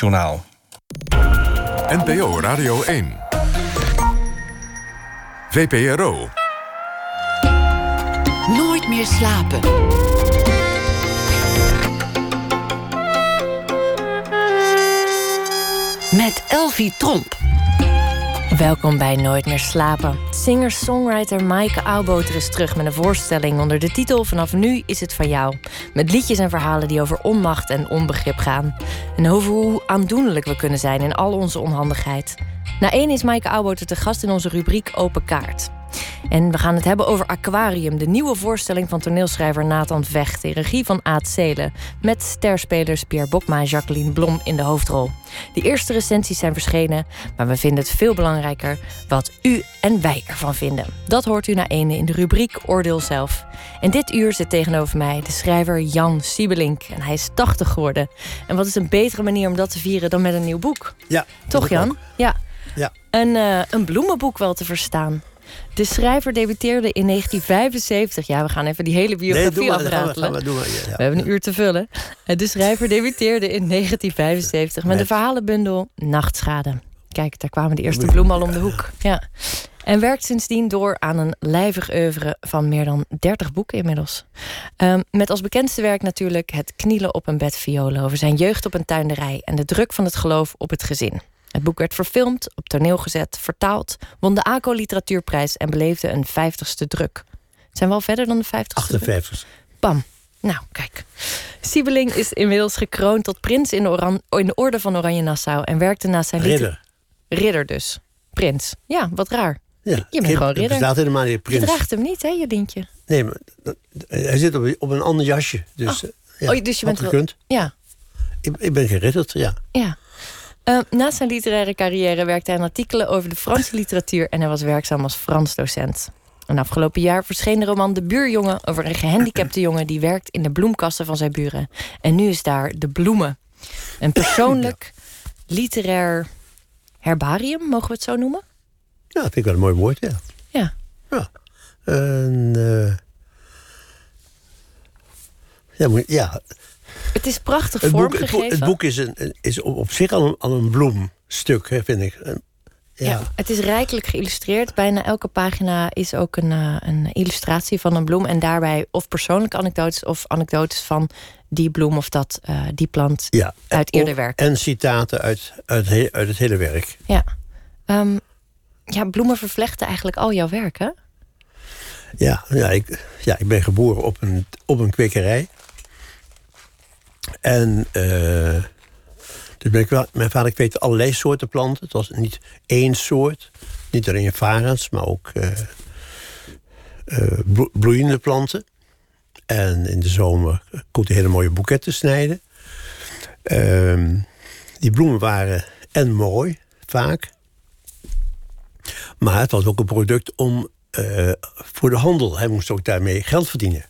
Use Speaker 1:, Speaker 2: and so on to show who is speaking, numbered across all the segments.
Speaker 1: Journaal.
Speaker 2: NPO Radio 1. VPRO.
Speaker 3: Nooit meer slapen. Met Elvie Tromp.
Speaker 4: Welkom bij Nooit meer slapen. Singer-songwriter Maaike Auwboter is terug met een voorstelling onder de titel Vanaf nu is het van jou. Met liedjes en verhalen die over onmacht en onbegrip gaan. En over hoe aandoenlijk we kunnen zijn in al onze onhandigheid. Na één is Maaike Auwboter te gast in onze rubriek Open Kaart. En we gaan het hebben over Aquarium, de nieuwe voorstelling van toneelschrijver Nathan Vecht in regie van Aad Zelen. Met sterspelers Pierre Bokma en Jacqueline Blom in de hoofdrol. De eerste recensies zijn verschenen, maar we vinden het veel belangrijker wat u en wij ervan vinden. Dat hoort u na ene in de rubriek Oordeel zelf. En dit uur zit tegenover mij de schrijver Jan Siebelink. En hij is 80 geworden. En wat is een betere manier om dat te vieren dan met een nieuw boek?
Speaker 5: Ja.
Speaker 4: Toch Jan? Ja.
Speaker 5: Ja.
Speaker 4: Een, uh, een bloemenboek wel te verstaan. De schrijver debuteerde in 1975. Ja, we gaan even die hele biografie nee, afratelen.
Speaker 5: We, we,
Speaker 4: we, hebben een uur te vullen. De schrijver debuteerde in 1975 met, met de verhalenbundel Nachtschade. Kijk, daar kwamen de eerste bloemen al om de hoek. Ja. En werkt sindsdien door aan een lijvig oeuvre van meer dan 30 boeken inmiddels. Um, met als bekendste werk natuurlijk het knielen op een bed violen over zijn jeugd op een tuinderij en de druk van het geloof op het gezin. Het boek werd verfilmd, op toneel gezet, vertaald, won de ACO Literatuurprijs en beleefde een vijftigste druk. Zijn we al verder dan de vijftigste?
Speaker 5: 58.
Speaker 4: Bam. Nou, kijk. Siebeling is inmiddels gekroond tot prins in Oran in de Orde van Oranje Nassau en werkte naast zijn
Speaker 5: Ridder.
Speaker 4: Ridder dus. Prins. Ja, wat raar.
Speaker 5: Ja,
Speaker 4: je bent gewoon ridder.
Speaker 5: Er helemaal niet prins.
Speaker 4: Je draagt hem niet, hè, je lintje.
Speaker 5: Nee, maar hij zit op, op een ander jasje. Dus,
Speaker 4: oh.
Speaker 5: ja,
Speaker 4: oh, dus je bent
Speaker 5: gekund.
Speaker 4: Ja.
Speaker 5: Ik, ik ben geridderd, ja.
Speaker 4: Ja. Uh, na zijn literaire carrière werkte hij aan artikelen over de Franse literatuur en hij was werkzaam als Frans docent. En afgelopen jaar verscheen de roman De Buurjongen over een gehandicapte jongen die werkt in de bloemkassen van zijn buren. En nu is daar De Bloemen. Een persoonlijk literair herbarium, mogen we het zo noemen?
Speaker 5: Ja, dat vind ik wel een mooi woord, ja.
Speaker 4: Ja.
Speaker 5: Ja. En, uh... ja, ja,
Speaker 4: het is prachtig
Speaker 5: het boek,
Speaker 4: vormgegeven.
Speaker 5: Het, het boek is, een, is op zich al een, al een bloemstuk, hè, vind ik. Ja.
Speaker 4: ja. het is rijkelijk geïllustreerd. Bijna elke pagina is ook een, uh, een illustratie van een bloem. En daarbij of persoonlijke anekdotes of anekdotes van die bloem of dat, uh, die plant
Speaker 5: ja,
Speaker 4: uit eerder werk.
Speaker 5: En citaten uit, uit, he, uit het hele werk.
Speaker 4: Ja. Um, ja, bloemen vervlechten eigenlijk al jouw werk, hè?
Speaker 5: Ja, ja, ik, ja, ik ben geboren op een, op een kwekerij. En uh, dus ben ik wel, mijn vader kweekte allerlei soorten planten. Het was niet één soort. Niet alleen varens, maar ook uh, uh, bloeiende planten. En in de zomer kon hij hele mooie boeketten snijden. Uh, die bloemen waren en mooi, vaak. Maar het was ook een product om, voor de handel. Hij moest ook daarmee geld verdienen.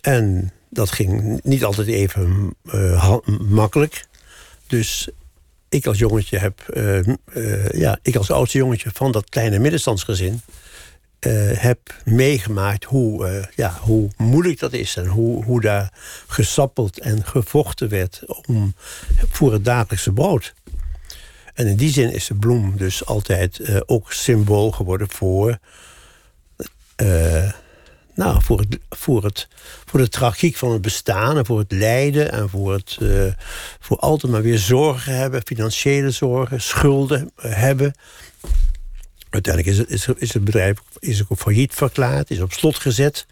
Speaker 5: En dat ging niet altijd even uh, makkelijk. Dus ik als jongetje heb, uh, uh, ja, ik als oudste jongetje van dat kleine middenstandsgezin, heb meegemaakt hoe, ja, hoe moeilijk dat is en hoe, hoe daar gesappeld en gevochten werd om, voor het dagelijkse brood. En in die zin is de bloem dus altijd ook symbool geworden voor nou, voor, het, voor, het, voor de tragiek van het bestaan en voor het lijden en voor, het, uh, voor altijd maar weer zorgen hebben, financiële zorgen, schulden hebben. Uiteindelijk is het, is, het bedrijf is ook failliet verklaard, is op slot gezet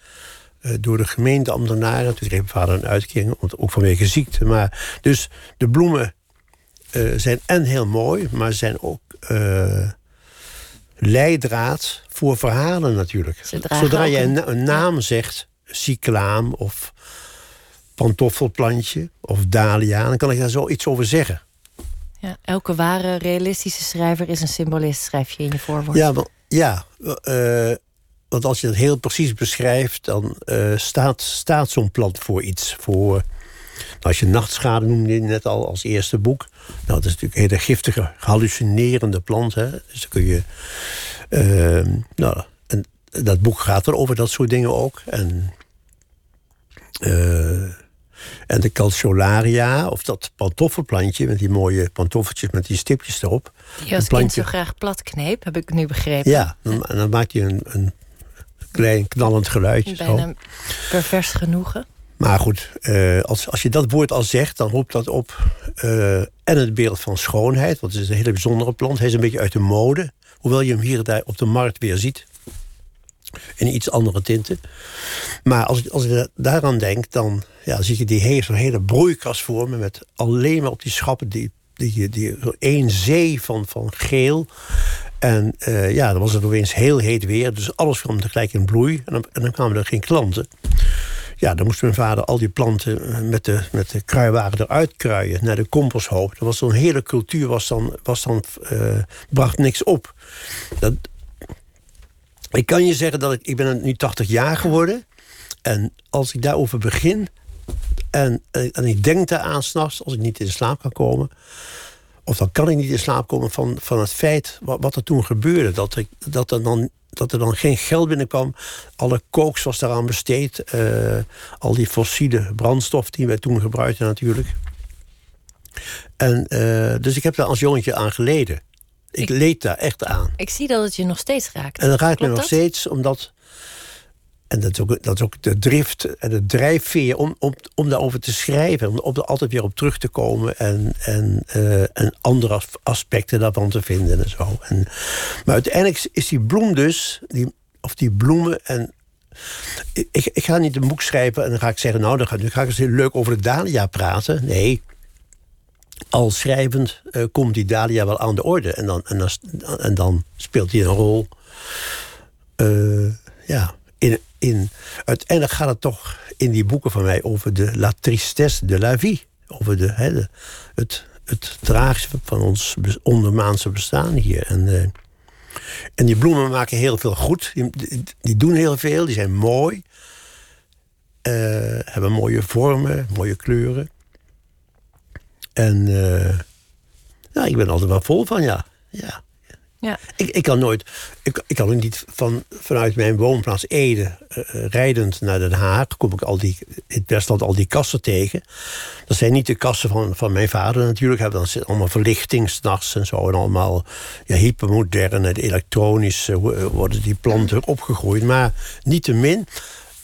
Speaker 5: uh, door de gemeenteambtenaren. Toen kreeg mijn vader een uitkering, ook vanwege ziekte. Maar, dus de bloemen zijn en heel mooi, maar zijn ook leidraad voor verhalen natuurlijk. Zodra je een, een, naam zegt, cyclaam of pantoffelplantje of dahlia, dan kan ik daar zoiets over zeggen.
Speaker 4: Ja, elke ware realistische schrijver is een symbolist, schrijf je in je voorwoord.
Speaker 5: Ja, want, ja uh, want als je het heel precies beschrijft, dan uh, staat, staat zo'n plant voor iets. Voor, als je Nachtschade noemde je net al als eerste boek. Nou, dat is natuurlijk een hele giftige, hallucinerende plant. Hè? Dus dan kun je. Uh, nou, en dat boek gaat er over dat soort dingen ook. En. Uh, En de calciolaria, of dat pantoffelplantje met die mooie pantoffeltjes met die stipjes erop.
Speaker 4: Die als kind zo graag plat kneep, heb ik nu begrepen.
Speaker 5: Ja, dan, en dan maakt hij een, een klein knallend geluidje.
Speaker 4: Bijna
Speaker 5: Zo.
Speaker 4: pervers genoegen.
Speaker 5: Maar goed, eh, als, als je dat woord al zegt, dan roept dat op. eh, en het beeld van schoonheid, want het is een hele bijzondere plant. Hij is een beetje uit de mode, hoewel je hem hier daar op de markt weer ziet. In iets andere tinten. Maar als als da- daaraan denk, dan ja, zie je die hele, zo'n hele broeikas voor me... met alleen maar op die schappen die, die, die, zo één zee van, van geel. En eh, ja, dan was het opeens heel heet weer. Dus alles kwam tegelijk in bloei. En dan, en dan kwamen er geen klanten. Ja, dan moest mijn vader al die planten eh, met de, met de kruiwagen eruit kruien naar de kompelshoop. Dat was zo'n hele cultuur, was dan, was dan, eh, bracht niks op. Dat, ik kan je zeggen dat ik, ik ben nu 80 jaar geworden. En als ik daarover begin en, eh, en ik denk daaraan s'nachts, als ik niet in slaap kan komen. Of dan kan ik niet in slaap komen van, van het feit wat, wat er toen gebeurde. Dat, ik, dat, er dan, dat er dan geen geld binnenkwam. Alle kooks was daaraan besteed. eh, al die fossiele brandstof die wij toen gebruikten natuurlijk. En, eh, dus ik heb daar als jongetje aan geleden. Ik,
Speaker 4: Ik-
Speaker 5: leed daar echt aan.
Speaker 4: Ik zie dat het je nog steeds raakt.
Speaker 5: En dat raakt me nog
Speaker 4: dat?
Speaker 5: steeds, omdat. En dat is ook, dat is ook de drift en de drijfveer om, om, om daarover te schrijven. Om, er altijd weer op terug te komen. En, en, eh, en andere as- aspecten daarvan te vinden en zo. En, maar uiteindelijk is die bloem dus. Die, of die bloemen. En ik, ik- ga niet een boek schrijven en dan ga ik zeggen. Nou, dan ga, ga ik eens heel leuk over de Dahlia praten. Nee. Al schrijvend eh, komt die Dahlia wel aan de orde. En dan, en dan, en dan speelt hij een rol. Eh, ja, in, in, uiteindelijk gaat het toch in die boeken van mij over de la tristesse de la vie. Over de, het, het tragische van ons ondermaanse bestaan hier. En, eh, en die bloemen maken heel veel goed. Die doen heel veel, die zijn mooi. Eh, hebben mooie vormen, mooie kleuren. En eh, ja, ik ben altijd wel vol van, ja. ja.
Speaker 4: Ja.
Speaker 5: Ik, ik kan nooit, ik, ik kan niet van, vanuit mijn woonplaats Ede eh, eh, rijdend naar Den Haag. kom ik al die, in het Westland al die kassen tegen. Dat zijn niet de kassen van, van mijn vader natuurlijk. Dan zit allemaal verlichting s'nachts en zo. En allemaal ja, hypermodern elektronisch eh, wo- worden die planten opgegroeid. Maar niettemin,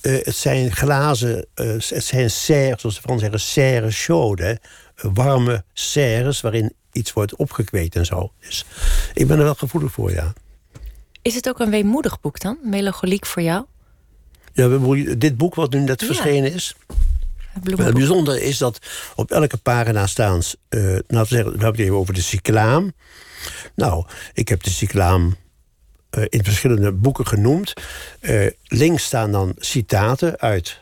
Speaker 5: eh het zijn glazen, het zijn serres, zoals de Fransen zeggen, serres chaudes. hè. Warme serres waarin iets wordt opgekweekt en zo. Dus ik ben er wel gevoelig voor, ja.
Speaker 4: Is het ook een weemoedig boek dan? Melancholiek voor jou?
Speaker 5: ja dit boek wat nu net
Speaker 4: Ja.
Speaker 5: verschenen is...
Speaker 4: Het
Speaker 5: bijzondere is dat op elke pagina staan... eh laten we zeggen, we hebben het even over de cyclaam. Nou, ik heb de cyclaam eh, in verschillende boeken genoemd. Eh, links staan dan citaten uit...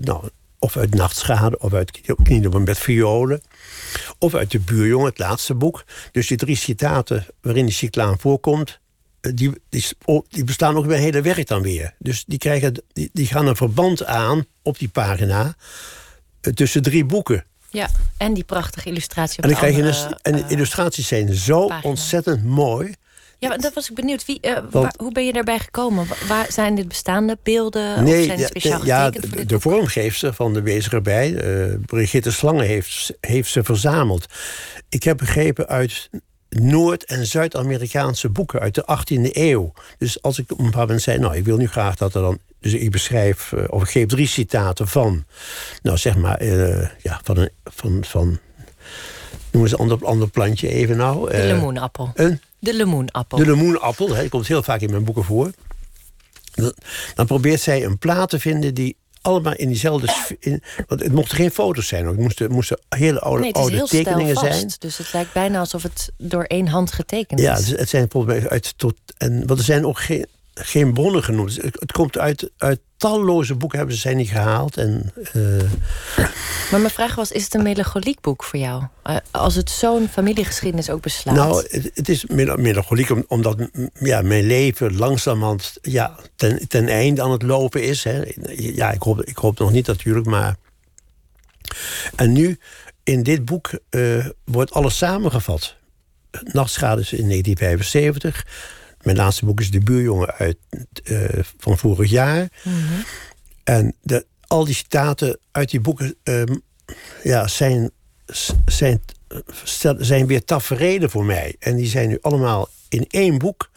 Speaker 5: nou, of uit Nachtschade, of uit Knieën met violen... of uit De Buurjongen, het laatste boek. Dus die drie citaten waarin die cyclaam voorkomt... eh, Die, die, die bestaan ook bij het hele werk dan weer. Dus die, krijgen, die, die gaan een verband aan op die pagina... eh, tussen drie boeken.
Speaker 4: Ja, en die prachtige illustratie op
Speaker 5: En, dan krijg je
Speaker 4: andere,
Speaker 5: en de
Speaker 4: eh,
Speaker 5: illustraties zijn zo
Speaker 4: pagina.
Speaker 5: ontzettend mooi.
Speaker 4: Ja, maar dat was ik benieuwd. Wie, eh,
Speaker 5: Want-
Speaker 4: waar- hoe ben je daarbij gekomen? Wa- Waar, zijn dit bestaande beelden? of zijn speciaal
Speaker 5: ja,
Speaker 4: voor
Speaker 5: de, de vormgeefster van de Wezer bij, eh, Brigitte Slangen, heeft, heeft ze verzameld. Ik heb begrepen uit Noord- en Zuid-Amerikaanse boeken uit de 18e eeuw. Dus als ik op een bepaald moment zei, nou, ik wil nu graag dat er dan... Dus ik beschrijf, eh, of ik geef drie citaten van... Nou, zeg maar, ja, van... Een, van, van noem eens een ander, ander plantje even nou.
Speaker 4: De
Speaker 5: eh,
Speaker 4: lemoenappel.
Speaker 5: Een?
Speaker 4: De lemoenappel.
Speaker 5: De lemoenappel, hè, die komt heel vaak in mijn boeken voor. Dan, probeert zij een plaat te vinden die allemaal in diezelfde. In, want het mochten geen foto's zijn, hoor. het moesten, moesten hele oude,
Speaker 4: nee, het is
Speaker 5: oude
Speaker 4: heel
Speaker 5: tekeningen zijn.
Speaker 4: Dus het lijkt bijna alsof het door één hand getekend
Speaker 5: Ja,
Speaker 4: is.
Speaker 5: het, het zijn volgens mij uit tot. En, want er zijn ook geen, geen bronnen genoemd. Het, het komt uit, uit talloze boeken, hebben ze zijn niet gehaald. En, eh,
Speaker 4: Maar mijn vraag was, is het een melancholiek boek voor jou? Eh, als het zo'n familiegeschiedenis ook beslaat.
Speaker 5: Nou, het, het is mel- melancholiek om- omdat ja, mijn leven langzamerhand ja, ten, ten einde aan het lopen is. Hè. Ja, ik hoop, ik hoop nog niet natuurlijk, maar... En nu, in dit boek, eh, wordt alles samengevat. Nachtschade is in 1975. Mijn laatste boek is De Buurjongen uit, eh, van vorig jaar. En de, al die citaten uit die boeken ehm, ja, zijn, zijn, zijn weer tafereelen voor mij. En die zijn nu allemaal in één boek.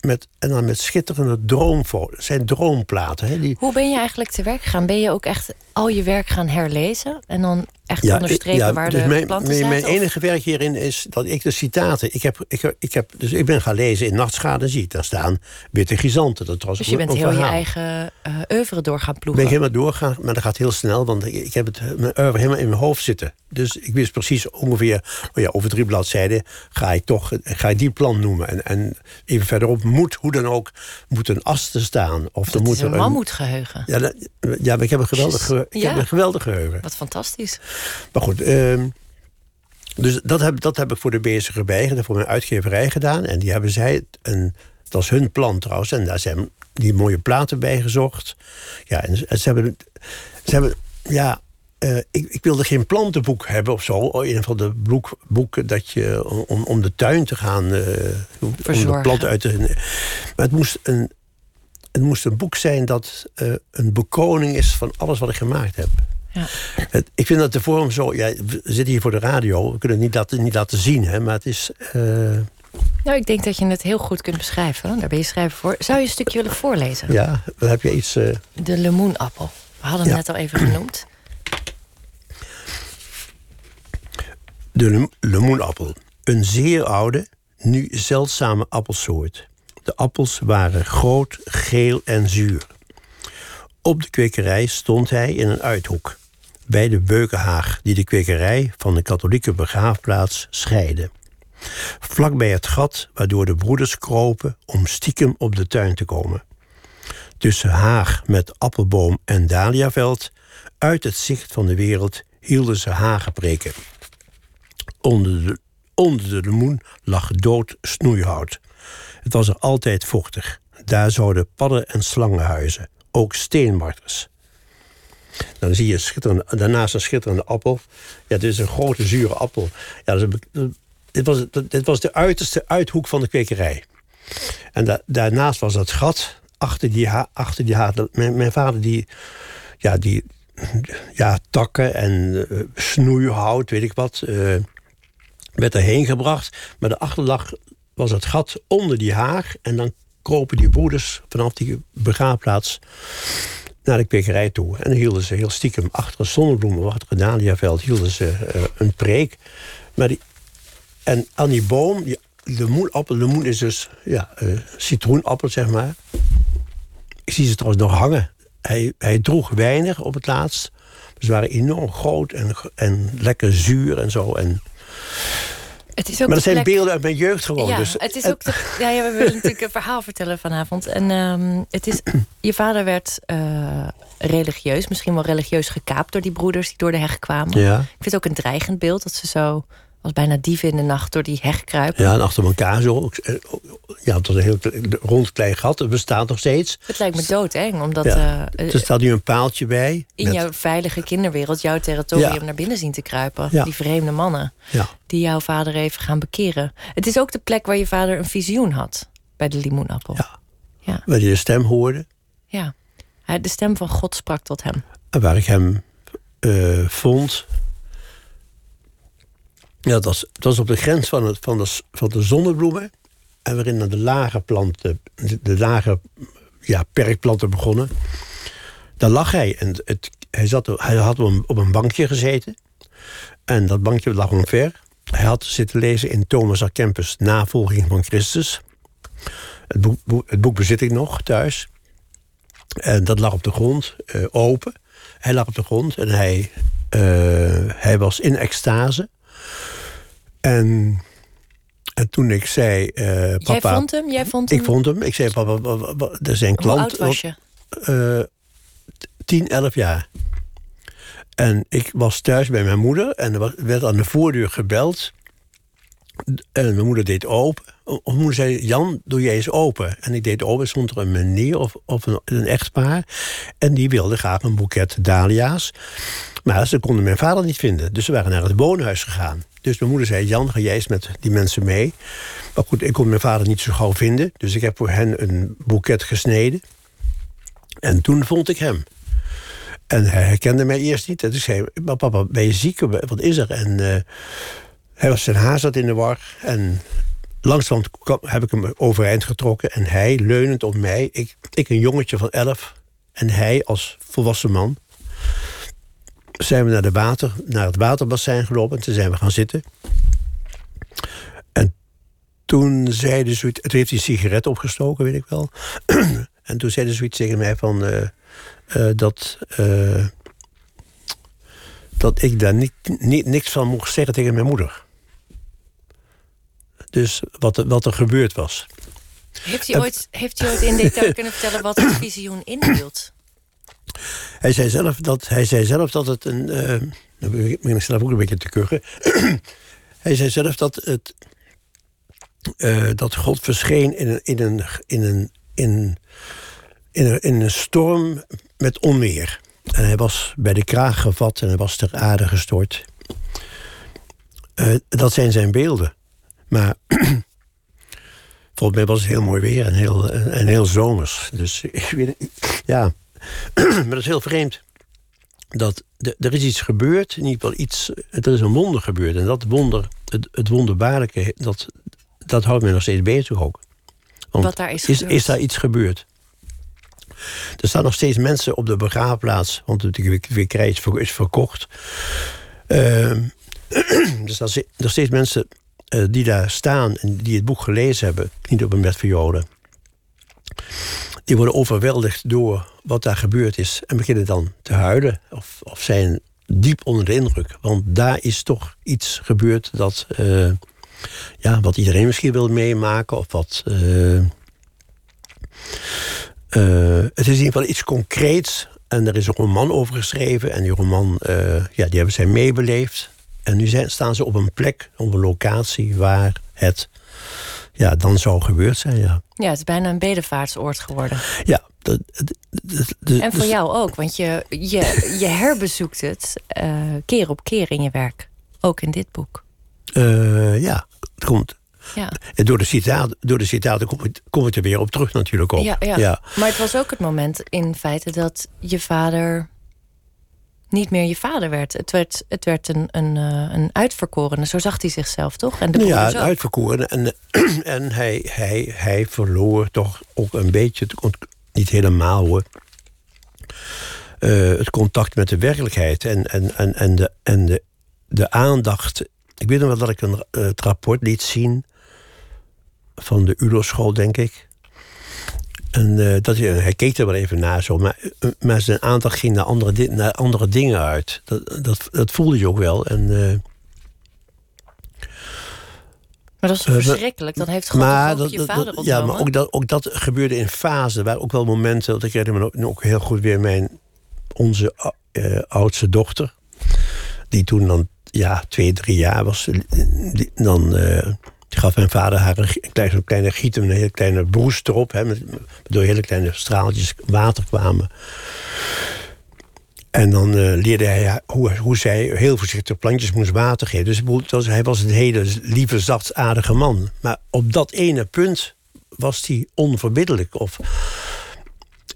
Speaker 5: Met, en dan met schitterende droomfoto's. zijn droomplaten. Hè, die...
Speaker 4: Hoe ben je eigenlijk te werk gegaan? Ben je ook echt al je werk gaan herlezen? En dan echt ja, onderstrepen ja, waar dus de
Speaker 5: mijn,
Speaker 4: planten
Speaker 5: mijn,
Speaker 4: zijn?
Speaker 5: Mijn enige werk hierin is dat ik de citaten... Ik, heb, ik, ik, heb, dus ik ben gaan lezen in Nachtschade zie daar staan witte gizanten. Dat was
Speaker 4: dus je bent heel je eigen uh, oeuvre door gaan ploegen?
Speaker 5: Ben ik helemaal doorgaan, maar dat gaat heel snel. Want ik, ik heb het, mijn oeuvre helemaal in mijn hoofd zitten. Dus ik wist precies ongeveer... Oh ja, over drie bladzijden ga ik toch ga ik die plan noemen. En, en even verderop moet, hoe dan ook, moet een as te staan. Of
Speaker 4: dat
Speaker 5: moet
Speaker 4: is een mammoetgeheugen.
Speaker 5: Ja, dat, ja, ik heb een geweldig, ik heb een geweldig geheugen.
Speaker 4: Wat fantastisch.
Speaker 5: Maar goed, uh, dus dat heb, dat heb ik voor de bezige voor mijn uitgeverij gedaan. En die hebben zij, een, dat was hun plan trouwens, en daar zijn die mooie platen bij gezocht. Ja, en, ze hebben, ze hebben ja, uh, ik, ik, wilde geen plantenboek hebben of zo. Een van de boek, boeken dat je om, om de tuin te gaan. Uh, om de planten uit te. Maar het moest een, het moest een boek zijn dat uh, een bekoning is van alles wat ik gemaakt heb. Ja. Het, ik vind dat de vorm zo. Ja, we zitten hier voor de radio, we kunnen het niet laten, niet laten zien, hè, maar het is. Uh...
Speaker 4: Nou, ik denk dat je het heel goed kunt beschrijven. Daar ben je schrijver voor. Zou je een stukje willen voorlezen?
Speaker 5: Ja, dan heb je iets. Uh...
Speaker 4: De lemoenappel. We hadden hem ja. net al even genoemd.
Speaker 5: De lemoenappel. Een zeer oude, nu zeldzame appelsoort. De appels waren groot, geel en zuur. Op de kwekerij stond hij in een uithoek, bij de Beukenhaag, die de kwekerij van de katholieke begraafplaats scheidde. Vlak bij het gat waardoor de broeders kropen om stiekem op de tuin te komen. Tussen haag met appelboom en dahliaveld, uit het zicht van de wereld, hielden ze hagepreken. Onder de, onder de lemoen lag dood snoeihout. Het was er altijd vochtig. Daar zouden padden en slangen huizen, ook steenmarters. Dan zie je daarnaast een schitterende appel. Ja, dit is een grote zure appel. Ja, dit, was, dit was de uiterste uithoek van de kwekerij. En daarnaast was dat gat achter die, achter die haat. Mijn, mijn, vader die, ja, die ja, takken en uh, snoeihout, weet ik wat, uh, werd erheen gebracht. Maar de achterlag was het gat onder die haag. En dan kropen die broeders vanaf die begraafplaats naar de kwekerij toe. En hielden ze heel stiekem achter een zonnebloemen, achter een dahliaveld, hielden ze uh, een preek. Maar die, en aan die boom, die lemoenappel, lemoen is dus ja, uh, citroenappel, zeg maar. Ik zie ze trouwens nog hangen. Hij, hij droeg weinig op het laatst. Ze waren enorm groot en, en lekker zuur en zo. En
Speaker 4: het is ook
Speaker 5: maar dat zijn beelden uit mijn jeugd gewoon.
Speaker 4: Ja,
Speaker 5: dus,
Speaker 4: het is ook de, ja, ja, we willen natuurlijk een verhaal vertellen vanavond. En um, het is, je vader werd uh, religieus, misschien wel religieus gekaapt door die broeders die door de heg kwamen.
Speaker 5: Ja.
Speaker 4: Ik vind het ook een dreigend beeld dat ze zo als bijna dieven in de nacht door die heg kruipen.
Speaker 5: Ja, en achter elkaar zo. Ja, het was een heel rond klein gat. Het bestaat nog steeds.
Speaker 4: Het lijkt me doodeng, omdat... Ja.
Speaker 5: Uh, er staat nu een paaltje bij.
Speaker 4: In met... jouw veilige kinderwereld, jouw territorium ja. naar binnen zien te kruipen. Ja. Die vreemde mannen.
Speaker 5: Ja.
Speaker 4: Die jouw vader even gaan bekeren. Het is ook de plek waar je vader een visioen had. Bij de limoenappel.
Speaker 5: Ja. ja. Waar hij de stem hoorde.
Speaker 4: Ja. De stem van God sprak tot hem.
Speaker 5: En waar ik hem uh, vond ja, dat was, dat op de grens van, het, van, de, van de zonnebloemen. En waarin de lage planten, de, lage ja, perkplanten begonnen. Daar lag hij. En het, hij, zat, hij had op een, op een bankje gezeten. En dat bankje lag omver. Hij had zitten lezen in Thomas A. Kempis Navolging van Christus. Het boek, het boek bezit ik nog thuis. En dat lag op de grond, uh, open. Hij lag op de grond en hij, uh, hij was in extase. En, en toen ik zei... Uh, papa,
Speaker 4: Jij vond hem? Jij vond hem?
Speaker 5: Ik vond hem. Ik zei, papa, er zijn klanten...
Speaker 4: Hoe oud was je?
Speaker 5: Uh, 10, 11 jaar. En ik was thuis bij mijn moeder en er werd aan de voordeur gebeld. En mijn moeder deed open. Mijn moeder zei, Jan, doe jij eens open. En ik deed open, stond er een meneer of, of een, een echtpaar. En die wilde graag een boeket dahlia's. Maar ze konden mijn vader niet vinden. Dus ze waren naar het woonhuis gegaan. Dus mijn moeder zei, Jan, ga jij eens met die mensen mee. Maar goed, ik kon mijn vader niet zo gauw vinden. Dus ik heb voor hen een boeket gesneden. En toen vond ik hem. En hij herkende mij eerst niet. En toen zei papa, ben je ziek? Wat is er? En uh, hij was zijn haar zat in de war. En langzaam heb ik hem overeind getrokken. En hij, leunend op mij, ik, ik een jongetje van elf... en hij als volwassen man... zijn we naar, de water, naar het waterbassin gelopen. En toen zijn we gaan zitten. En toen zei de zoiets... Toen heeft een sigaret opgestoken, weet ik wel. en toen zei hij zoiets tegen mij van... Uh, uh, dat... Uh, dat ik daar niet, niet, niks van mocht zeggen tegen mijn moeder. Dus wat, er, wat er gebeurd was.
Speaker 4: Heeft u, ooit, heeft u ooit in detail kunnen vertellen wat het visioen inhield?
Speaker 5: Hij zei zelf dat, hij zei zelf dat het een. Uh, dan ben ik zelf ook een beetje te kuchen. hij zei zelf dat, het, uh, dat God verscheen in een, in een, in een, in, in een, in storm met onweer. En hij was bij de kraag gevat en hij was ter aarde gestort. Uh, dat zijn zijn beelden. Maar volgens mij was het heel mooi weer en heel, en heel zomers. Dus ik weet ja. maar dat is heel vreemd. Dat de, er is iets gebeurd, in ieder geval iets, er is een wonder gebeurd. En dat wonder, het, het wonderbaarlijke, dat, dat houdt mij nog steeds bezig ook.
Speaker 4: Want Wat daar is,
Speaker 5: is, is daar iets gebeurd? Er staan nog steeds mensen op de begraafplaats, want de wikkerij is verkocht. Uh, er staan nog steeds mensen uh, die daar staan en die het boek gelezen hebben, niet op een bed voor Joden, die worden overweldigd door wat daar gebeurd is en beginnen dan te huilen of, of zijn diep onder de indruk. Want daar is toch iets gebeurd dat, uh, ja, wat iedereen misschien wil meemaken of wat. Uh, het is in ieder geval iets concreets. En er is een roman over geschreven. En die roman, ja, die hebben zij meebeleefd. En nu zijn, staan ze op een plek, op een locatie waar het ja, dan zou gebeurd zijn. Ja,
Speaker 4: ja het is bijna een bedevaartsoord geworden.
Speaker 5: Ja.
Speaker 4: De, de, en voor dus- jou ook, want je, je, je herbezoekt het uh, keer op keer in je werk. Ook in dit boek.
Speaker 5: Uh, ja, het komt. Ja. En door de citaten, door de citaten kom, ik, kom ik er weer op terug natuurlijk ook.
Speaker 4: Ja, ja. ja. Maar het was ook het moment in feite dat je vader niet meer je vader werd. Het werd, het werd een, een, eh, een uitverkorene, zo zag hij zichzelf toch?
Speaker 5: En de ja, een uitverkorene. En, en hij, hij, hij verloor toch ook een beetje, niet helemaal hoor, uh, het contact met de werkelijkheid en, en, en, en, de, en de, de aandacht. Ik weet nog wel dat ik een, uh, het rapport liet zien van de ULO-school, denk ik. En uh, dat, hij keek er wel even naar zo, maar, eh, maar zijn aandacht ging naar andere, naar andere dingen uit. Dat, dat, dat voelde je ook wel. En, uh,
Speaker 4: maar dat is verschrikkelijk. Dan heeft God maar dat, je vader
Speaker 5: dat, Ja, maar ook dat, ook dat gebeurde in fasen. waar ook wel momenten, dat ik herinner me ook heel goed weer mijn, onze uh, oudste dochter. Die toen dan ja, twee, drie jaar was. Die, dan gaf mijn vader haar een kleine, kleine giet, een hele kleine broes erop. Hè, met, waardoor hele kleine straaltjes water kwamen. En dan uh, leerde hij hoe, hoe zij heel voorzichtig plantjes moest water geven. Dus was, hij was een hele lieve, zachtaardige man. Maar op dat ene punt was hij onverbiddelijk. Of,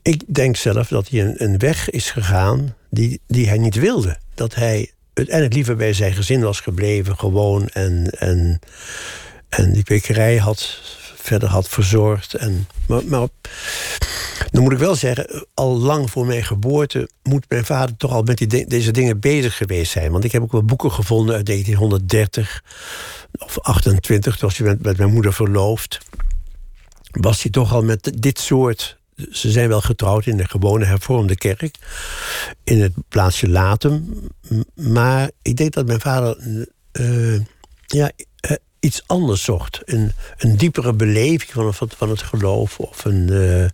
Speaker 5: ik denk zelf dat hij een, een weg is gegaan die, die hij niet wilde. Dat hij uiteindelijk liever bij zijn gezin was gebleven, gewoon. En, en en die kwekerij had, verder had verzorgd. En, maar, maar dan moet ik wel zeggen, al lang voor mijn geboorte moet mijn vader toch al met die, deze dingen bezig geweest zijn. Want ik heb ook wel boeken gevonden uit 1930 of 28, toen hij met, met mijn moeder verloofd. Was hij toch al met dit soort ze zijn wel getrouwd in de gewone hervormde kerk. In het plaatsje Latem. Maar ik denk dat mijn vader. Uh, ja, iets anders zocht. Een, een diepere beleving van, van, van het geloof. Of een, uh,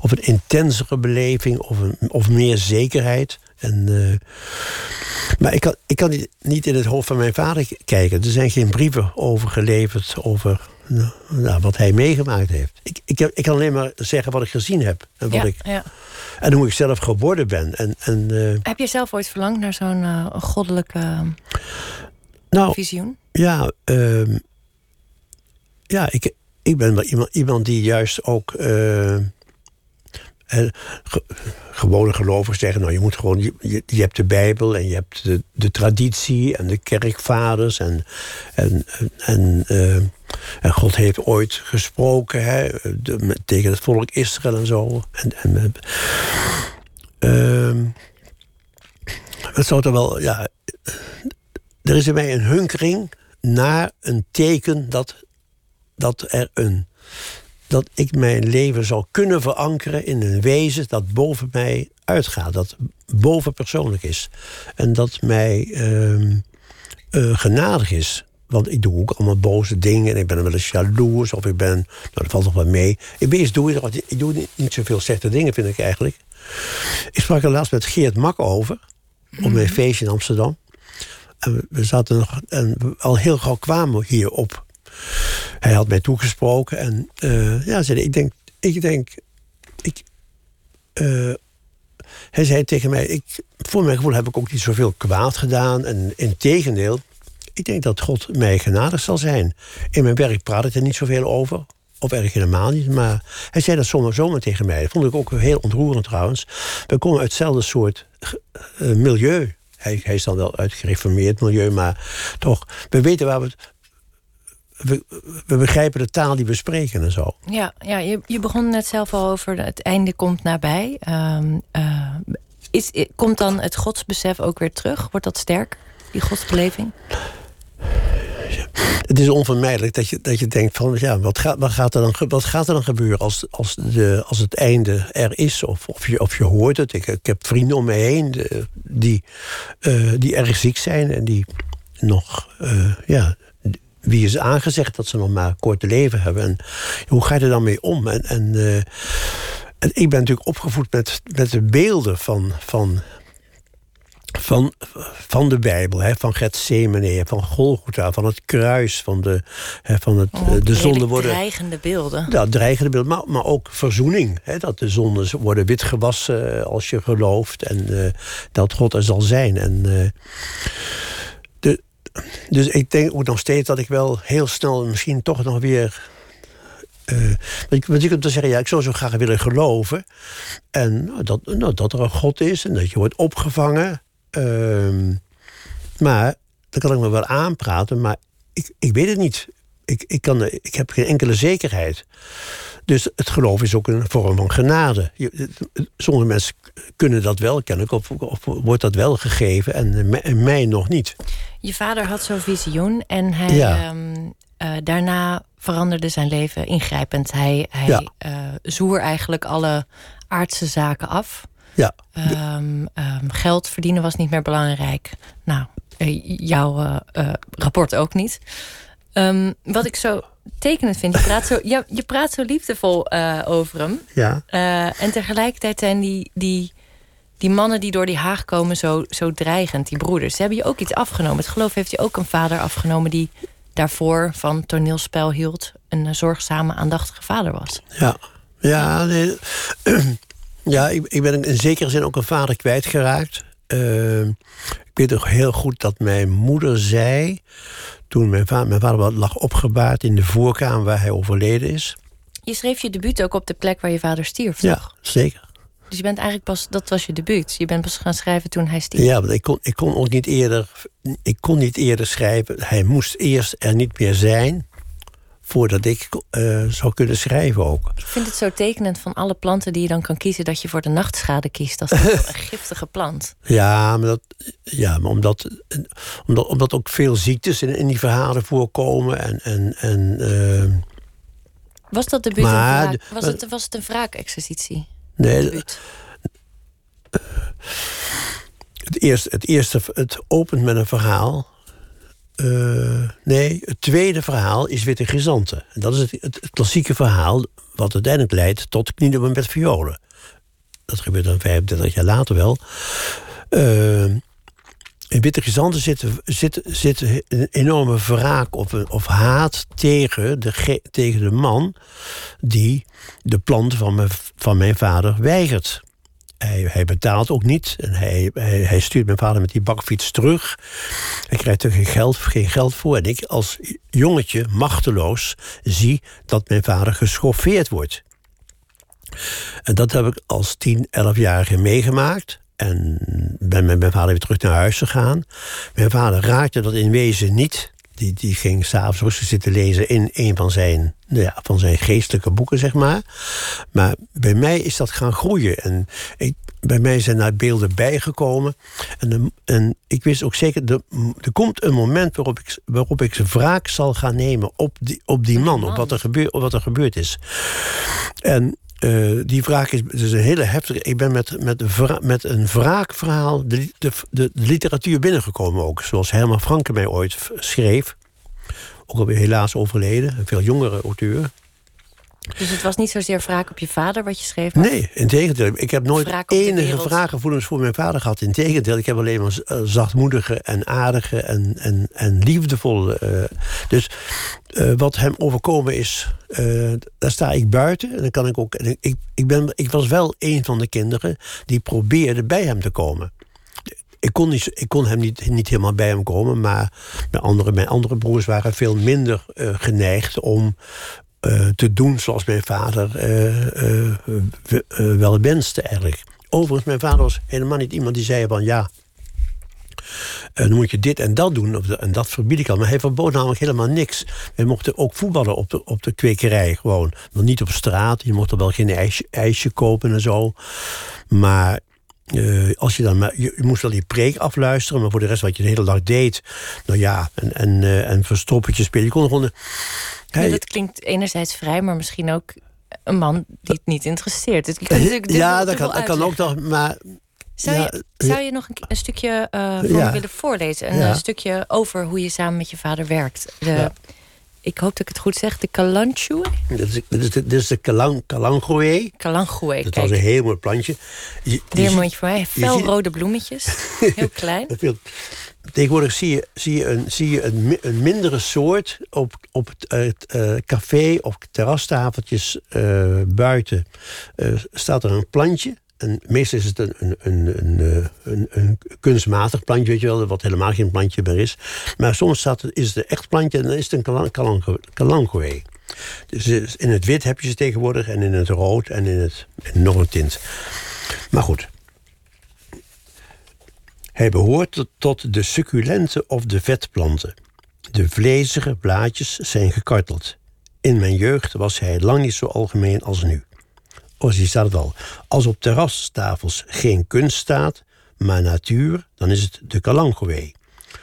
Speaker 5: of een intensere beleving. Of, een, of meer zekerheid. En, uh, maar ik kan, ik kan niet in het hoofd van mijn vader kijken. Er zijn geen brieven over geleverd. Over nou, wat hij meegemaakt heeft. Ik, ik, heb, ik kan alleen maar zeggen wat ik gezien heb. En, wat
Speaker 4: ja,
Speaker 5: ik,
Speaker 4: ja.
Speaker 5: en hoe ik zelf geworden ben. En, en, uh,
Speaker 4: heb je zelf ooit verlangd naar zo'n goddelijke
Speaker 5: nou,
Speaker 4: visioen?
Speaker 5: Ja, uh, ja, ik, ik ben wel iemand, iemand die juist ook. En ge- gewone gelovigen zeggen, nou je moet gewoon, je, je, hebt de Bijbel en je hebt de, de traditie en de kerkvaders en, en, en, eh, en God heeft ooit gesproken hè, tegen het volk Israël en zo. En, en, eh, ehm, het zou toch wel, ja, er is in mij een hunkering naar een teken dat, dat er een dat ik mijn leven zal kunnen verankeren in een wezen dat boven mij uitgaat, dat bovenpersoonlijk is. En dat mij ehm, eh, genadig is. Want ik doe ook allemaal boze dingen. En ik ben wel eens jaloers. Of ik ben. Nou, dat valt nog wel mee. Ik ben eens doe wat. Ik doe niet, niet zoveel slechte dingen, vind ik eigenlijk. Ik sprak er laatst met Geert Mak over. Op mijn feestje in Amsterdam. En we- zaten nog. En al heel gauw kwamen we hierop. Hij had mij toegesproken. En eh, ja, zei ik denk. Ik denk. Ik, eh, hij zei tegen mij: ik, Voor mijn gevoel heb ik ook niet zoveel kwaad gedaan. En in tegendeel, ik denk dat God mij genadig zal zijn. In mijn werk praat ik er niet zoveel over. Of erg helemaal niet. Maar hij zei dat zomaar zomaar tegen mij. Dat vond ik ook heel ontroerend trouwens. We komen uit hetzelfde soort eh, milieu. Hij, hij is dan wel uit gereformeerd milieu, maar toch. We weten waar we. We, we begrijpen de taal die we spreken en zo.
Speaker 4: Ja, ja je, je begon net zelf al over het einde komt nabij. Ehm, eh, is, komt dan het godsbesef ook weer terug? Wordt dat sterk, die godsbeleving?
Speaker 5: Het is onvermijdelijk dat je, dat je denkt van ja, wat gaat, wat gaat, er, dan, wat gaat er dan gebeuren als, als, de, als het einde er is? Of, of, je, of je hoort het. Ik, ik heb vrienden om me heen eh, die, eh, die erg ziek zijn en die nog, ja, wie is aangezegd dat ze nog maar korte leven hebben. En hoe ga je er dan mee om? En, en, eh, en ik ben natuurlijk opgevoed met, met de beelden van, van van, van de Bijbel, hè, van Gethsemane, van Golgotha, van het kruis, van de, hè, van het,
Speaker 4: Oh,
Speaker 5: eh, de zonden worden.
Speaker 4: dreigende beelden.
Speaker 5: Ja, dreigende beeld, maar, maar ook verzoening. Hè, dat de zonden worden witgewassen eh, als je gelooft. En dat God er zal zijn. En, dus ik denk ook nog steeds dat ik wel heel snel misschien toch nog weer. eh want je- zeggen, ja, ik zou zo graag willen geloven. En nou, dat, nou, dat er een God is en dat je wordt opgevangen. Ehm, maar dan kan ik me wel aanpraten, maar ik, ik weet het niet. Ik, ik, kan, ik heb geen enkele zekerheid. Dus het geloof is ook een vorm van genade. Sommige mensen kunnen dat wel kennelijk, of, of wordt dat wel gegeven en mij- nog niet.
Speaker 4: Je vader had zo'n visioen en hij,
Speaker 5: Ja.
Speaker 4: ehm, eh, daarna veranderde zijn leven ingrijpend. Hij, hij
Speaker 5: Ja.
Speaker 4: eh, zwoer eigenlijk alle aardse zaken af.
Speaker 5: Ja,
Speaker 4: Ehm, ehm, geld verdienen was niet meer belangrijk. Nou, eh, jouw rapport ook niet. Wat ik zo tekenend vind, je praat zo, ja, je praat zo liefdevol eh, over hem.
Speaker 5: ja.
Speaker 4: Eh, en tegelijkertijd zijn die, die, die mannen die door die haag komen zo, zo dreigend, die broeders. Ze hebben je ook iets afgenomen. Het geloof heeft je ook een vader afgenomen die daarvoor van toneelspel hield. Een eh, zorgzame, aandachtige vader was.
Speaker 5: Ja, ja, nee. ja ik, ik ben in zekere zin ook een vader kwijtgeraakt. Uh, ik weet nog heel goed dat mijn moeder zei... toen mijn vader, mijn vader lag opgebaard in de voorkamer waar hij overleden is.
Speaker 4: Je schreef je debuut ook op de plek waar je vader stierf,
Speaker 5: Ja,
Speaker 4: toch?
Speaker 5: zeker.
Speaker 4: Dus je bent eigenlijk pas, dat was je debuut. Je bent pas gaan schrijven toen hij stierf.
Speaker 5: Ja, want ik kon, ik kon ook niet eerder, ik kon niet eerder schrijven. Hij moest eerst er niet meer zijn voordat ik uh, zou kunnen schrijven ook.
Speaker 4: Ik vind het zo tekenend van alle planten die je dan kan kiezen... dat je voor de nachtschade kiest. Dat is een giftige plant.
Speaker 5: Ja, maar, dat, ja, maar omdat, omdat, omdat ook veel ziektes in, in die verhalen voorkomen. En, en, en, uh,
Speaker 4: was dat maar, een wraak? Was, maar, het, was het een wraakexercitie?
Speaker 5: Nee, het eerste, het eerste, het opent met een verhaal. Uh, nee, het tweede verhaal is Witte Gezanten. En dat is het, het, klassieke verhaal wat uiteindelijk leidt tot Knielen met violen. Dat gebeurt dan 35 jaar later wel. Uh, in Witte Gezanten zit, zit, zit een enorme wraak of, of haat tegen de, tegen de man die de planten van mijn, van mijn vader weigert. Hij, betaalt ook niet. En hij, hij, hij, stuurt mijn vader met die bakfiets terug. Hij krijgt er geen geld, geen geld voor. En ik als jongetje, machteloos, zie dat mijn vader geschoffeerd wordt. En dat heb ik als 10, 11-jarige meegemaakt. En ben met mijn vader weer terug naar huis gegaan. Mijn vader raakte dat in wezen niet. Die, die ging s'avonds rustig zitten lezen in een van zijn, nou ja, van zijn geestelijke boeken, zeg maar. Maar bij mij is dat gaan groeien. En ik, bij mij zijn daar beelden bijgekomen. En, en ik wist ook zeker, er, er komt een moment waarop ik, waarop ik wraak zal gaan nemen op die, op die man, op wat er, gebeur, op wat er gebeurd is. En uh, die wraak is dus een hele heftige. Ik ben met, met, met een wraakverhaal de, de, de, literatuur binnengekomen ook. Zoals Herman Franke mij ooit schreef. Ook alweer helaas overleden. Een veel jongere auteur.
Speaker 4: Dus het was niet zozeer wraak op je vader wat je schreef?
Speaker 5: Nee, in tegendeel. Ik heb nooit enige wraakgevoelens voor mijn vader gehad. In tegendeel, ik heb alleen maar eh, zachtmoedige en aardige en, en, en liefdevolle. Uh, dus uh, wat hem overkomen is, uh, daar sta ik buiten. En dan kan ik ook. Ik, ik, ben, ik was wel een van de kinderen die probeerde bij hem te komen. Ik kon, niet, ik kon hem niet, niet helemaal bij hem komen, maar mijn andere, mijn andere broers waren veel minder uh, geneigd om uh, te doen zoals mijn vader wel wenste eigenlijk. Overigens, mijn vader was helemaal niet iemand die zei van ja, uh, dan moet je dit en dat doen. En dat verbied ik al. Maar hij verbood namelijk helemaal niks. Wij mochten ook voetballen op de, op de kwekerij gewoon. Maar niet op straat. Je mocht er wel geen ijsje, kopen en zo. Maar als je dan maar, je, moest wel die preek afluisteren, maar voor de rest wat je de hele dag deed, nou ja, en, en, en verstoppertje spelen. Je kon gewoon.
Speaker 4: Ja, dat klinkt enerzijds vrij, maar misschien ook een man die het niet interesseert. Het
Speaker 5: ja, dat kan, dat kan ook nog, maar
Speaker 4: zou, je, zou je nog een, een stukje uh, voor willen voorlezen? Een, stukje over hoe je samen met je vader werkt. De, ik hoop dat ik het goed zeg. De Kalanchoe?
Speaker 5: Dit is, dit de, dit is de kalang, Kalangoe.
Speaker 4: Kalangoe,
Speaker 5: Dat was een heel mooi plantje.
Speaker 4: Je, mondje voor mij. Felrode bloemetjes. heel klein.
Speaker 5: Tegenwoordig zie je, zie een, zie een, een mindere soort op, op het, uh, café of terrastafeltjes uh, buiten. Staat er een plantje en meestal is het een, een, een, een, een, kunstmatig plantje, weet je wel, wat helemaal geen plantje meer is. Maar soms staat is het een echt plantje en dan is het een kalangoe. Dus in het wit heb je ze tegenwoordig en in het rood en in, het, in nog een tint. Maar goed. Hij behoort tot de succulente of de vetplanten. De vlezige blaadjes zijn gekarteld. In mijn jeugd was hij lang niet zo algemeen als nu. Oh, zie staat het al. Als op terrastafels geen kunst staat, maar natuur, dan is het de kalangoe.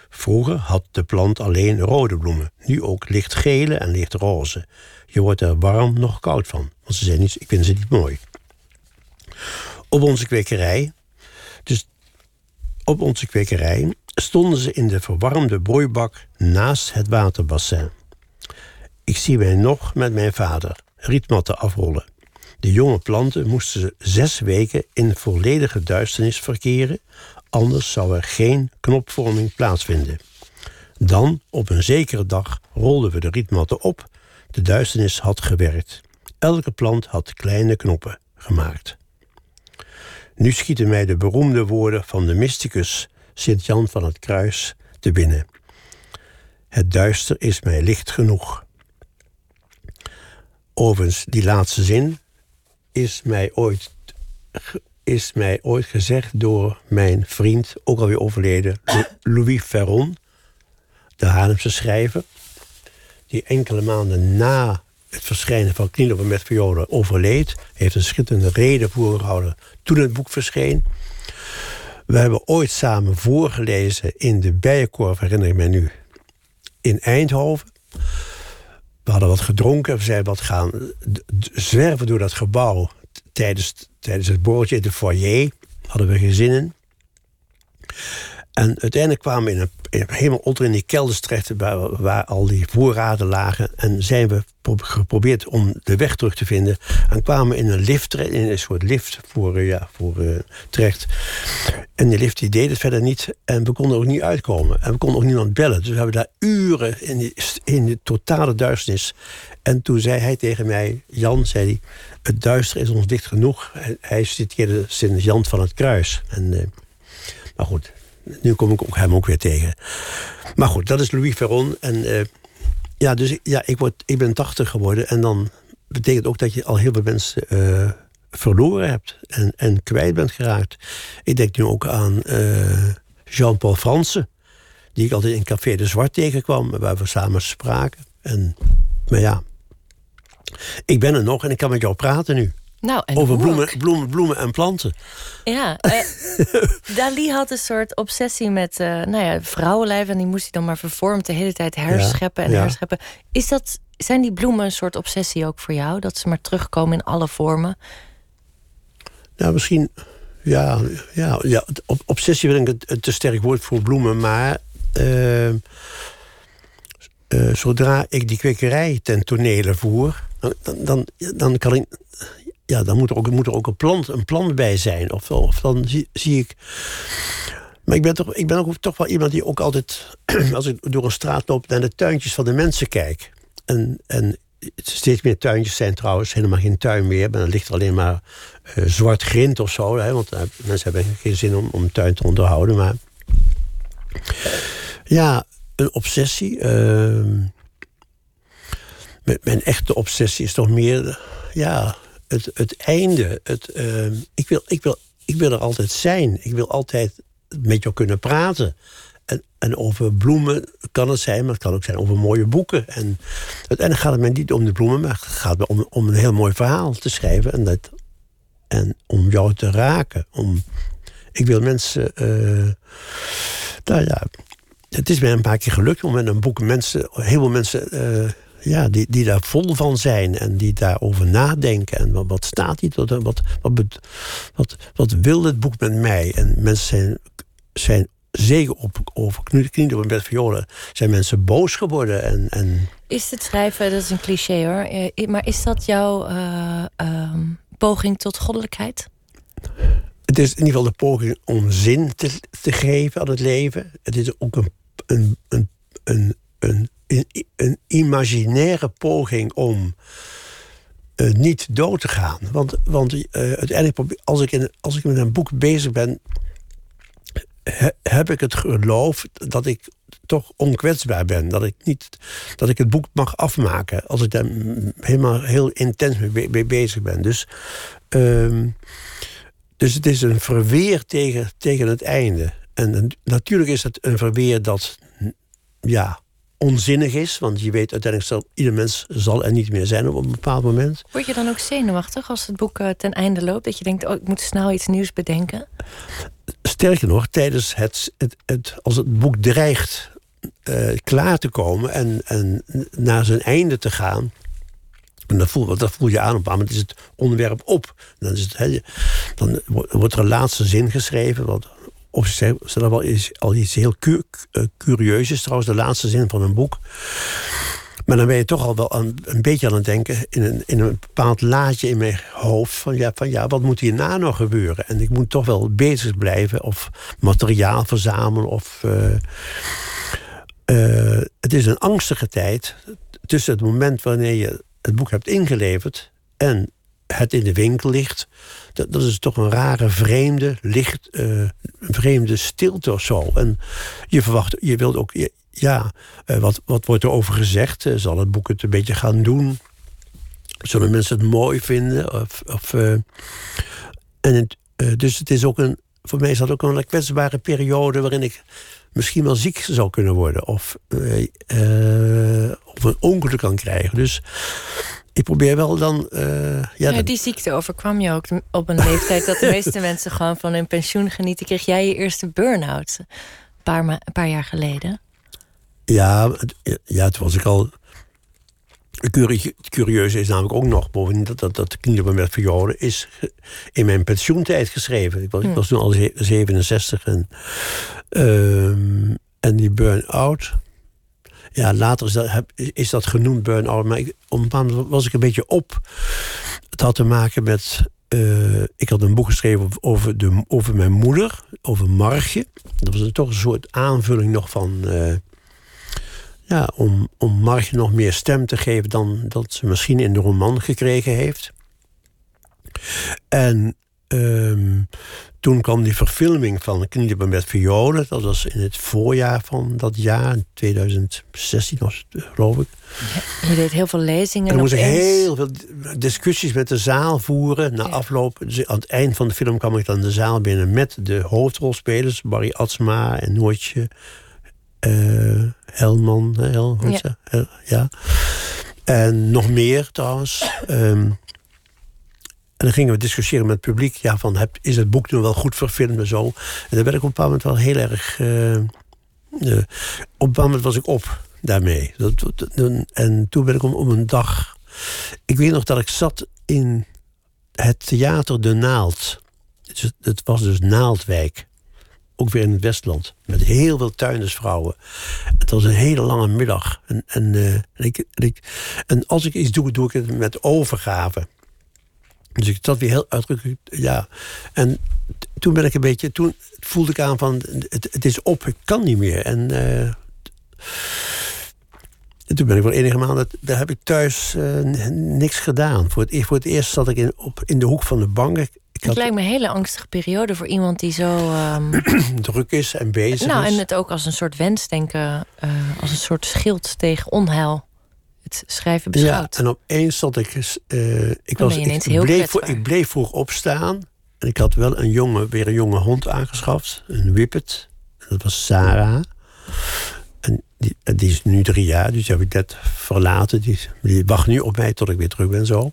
Speaker 5: Vroeger had de plant alleen rode bloemen, nu ook lichtgele en lichtroze. Je wordt er warm nog koud van, want ze zijn niet, ik vind ze niet mooi. Op onze kwekerij, op onze kwekerij stonden ze in de verwarmde broeibak naast het waterbassin. Ik zie mij nog met mijn vader rietmatten afrollen. De jonge planten moesten zes weken in volledige duisternis verkeren, anders zou er geen knopvorming plaatsvinden. Dan, op een zekere dag, rolden we de rietmatten op. De duisternis had gewerkt. Elke plant had kleine knoppen gemaakt. Nu schieten mij de beroemde woorden van de mysticus Sint-Jan van het Kruis te binnen. Het duister is mij licht genoeg. Overigens, die laatste zin is mij ooit, is mij ooit gezegd door mijn vriend, ook alweer overleden, Louis Ferron, de Haarlemse schrijver, die enkele maanden na het verschijnen van Knielopen met Violen overleed. Heeft een schitterende reden voorgehouden toen het boek verscheen. We hebben ooit samen voorgelezen in de Bijenkorf, herinner ik mij nu, in Eindhoven. We hadden wat gedronken, we zijn wat gaan zwerven door dat gebouw tijdens, tijdens het borreltje in de foyer. Hadden we gezinnen. En uiteindelijk kwamen we in een, helemaal onder in die kelders terecht... Waar, al die voorraden lagen. En zijn we geprobeerd om de weg terug te vinden. En kwamen in een lift, in een soort lift voor, uh, ja, voor uh, terecht. En die lift die deed het verder niet. En we konden ook niet uitkomen. En we konden ook niemand bellen. Dus we hebben daar uren in, die, in de totale duisternis. En toen zei hij tegen mij... Jan, zei hij, het duister is ons dicht genoeg. Hij citeerde Sint-Jan van het Kruis. En, uh, maar goed, nu kom ik hem ook weer tegen. Maar goed, dat is Louis Ferron. En uh, ja, dus ja, ik, word, ik ben 80 geworden. En dan betekent ook dat je al heel veel mensen uh, verloren hebt en, en kwijt bent geraakt. Ik denk nu ook aan eh, Jean-Paul Fransen, die ik altijd in Café de Zwart tegenkwam, waar we samen spraken. En, maar ja, ik ben er nog en ik kan met jou praten nu.
Speaker 4: Nou, en
Speaker 5: Over bloemen, bloemen, bloemen en planten.
Speaker 4: Ja, eh, Dali had een soort obsessie met eh nou ja, vrouwenlijf... en die moest hij dan maar vervormd de hele tijd herscheppen en
Speaker 5: ja.
Speaker 4: herscheppen. Is dat, zijn die bloemen een soort obsessie ook voor jou? Dat ze maar terugkomen in alle vormen?
Speaker 5: Nou, misschien. Ja, ja, ja op, obsessie vind ik het een te sterk woord voor bloemen. Maar. eh, eh, zodra ik die kwekerij ten tonele voer. dan, dan, dan kan ik. Ja, dan moet er ook, moet er ook een, plant, een plant bij zijn. Of, of dan zie, ik. Maar ik ben, toch, ik ben ook toch wel iemand die ook altijd. als ik door een straat loop. naar de tuintjes van de mensen kijk. En, en steeds meer tuintjes zijn trouwens helemaal geen tuin meer. Maar dan ligt er alleen maar eh, zwart grind of zo. Hè, want eh, mensen hebben geen zin om, om tuin te onderhouden. Maar ja, een obsessie. ehm, mijn, mijn echte obsessie is toch meer ja, het, het einde. Het, ehm, ik, wil, ik, wil, ik wil er altijd zijn. Ik wil altijd met jou kunnen praten. En, en over bloemen kan het zijn, maar het kan ook zijn over mooie boeken. En uiteindelijk gaat het mij niet om de bloemen, maar het gaat me om, om een heel mooi verhaal te schrijven. En, dat, en om jou te raken. Om, ik wil mensen. eh, nou ja, het is mij een paar keer gelukt om met een boek mensen, heel veel mensen. eh, ja, die, die daar vol van zijn en die daarover nadenken. En wat, wat staat hier? Wat, wat, wat, wat, wat wil dit boek met mij? En mensen zijn, zijn zeker op, over knie- knieën op een bed violen. Zijn mensen boos geworden. En, en
Speaker 4: Is het schrijven, dat is een cliché hoor... eh, maar is dat jouw eh, ehm, poging tot goddelijkheid?
Speaker 5: het is in ieder geval de poging om zin te, te geven aan het leven. Het is ook een, een, een, een, een, een, imaginaire poging om eh, niet dood te gaan. Want, want eh, uiteindelijk, als ik, in, als ik met een boek bezig ben, he- heb ik het geloof dat ik toch onkwetsbaar ben. Dat ik, niet, dat ik het boek mag afmaken als ik daar helemaal heel intens mee, mee bezig ben. Dus, ehm, dus het is een verweer tegen, tegen het einde. En een- natuurlijk is het een verweer dat ja, onzinnig is. Want je weet uiteindelijk zal ieder mens zal er niet meer zijn op een bepaald moment.
Speaker 4: Word je dan ook zenuwachtig als het boek eh, ten einde loopt? Dat je denkt, oh, ik moet snel iets nieuws bedenken?
Speaker 5: Sterker nog, tijdens het, het, het, als het boek dreigt eh, klaar te komen en, en naar zijn einde te gaan. En dat voel, dat voel je aan op een bepaald moment is het onderwerp op. Dan, is het, dan wo- wordt er een laatste zin geschreven. Wat op zichzelf wel is, al iets heel cu- eh, curieus trouwens, de laatste zin van een boek. Maar dan ben je toch al wel een beetje aan het denken in een, in een bepaald laadje in mijn hoofd. Van ja, van ja, wat moet hierna nog gebeuren? En ik moet toch wel bezig blijven of materiaal verzamelen. Of, eh, eh, het is een angstige tijd tussen het moment wanneer je het boek hebt ingeleverd en het in de winkel ligt. Dat, is toch een rare, vreemde, licht, eh, vreemde stilte of zo. En je verwacht, je wilt ook, ja, eh, wat, wat wordt er over gezegd? Eh, zal het boek het een beetje gaan doen? Zullen mensen het mooi vinden? Of, of, en dus het is ook een, voor mij is dat ook een kwetsbare periode waarin ik misschien wel ziek zou kunnen worden. Of, of een ongeluk kan krijgen. Dus ik probeer wel dan. eh, ja,
Speaker 4: die ziekte overkwam je ook op een leeftijd dat de meeste mensen gewoon van hun pensioen genieten. Kreeg jij je eerste burn-out een paar, een paar jaar geleden?
Speaker 5: Ja, ja, toen was ik al. Het curie- het curieuze is namelijk ook nog, bovendien dat, dat, dat knieën met verjoden is in mijn pensioentijd geschreven. Ik was, ik was toen al ze- 67 en, ehm, en die burn-out. Ja, later is dat, is dat genoemd burn-out, maar ik, op een bepaald was ik een beetje op. Het had te maken met. eh, ik had een boek geschreven over, de, over mijn moeder, over Margje. Dat was toch een soort aanvulling nog van. eh, ja, om, om Margje nog meer stem te geven dan dat ze misschien in de roman gekregen heeft. En ehm, toen kwam die verfilming van Knielen met violen. Dat was in het voorjaar van dat jaar, 2016 was het, geloof ik.
Speaker 4: Je deed heel veel lezingen.
Speaker 5: En dan moest ik heel veel discussies met de zaal voeren. Na
Speaker 4: Ja.
Speaker 5: afloop, dus aan het eind van de film kwam ik dan de zaal binnen met de hoofdrolspelers, Barry Atsma en Noortje eh, Helman. Hel,
Speaker 4: Ja.
Speaker 5: ja. En nog meer trouwens. Ehm, en dan gingen we discussiëren met het publiek. Ja, van, heb, is het boek nu wel goed verfilmd en zo. En daar werd ik op een bepaald moment wel heel erg... eh, eh, op een bepaald moment was ik op daarmee. Dat, en toen ben ik om, om een dag... Ik weet nog dat ik zat in het theater De Naald. Het is- Het was dus Naaldwijk. Ook weer in het Westland. Met heel veel tuindersvrouwen. Het was een hele lange middag. En, en, eh, ik, ik, en als ik iets doe, doe ik het met overgave. Dus ik zat weer heel uitdrukkelijk. Ja. En toen ben ik een beetje. Toen voelde ik aan van. Het, het is op, ik kan niet meer. En. eh, en toen ben ik wel enige maanden. Daar heb ik thuis eh, niks gedaan. Voor het, e- voor het eerst zat ik in, op, in de hoek van de bank. Ik, ik
Speaker 4: Het
Speaker 5: had
Speaker 4: lijkt me een hele angstige periode voor iemand die zo. ehm,
Speaker 5: druk is en bezig
Speaker 4: nou,
Speaker 5: is.
Speaker 4: en het ook als een soort wensdenken, eh als een soort schild tegen onheil. Het schrijven
Speaker 5: Ja,
Speaker 4: beschouwt.
Speaker 5: en opeens zat ik. eh, ik, was, ik,
Speaker 4: heel
Speaker 5: bleef ik bleef vroeg opstaan. En ik had wel een jonge, weer een jonge hond aangeschaft. Een whippet. Dat was Sarah. En die, is nu drie jaar, dus die heb ik net verlaten. Die, die wacht nu op mij tot ik weer terug ben zo.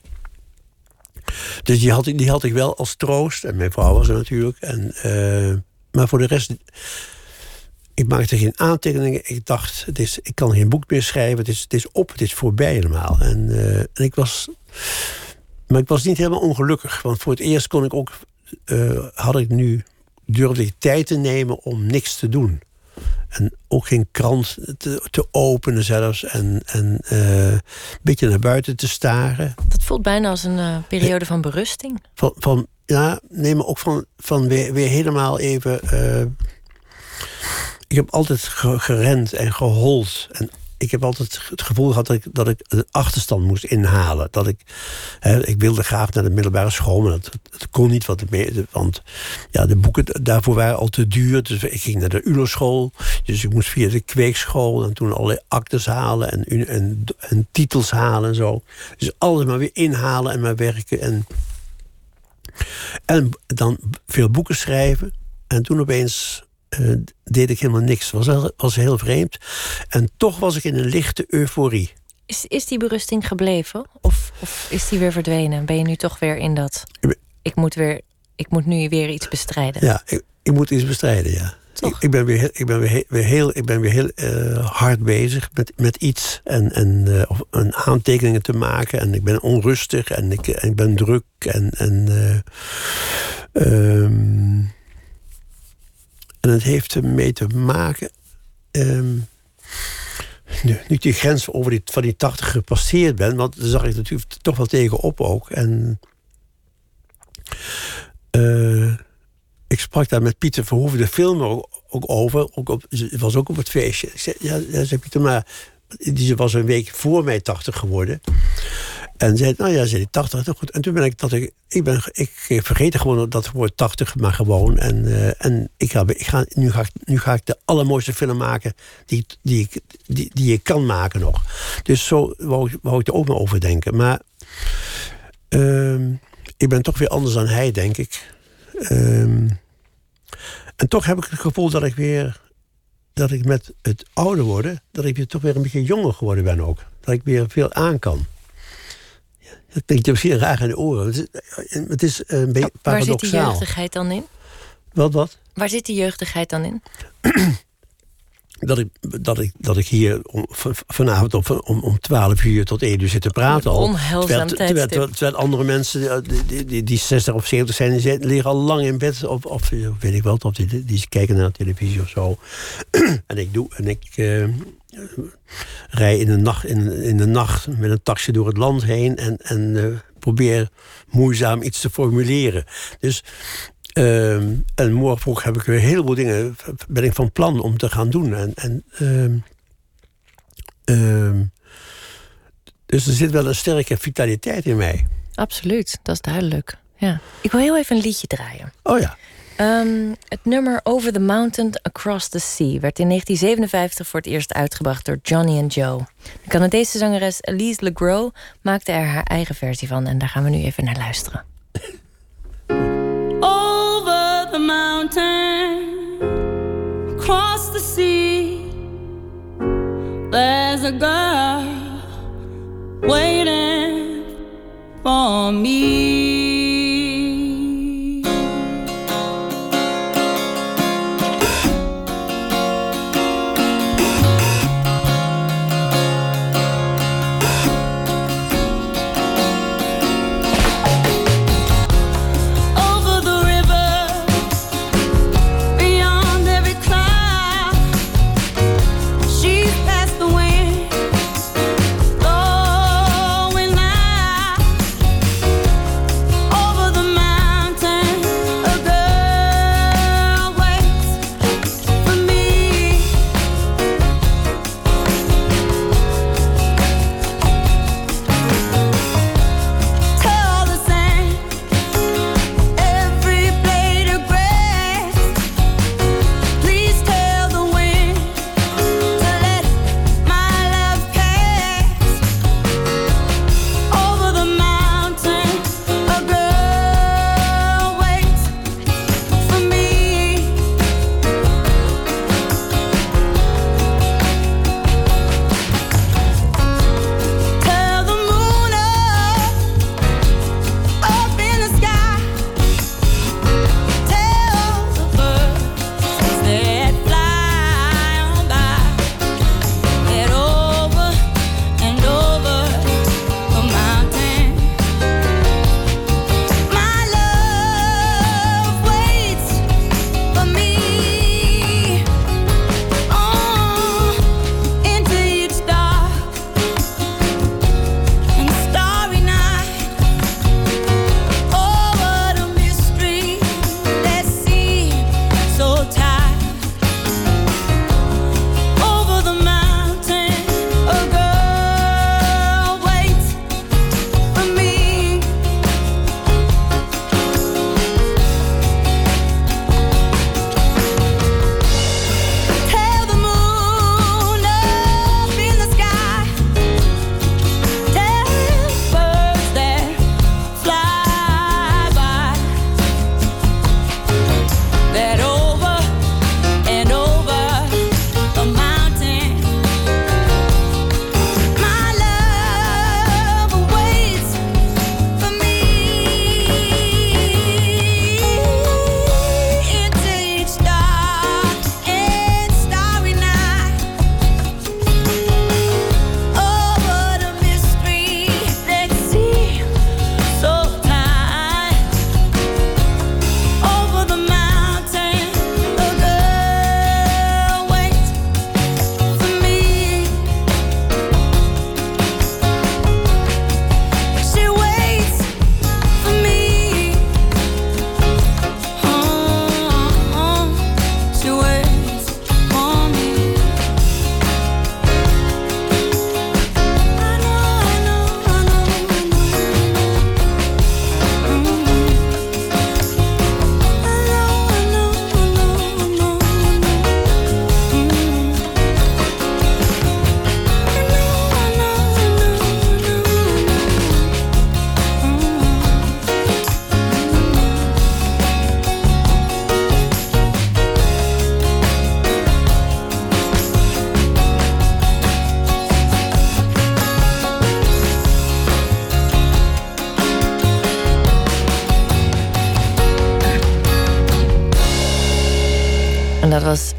Speaker 5: Dus die had, ik, die had ik wel als troost. En mijn vrouw was er natuurlijk. En, eh, maar voor de rest... Ik maakte geen aantekeningen. Ik dacht, het is, ik kan geen boek meer schrijven. Het is, het is op, het is voorbij helemaal. En, eh, en ik was... Maar ik was niet helemaal ongelukkig. Want voor het eerst kon ik ook... eh, had ik nu... Durfde ik tijd te nemen om niks te doen. En ook geen krant te, te openen zelfs. En, en eh, een beetje naar buiten te staren.
Speaker 4: Dat voelt bijna als een periode van berusting.
Speaker 5: Van, van ja, nee, maar ook van, van weer, weer helemaal even. Ik heb altijd ge- gerend en gehold. En ik heb altijd het gevoel gehad dat ik, dat ik een achterstand moest inhalen. Dat ik, hè, ik wilde graag naar de middelbare school, maar dat, kon niet. Want, de, ja, de boeken daarvoor waren al te duur. Dus ik ging naar de ULO-school. Dus ik moest via de kweekschool en toen allerlei actes halen en, en, en titels halen en zo. Dus alles maar weer inhalen en maar werken. En en dan veel boeken schrijven. En toen opeens eh, deed ik helemaal niks. Was, heel- was heel vreemd. En toch was ik in een lichte euforie.
Speaker 4: Is, is die berusting gebleven? Of, of is die weer verdwenen? Ben je nu toch weer in dat.
Speaker 5: Ik
Speaker 4: moet, weer, ik moet nu weer iets bestrijden?
Speaker 5: Ja, ik, ik moet iets bestrijden, ja. Ik, ik ben weer, heel- ik ben weer, he- weer heel, ik ben weer heel eh, hard bezig met, met iets. En, en, een aantekeningen te maken. En ik ben onrustig en ik, en ik ben druk. En, en, eh, ehm, en het heeft ermee te maken. ehm, nu, ik die grens over die, van die 80 gepasseerd ben, want daar zag ik natuurlijk toch wel tegenop ook. En eh, ik sprak daar met Pieter Verhoeven, de film, ook, ook over. Ook op, ze was ook op het feestje. Ik zei, ja, zei Pieter, maar die was een week voor mij 80 geworden. En zei, nou ja, zei die 80, nou goed. En toen ben ik dat ik, ik ben, ik vergeet gewoon dat woord 80, maar gewoon. En, eh, en ik ga, ik ga, nu, ga ik, nu ga ik de allermooiste film maken die, die, ik, die, die ik kan maken nog. Dus zo wou, wou ik er ook maar over denken. Maar ehm, ik ben toch weer anders dan hij, denk ik. Ehm, en toch heb ik het gevoel dat ik weer, dat ik met het ouder worden, dat ik weer toch weer een beetje jonger geworden ben ook. Dat ik weer veel aan kan. Dat klinkt misschien raar in de oren. Het is, het is een beetje
Speaker 4: Waar zit die jeugdigheid dan in?
Speaker 5: Wat, wat?
Speaker 4: Waar zit die jeugdigheid dan in?
Speaker 5: Dat ik, dat ik, dat ik hier om, vanavond om, om, om 12 uur tot 1 uur zit te praten. Al.
Speaker 4: onheilzaam
Speaker 5: terwijl, terwijl, terwijl, andere mensen eh, die, die, die, die 60 of 70 zijn, die liggen al lang in bed. Of, of eh, weet ik wel, of die, die kijken naar televisie of zo. en ik doe, en ik eh, rij in de, nacht, in, in de nacht met een taxi door het land heen en, en eh, probeer moeizaam iets te formuleren. Dus Ehm, en morgen vroeg heb ik weer een heleboel dingen. Ben ik van plan om te gaan doen. En, en, ehm, ehm, dus er zit wel een sterke vitaliteit in mij.
Speaker 4: Absoluut, dat is duidelijk. Ja. Ik wil heel even een liedje draaien.
Speaker 5: Oh ja.
Speaker 4: Ehm, het nummer Over the Mountain Across the Sea werd in 1957 voor het eerst uitgebracht door Johnny and Joe. De Canadese zangeres Elise LeGros maakte er haar eigen versie van en daar gaan we nu even naar luisteren.
Speaker 1: Over the mountain, across the sea, there's a girl waiting for me.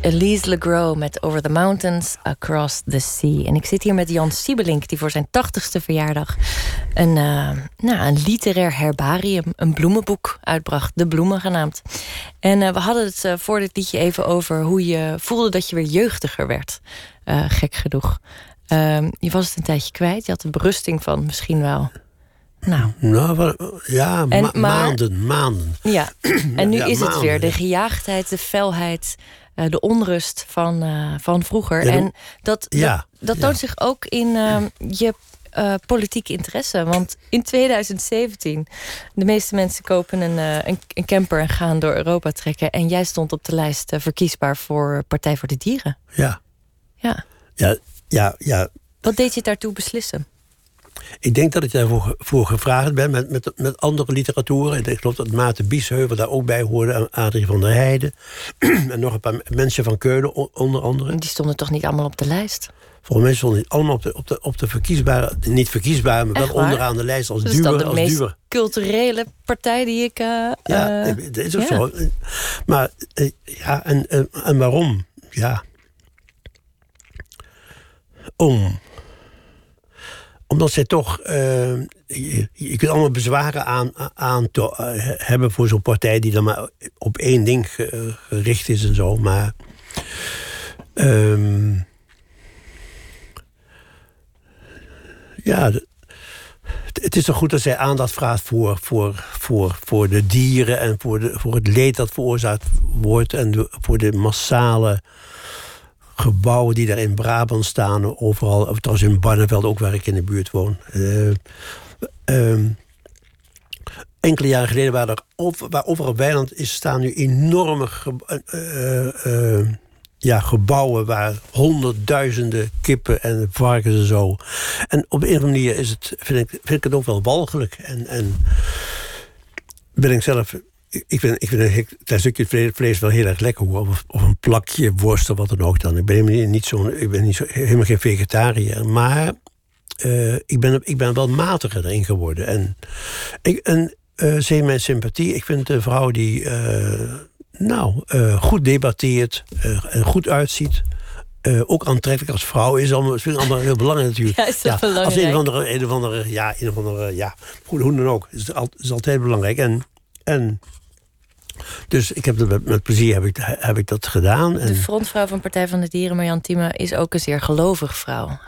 Speaker 4: Elise LeGros met Over the Mountains, Across the Sea. En ik zit hier met Jan Siebelink, die voor zijn tachtigste verjaardag... een, uh, nou, een literair herbarium, een bloemenboek uitbracht. De Bloemen genaamd. En uh, we hadden het uh, voor dit liedje even over hoe je voelde dat je weer jeugdiger werd. gek genoeg. Ehm, je was het een tijdje kwijt. Je had de berusting van misschien wel... Nou,
Speaker 5: nou ja, ma maar, maanden, maanden.
Speaker 4: Ja, en nu ja, is het weer de gejaagdheid, de felheid, uh, de onrust van, uh, van vroeger.
Speaker 5: Ja,
Speaker 4: en dat,
Speaker 5: ja,
Speaker 4: dat, dat toont zich ook in uh, je uh, politieke interesse. Want in 2017, de meeste mensen kopen een, een, een, camper en gaan door Europa trekken. En jij stond op de lijst verkiesbaar voor Partij voor de Dieren.
Speaker 5: Ja.
Speaker 4: Ja.
Speaker 5: Ja, ja, ja.
Speaker 4: Wat deed je daartoe beslissen?
Speaker 5: Ik denk dat ik daarvoor voor gevraagd ben met, met, met andere literatuur. Ik geloof dat Maarten Biesheuvel daar ook bij hoorde. En Adrie van der Heijden. en nog een paar mensen van Keulen onder andere.
Speaker 4: Die stonden toch niet allemaal op de lijst?
Speaker 5: Volgens mij stonden die allemaal op de, op de, op de verkiesbare... Niet verkiesbare, maar wel onderaan de lijst als
Speaker 4: dus
Speaker 5: duwer.
Speaker 4: Dat is de
Speaker 5: als
Speaker 4: meest
Speaker 5: duwer.
Speaker 4: culturele partij die ik... Uh,
Speaker 5: ja,
Speaker 4: uh,
Speaker 5: dat is ook ja. zo. Maar uh, ja, en, en waarom? Ja. Om omdat zij toch. Uh, je, kunt allemaal bezwaren aan, aan te, uh, hebben voor zo'n partij die dan maar op één ding gericht is en zo. Maar. Um, ja, het is toch goed dat zij aandacht vraagt voor, voor, voor, voor de dieren en voor, de, voor het leed dat veroorzaakt wordt en voor de massale gebouwen die daar in Brabant staan, overal, of trouwens in Barneveld ook waar ik in de buurt woon. Uh, uh, enkele jaren geleden waren er waar overal weiland is, staan nu enorme ge, uh, ja, gebouwen waar honderdduizenden kippen en varkens en zo. En op een of andere manier is het, vind, ik, vind ik het ook wel walgelijk. En, en ben ik zelf ik vind, ik vind een stukje vlees wel heel erg lekker. Of, of een plakje worst of wat dan ook dan. Ik ben helemaal niet, zo, ik ben niet zo, helemaal geen vegetariër. Maar uh, ik, ben, ik ben wel matiger erin geworden. En, ik, en uh, ze heeft mijn sympathie. Ik vind een vrouw die uh, nou, goed debatteert en goed uitziet. Uh, ook aantrekkelijk als vrouw is. Allemaal, vind ik allemaal heel belangrijk natuurlijk.
Speaker 4: Ja, is ja, belangrijk?
Speaker 5: Als een of andere, een of andere, ja, een of andere, ja, hoe, hoe dan ook. Is, is altijd belangrijk. En, en dus ik heb dat met, met plezier heb ik, heb ik dat gedaan. En
Speaker 4: de frontvrouw van Partij van de Dieren, Marjan Thieme, is ook een zeer gelovig vrouw.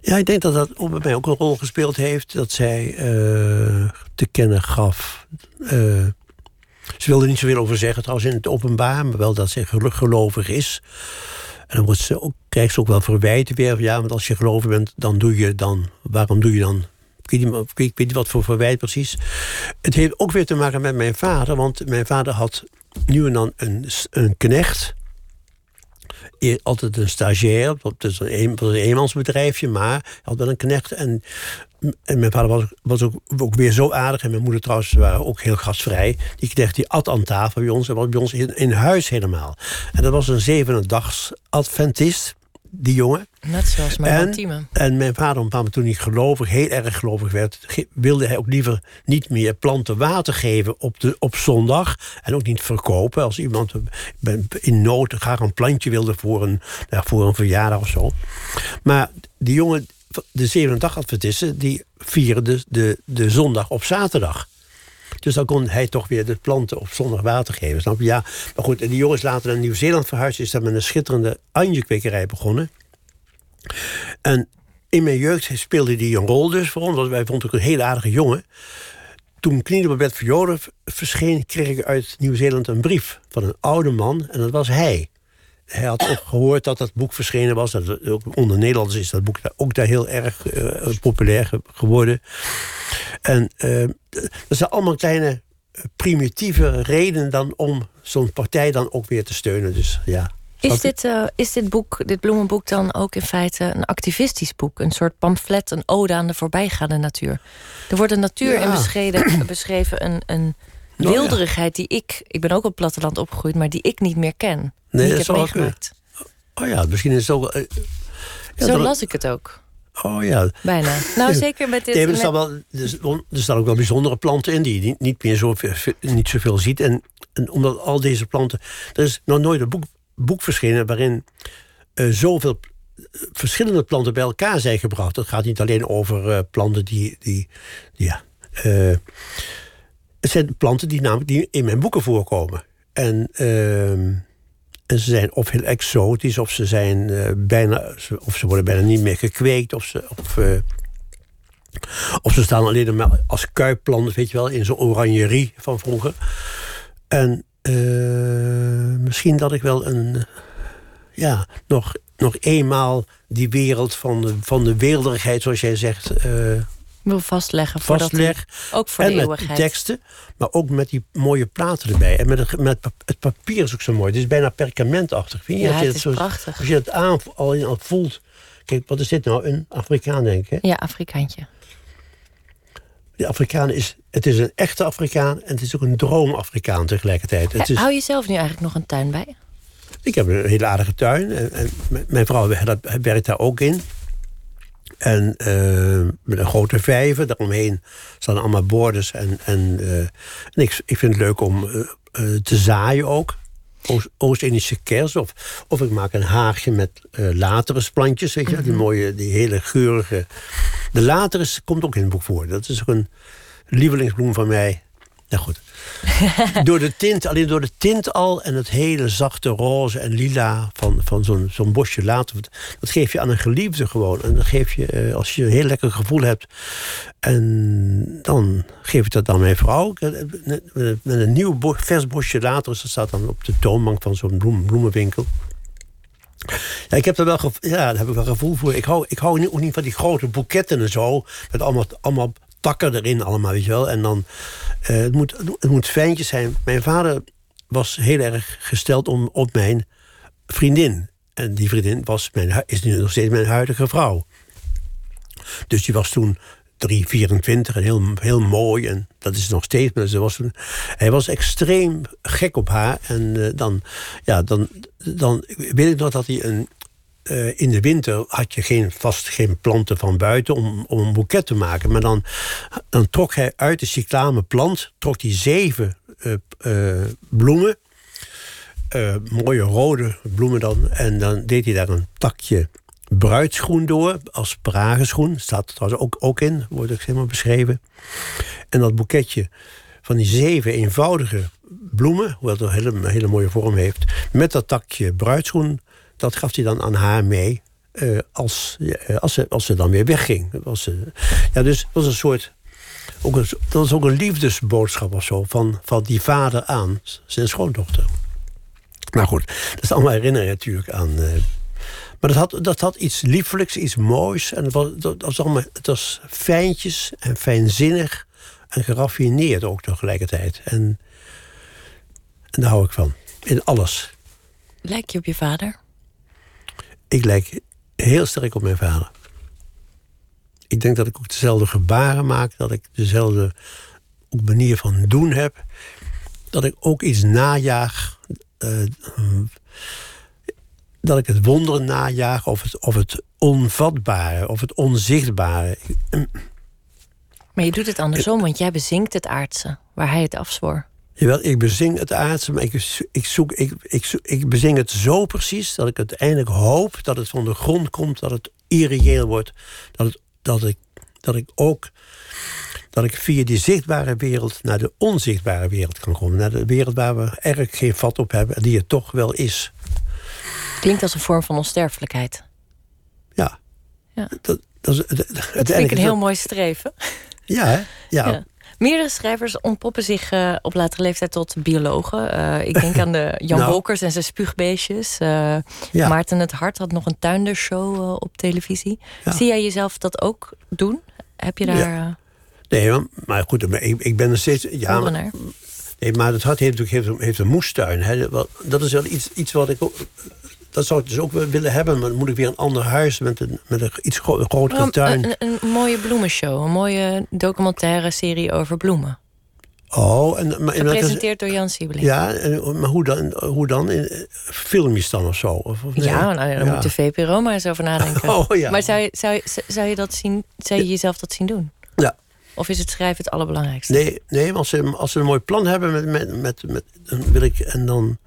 Speaker 5: Ja, ik denk dat dat bij mij ook een rol gespeeld heeft. Dat zij uh, te kennen gaf. Uh, ze wilde niet zoveel over zeggen, trouwens in het openbaar, maar wel dat ze gelovig is. En dan wordt ze ook, krijgt ze ook wel verwijten weer. Ja, want als je gelovig bent, dan doe je dan. Waarom doe je dan ik weet, niet, ik weet wat voor verwijt precies. Het heeft ook weer te maken met mijn vader. Want mijn vader had nu en dan een, een knecht. Altijd een stagiair. Het was een, een eenmansbedrijfje, maar hij had wel een knecht. En, mijn vader was, was ook, ook, weer zo aardig. En mijn moeder trouwens waren ook heel gastvrij. Die knecht die at aan tafel bij ons. En was bij ons in, in huis helemaal. En dat was een zevenendags adventist die jongen.
Speaker 4: Net zoals mijn en,
Speaker 5: en mijn vader, moment toen hij gelovig, heel erg gelovig werd, wilde hij ook liever niet meer planten water geven op, de, op zondag. En ook niet verkopen. Als iemand in nood graag een plantje wilde voor een, ja, voor een verjaardag of zo. Maar die jongen, de 87 adventisten, die vieren de, de, de zondag op zaterdag. Dus dan kon hij toch weer de planten op zondag water geven. Snap je? Ja, maar goed, en die jongens later naar Nieuw-Zeeland verhuisd. Is dat met een schitterende anjekwekerij begonnen. En in mijn jeugd speelde die een rol dus voor ons. Want wij vonden ook een hele aardige jongen. Toen Knielbert Verjoden verscheen, kreeg ik uit Nieuw-Zeeland een brief van een oude man. En dat was hij. Hij had ook gehoord dat dat boek verschenen was. Dat, ook onder Nederlanders is dat boek ook daar heel erg uh, populair geworden. En uh, dat zijn allemaal kleine primitieve redenen dan om zo'n partij dan ook weer te steunen. Dus ja.
Speaker 4: Is dit, uh, is dit boek, dit bloemenboek dan ook in feite een activistisch boek? Een soort pamflet, een ode aan de voorbijgaande natuur? Er wordt een natuur ja. in beschreven, beschreven een, een wilderigheid die ik... Ik ben ook op het platteland opgegroeid, maar die ik niet meer ken.
Speaker 5: Nee,
Speaker 4: die ik heb meegemaakt.
Speaker 5: Oh ja, misschien is het ook... Uh,
Speaker 4: ja, Zo las ik het ook.
Speaker 5: Oh ja.
Speaker 4: Bijna. Nou, zeker met dit...
Speaker 5: Nee, er, staan wel, er, staan ook wel bijzondere planten in... die je niet meer zo, niet zoveel ziet. En, en omdat al deze planten... Er is nog nooit een boek, boek verschenen... waarin uh, zoveel verschillende planten bij elkaar zijn gebracht. Het gaat niet alleen over uh, planten die... die, die ja, uh, het zijn planten die namelijk die in mijn boeken voorkomen. En... En ze zijn of heel exotisch, of ze zijn uh, bijna, of ze worden bijna niet meer gekweekt, of ze, of, uh, of ze staan alleen maar als kuipplanten, weet je wel, in zo'n oranjerie van vroeger. En uh, misschien dat ik wel een, ja, nog nog eenmaal die wereld van de, van de weelderigheid, zoals jij zegt, eh,
Speaker 4: Wil vastleggen.
Speaker 5: vastleg.
Speaker 4: hij- ook voor
Speaker 5: en
Speaker 4: de
Speaker 5: met
Speaker 4: eeuwigheid.
Speaker 5: teksten, maar ook met die mooie platen erbij. En met het, met het papier is ook zo mooi. Het is bijna perkamentachtig. Vind je
Speaker 4: Ja, het is
Speaker 5: zo-
Speaker 4: prachtig.
Speaker 5: Als je het aan, al, al voelt. Kijk, wat is dit nou? Een Afrikaan, denk ik. Hè?
Speaker 4: Ja, Afrikaantje.
Speaker 5: Die Afrikaan is, het is een echte Afrikaan en het is ook een droom-Afrikaan tegelijkertijd. Het is,
Speaker 4: Hou je zelf nu eigenlijk nog een tuin bij?
Speaker 5: Ik heb een hele aardige tuin. En, en mijn vrouw werkt daar ook in. En eh, met een grote vijver. Daaromheen staan allemaal borders. En, en, en ik, ik vind het leuk om eh, te zaaien ook. Oost- Oost-Indische kers. Of, of ik maak een haagje met eh laterisplantjes. Weet je, die mooie, die hele geurige. De lateris komt ook in het boek voor. Dat is ook een lievelingsbloem van mij. Nou goed. door de tint, alleen door de tint al en het hele zachte roze en lila van, van zo'n zo'n bosje later. Dat geef je aan een geliefde gewoon. En dan geef je, eh, als je een heel lekker gevoel hebt. En dan geef ik dat aan mijn vrouw. Eh, Met een nieuw vers bosje later. Dat staat dan op de toonbank van zo'n bloem, bloemenwinkel. Ja, ik heb er wel, ja, daar heb ik wel gevoel voor. Ik hou, ik hou ook niet van die grote boeketten en zo. Met allemaal, allemaal takken erin allemaal, weet je wel. En dan, eh, het, moet, het moet fijntjes zijn. Mijn vader was heel erg gesteld om, op mijn vriendin. En die vriendin was mijn, is nu nog steeds mijn huidige vrouw. Dus die was toen 3, 24 en heel, heel mooi. En dat is nog steeds. Maar ze was hij was extreem gek op haar. En eh, dan, ja, dan, dan weet ik nog dat hij een. Eh, in de winter had je geen, vast geen planten van buiten om, om een boeket te maken. Maar dan, trok hij uit de cyclameplant trok hij zeven eh, eh, bloemen. mooie rode bloemen dan. En dan deed hij daar een takje bruidsgroen door, als prageschoen. Staat er trouwens ook, ook in, wordt ook helemaal beschreven. En dat boeketje van die zeven eenvoudige bloemen, hoewel het een hele, hele mooie vorm heeft, met dat takje bruidsgroen, dat gaf hij dan aan haar mee. eh, als, eh, als, ze, als ze dan weer wegging. Was, eh, ja, dus was een soort. Ook dat was ook een liefdesboodschap of zo. Van, van die vader aan zijn schoondochter. Nou goed, dat is allemaal herinneringen natuurlijk aan. maar dat had, dat had iets liefelijks, iets moois. En het was, dat was allemaal, het was fijntjes en fijnzinnig. En geraffineerd ook tegelijkertijd. En, en daar hou ik van. In alles.
Speaker 4: Lijk je op je vader?
Speaker 5: Ik lijk heel sterk op mijn vader. Ik denk dat ik ook dezelfde gebaren maak. Dat ik dezelfde manier van doen heb. Dat ik ook iets najaag. eh, dat ik het wonderen najaag. Of het, of het onvatbare. Of het onzichtbare.
Speaker 4: Maar je doet het andersom, want jij bezinkt het aardse, waar hij het afzwoer.
Speaker 5: Jawel, ik bezing het aardse, maar ik, ik, zoek, ik, ik, zoek- ik bezing het zo precies dat ik uiteindelijk hoop dat het van de grond komt, dat het irreëel wordt. Dat, het, dat, ik, dat ik ook dat ik via die zichtbare wereld naar de onzichtbare wereld kan komen. Naar de wereld waar we eigenlijk geen vat op hebben en die er toch wel is.
Speaker 4: Klinkt als een vorm van onsterfelijkheid.
Speaker 5: Ja.
Speaker 4: Ja.
Speaker 5: Dat, dat, is,
Speaker 4: vind ik een heel
Speaker 5: dat-
Speaker 4: mooi streven.
Speaker 5: Ja, hè? Ja.
Speaker 4: Ja. Meerdere schrijvers ontpoppen zich eh, op latere leeftijd tot biologen. Eh, ik denk aan de Jan
Speaker 5: Nou.
Speaker 4: Wolkers en zijn spuugbeestjes. Eh,
Speaker 5: Ja.
Speaker 4: Maarten het Hart had nog een tuindershow op televisie.
Speaker 5: Ja.
Speaker 4: Zie jij jezelf dat ook doen? Heb je daar
Speaker 5: Ja. Nee, maar, goed, maar ik, ik ben er steeds. Ja, maar? Nee, maar het hart heeft natuurlijk heeft, een- heeft een moestuin. Hè. Dat is wel iets, iets wat ik ook. Dat zou ik dus ook willen hebben, maar dan moet ik weer een ander huis met een, met een iets gro- grotere tuin.
Speaker 4: een, een, een mooie bloemenshow. Een mooie documentaire serie over bloemen.
Speaker 5: oh, en, maar, en dat is-
Speaker 4: Gepresenteerd door Jan Siebeling.
Speaker 5: ja, en, maar hoe dan? Hoe dan? In, filmpjes dan of zo? Of, of nee?
Speaker 4: Ja, nou,
Speaker 5: Ja.
Speaker 4: moet de VPRO maar eens over nadenken.
Speaker 5: Oh, ja.
Speaker 4: Maar zou je, zou, zou je dat zien? Zou je jezelf dat zien doen?
Speaker 5: Ja.
Speaker 4: Of is het schrijven het allerbelangrijkste?
Speaker 5: Nee, nee maar als ze, als ze een mooi plan hebben, met, met, met, met, dan wil ik. En dan.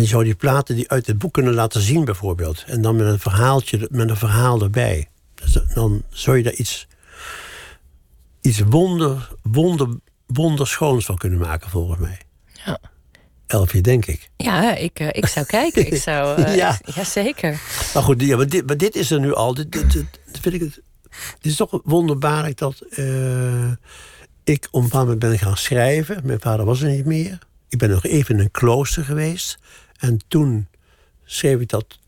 Speaker 5: En je zou die platen die uit het boek kunnen laten zien, bijvoorbeeld. En dan met een verhaaltje, met een verhaal erbij. Dus dan zou je daar iets. iets wonder, wonder, wonderschoons van kunnen maken, volgens mij.
Speaker 4: Ja.
Speaker 5: Elfje, denk ik.
Speaker 4: Ja, ik, eh, ik zou kijken. Ik zou, eh,
Speaker 5: Ja.
Speaker 4: ja. zeker.
Speaker 5: Maar goed, ja, maar, dit, maar dit is er nu al. Dit, dit, dit, vind ik het. Het is toch wonderbaarlijk dat eh, ik op een bepaald moment ben gaan schrijven. Mijn vader was er niet meer. Ik ben nog even in een klooster geweest. En toen schreef ik dat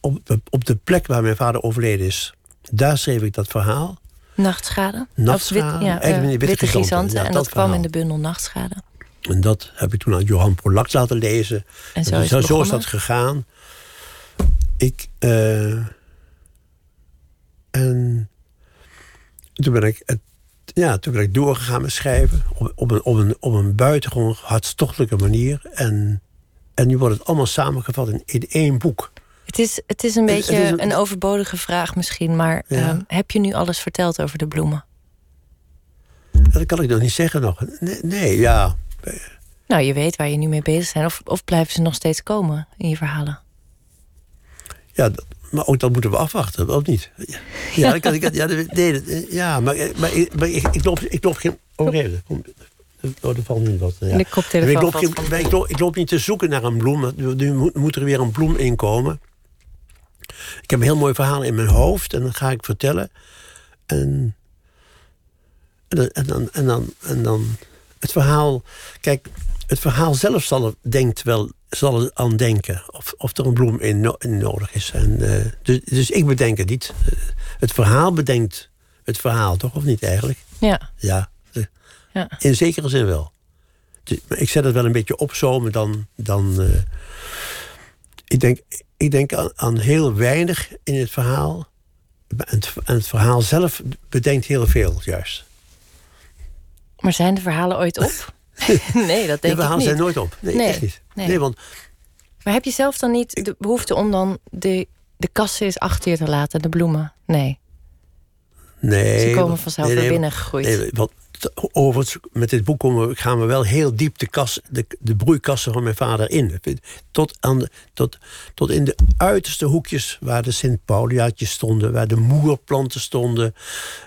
Speaker 5: op, de- op de plek waar mijn vader overleden is, daar schreef ik dat verhaal.
Speaker 4: Nachtschade?
Speaker 5: Nachtschade,
Speaker 4: Of wit- ja,
Speaker 5: eigenlijk
Speaker 4: eh,
Speaker 5: witte ja,
Speaker 4: en
Speaker 5: dat
Speaker 4: dat kwam in de bundel Nachtschade.
Speaker 5: En dat heb ik toen aan Johan Polak laten lezen.
Speaker 4: En zo is
Speaker 5: zo dat gegaan. Ik. eh, en toen ben ik, ja, toen ben ik doorgegaan met schrijven. Op, op, een, op, een, op een buitengewoon hartstochtelijke manier. En, en nu wordt het allemaal samengevat in, in één boek.
Speaker 4: Het is, het is een beetje
Speaker 5: het is een-
Speaker 4: een overbodige vraag misschien, maar
Speaker 5: Ja.
Speaker 4: ehm, heb je nu alles verteld over de bloemen?
Speaker 5: Dat kan ik nog niet zeggen nog. Nee, nee ja.
Speaker 4: Nou, je weet waar je nu mee bezig bent. Of, of blijven ze nog steeds komen in je verhalen?
Speaker 5: Ja, dat- maar ook dat moeten we afwachten, of niet? Ja, ja, dat kan, ik, ja, nee, ja maar, maar, ik- maar ik, ik, loop, ik loop geen... Oh. Kom, oh, valt nu wat. Ja.
Speaker 4: De koptelefoon
Speaker 5: ik, loop ik, loop, ik loop niet te zoeken naar een bloem. Nu moet, er weer een bloem in komen. Ik heb een heel mooi verhaal in mijn hoofd en dat ga ik vertellen. En, en, dan- en, dan, en, dan, en dan het verhaal. Kijk, het verhaal zelf zal er denkt wel zal er aan denken of, of er een bloem in, no- in nodig is. En, eh, dus, dus ik bedenk het niet. Eh, Het verhaal bedenkt het verhaal, toch? Of niet eigenlijk?
Speaker 4: Ja,
Speaker 5: Ja,
Speaker 4: ja.
Speaker 5: in zekere zin wel. Ik zet het wel een beetje op zo, maar dan. dan eh, ik denk, ik denk aan, aan heel weinig in het verhaal. En het, en het verhaal zelf bedenkt heel veel, juist.
Speaker 4: Maar zijn de verhalen ooit op? nee, dat
Speaker 5: De
Speaker 4: denk ik
Speaker 5: verhalen
Speaker 4: niet.
Speaker 5: zijn nooit op. Nee,
Speaker 4: Nee,
Speaker 5: echt niet.
Speaker 4: nee.
Speaker 5: Nee. want
Speaker 4: Maar heb je zelf dan niet de behoefte om dan de, de kassen eens achter je te laten, de bloemen? Nee.
Speaker 5: nee.
Speaker 4: Ze komen vanzelf
Speaker 5: nee,
Speaker 4: weer
Speaker 5: nee,
Speaker 4: binnengegroeid.
Speaker 5: Nee, want overigens, met dit boek komen gaan we wel heel diep de, de, broeikassen van mijn vader in. Tot, aan tot, tot in de uiterste hoekjes waar de Sint-Pauliaatjes stonden, waar de moerplanten stonden.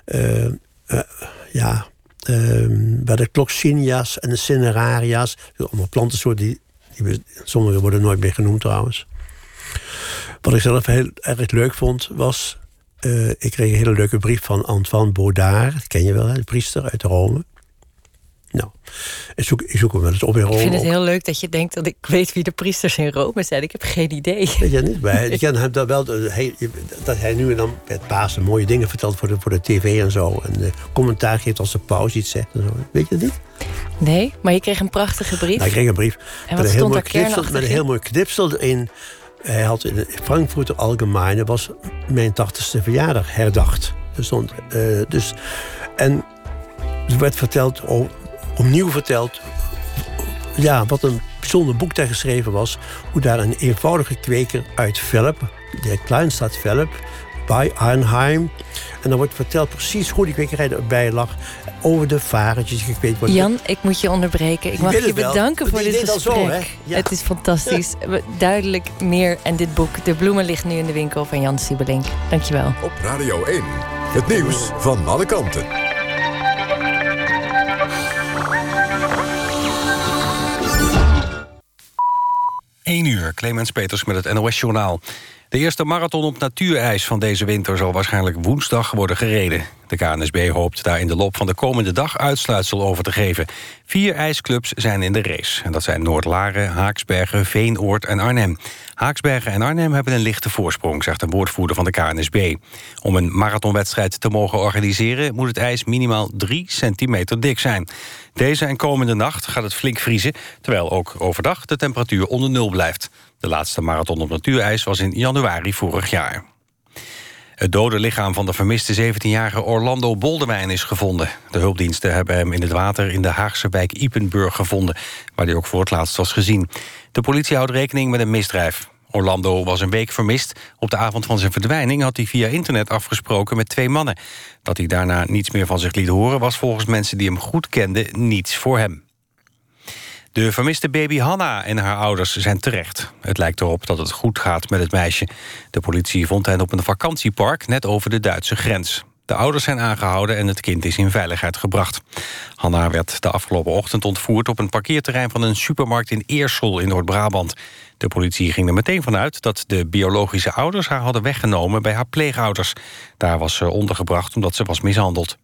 Speaker 5: eh, eh, ja, eh, waar de kloxinia's en de cineraria's. Allemaal plantensoorten die, die sommige worden nooit meer genoemd trouwens. Wat ik zelf heel erg leuk vond was. Eh, ik kreeg een hele leuke brief van Antoine Baudard. Dat ken je wel, de priester uit Rome. Nou, ik zoek, ik zoek hem wel eens op in Rome.
Speaker 4: Ik vind het
Speaker 5: ook.
Speaker 4: heel leuk dat je denkt dat ik weet wie de priesters in Rome zijn. Ik heb geen idee.
Speaker 5: Weet je niet? Maar ik ken hem dat wel. dat Hij, dat hij nu en dan met Pasen mooie dingen vertelt voor de, voor de tv en zo. En eh, commentaar geeft als de paus iets zegt en zo. Weet je dat niet?
Speaker 4: Nee, maar je kreeg een prachtige brief.
Speaker 5: Nou, ik kreeg een brief
Speaker 4: wat
Speaker 5: met een, heel
Speaker 4: stond
Speaker 5: mooi knipsel, met een
Speaker 4: in?
Speaker 5: heel mooi knipsel erin. Hij had in de Frankfurter was mijn 80ste verjaardag herdacht. Er stond, eh, dus, en er werd verteld, opnieuw verteld, ja, wat een bijzonder boek daar geschreven was. Hoe daar een eenvoudige kweker uit Velp, de Kleinstad Velp, bij Arnheim. En dan wordt verteld precies hoe die kwekerij erbij lag. Over de varentjes. Ik weet wat
Speaker 4: Jan, ik moet je onderbreken. Ik mag je
Speaker 5: wel.
Speaker 4: bedanken voor dit gesprek.
Speaker 5: zo, hè? Ja.
Speaker 4: Het is fantastisch. We- Duidelijk meer. En dit boek, De Bloemen, ligt nu in de winkel van Jan Siebelink. Dankjewel.
Speaker 2: Op Radio 1. Het nieuws van alle kanten.
Speaker 6: 1 uur, Clemens Peters met het NOS-journaal. De eerste marathon op natuurijs van deze winter zal waarschijnlijk woensdag worden gereden. De KNSB hoopt daar in de loop van de komende dag uitsluitsel over te geven. Vier ijsclubs zijn in de race. En dat zijn Noordlaren, Haaksbergen, Veenoord en Arnhem. Haaksbergen en Arnhem hebben een lichte voorsprong, zegt een woordvoerder van de KNSB. Om een marathonwedstrijd te mogen organiseren... moet het ijs minimaal 3 centimeter dik zijn. Deze en komende nacht gaat het flink vriezen... terwijl ook overdag de temperatuur onder nul blijft. De laatste marathon op natuurijs was in januari vorig jaar. Het dode lichaam van de vermiste 17-jarige Orlando Boldewijn is gevonden. De hulpdiensten hebben hem in het water in de Haagse wijk Ipenburg gevonden... waar hij ook voor het laatst was gezien. De politie houdt rekening met een misdrijf. Orlando was een week vermist. Op de avond van zijn verdwijning had hij via internet afgesproken met twee mannen. Dat hij daarna niets meer van zich liet horen... was volgens mensen die hem goed kenden niets voor hem. De vermiste baby Hanna en haar ouders zijn terecht. Het lijkt erop dat het goed gaat met het meisje. De politie vond hen op een vakantiepark net over de Duitse grens. De ouders zijn aangehouden en het kind is in veiligheid gebracht. Hanna werd de afgelopen ochtend ontvoerd op een parkeerterrein van een supermarkt in Eersel in Noord-Brabant. De politie ging er meteen vanuit dat de biologische ouders haar hadden weggenomen bij haar pleegouders. Daar was ze ondergebracht omdat ze was mishandeld.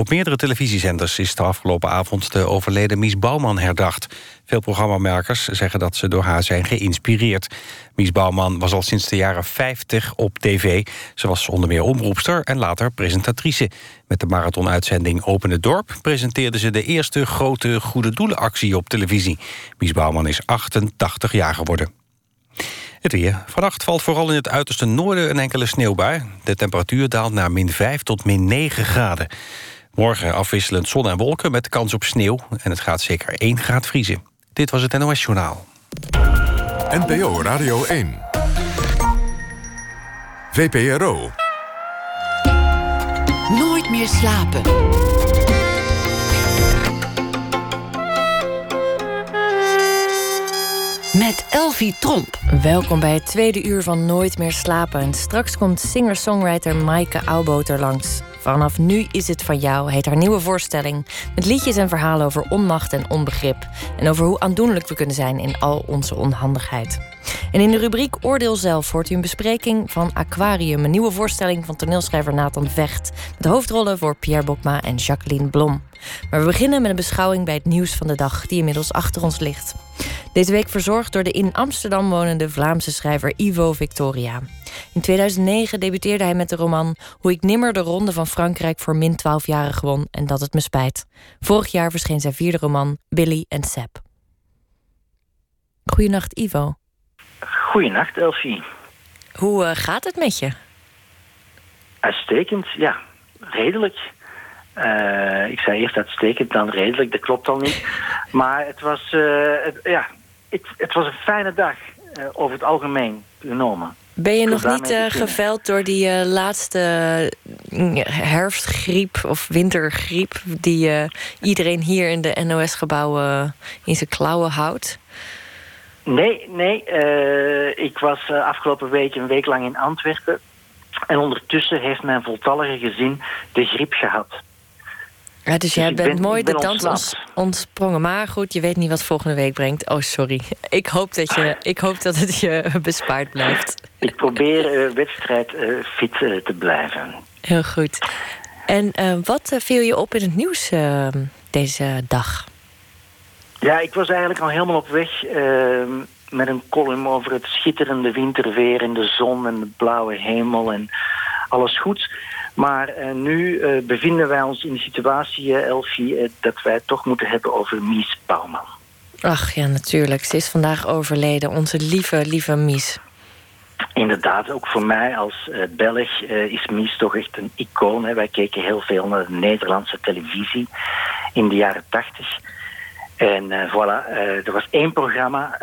Speaker 6: Op meerdere televisiezenders is de afgelopen avond... de overleden Mies Bouwman herdacht. Veel programmamakers zeggen dat ze door haar zijn geïnspireerd. Mies Bouwman was al sinds de jaren 50 op tv. Ze was onder meer omroepster en later presentatrice. Met de marathonuitzending Open het Dorp... presenteerde ze de eerste grote goede doelenactie op televisie. Mies Bouwman is 88 jaar geworden. Het weer. Vannacht valt vooral in het uiterste noorden een enkele sneeuwbui. De temperatuur daalt naar min 5 tot min 9 graden. Morgen afwisselend zon en wolken met kans op sneeuw. En het gaat zeker 1 graad vriezen. Dit was het NOS Journaal.
Speaker 2: NPO Radio 1. VPRO.
Speaker 3: Nooit meer slapen. Met Elvie Tromp.
Speaker 4: Welkom bij het tweede uur van Nooit meer slapen. En straks komt singer-songwriter Maaike Auwboter langs. Vanaf nu is het van jou, heet haar nieuwe voorstelling. Met liedjes en verhalen over onmacht en onbegrip. En over hoe aandoenlijk we kunnen zijn in al onze onhandigheid. En in de rubriek Oordeel zelf hoort u een bespreking van Aquarium, een nieuwe voorstelling van toneelschrijver Nathan Vecht. Met hoofdrollen voor Pierre Bokma en Jacqueline Blom. Maar we beginnen met een beschouwing bij het nieuws van de dag, die inmiddels achter ons ligt. Deze week verzorgd door de in Amsterdam wonende Vlaamse schrijver Ivo Victoria. In 2009 debuteerde hij met de roman Hoe ik nimmer de Ronde van Frankrijk voor min 12 jaren gewon en dat het me spijt. Vorig jaar verscheen zijn vierde roman Billy en Seb. Goedenacht Ivo.
Speaker 7: Goedenacht Elfie.
Speaker 4: Hoe uh, gaat het met je?
Speaker 7: Uitstekend, ja. Redelijk. Uh, ik zei eerst uitstekend, dan redelijk. Dat klopt al niet. Maar het was, uh, het, ja, het, het, was een fijne dag, over het algemeen genomen.
Speaker 4: Ben je nog niet uh, geveld door die uh, laatste herfstgriep of wintergriep... die uh, iedereen hier in de NOS-gebouwen in zijn klauwen houdt?
Speaker 7: Nee, nee. ik was afgelopen week een week lang in Antwerpen. En ondertussen heeft mijn voltallige gezin de griep gehad.
Speaker 4: Ja, dus, jij bent ben, mooi de dans ontsprongen. Maar goed, je weet niet wat volgende week brengt. Oh, sorry. Ik hoop dat, je, ik hoop dat het je bespaard blijft.
Speaker 7: Ik probeer uh, wedstrijd uh, fit uh, te blijven.
Speaker 4: Heel goed. En wat viel je op in het nieuws deze dag?
Speaker 7: Ja, ik was eigenlijk al helemaal op weg ehm, met een column over het schitterende winterweer en de zon en de blauwe hemel en alles goed. Maar uh, nu uh, bevinden wij ons in de situatie, uh, Elfie, dat wij het toch moeten hebben over Mies Bouwman.
Speaker 4: Ach ja, natuurlijk. Ze is vandaag overleden, onze lieve, lieve Mies.
Speaker 7: Inderdaad, ook voor mij als Belg is Mies toch echt een icoon. Hè. Wij keken heel veel naar de Nederlandse televisie in de jaren tachtig. En voilà, er was één programma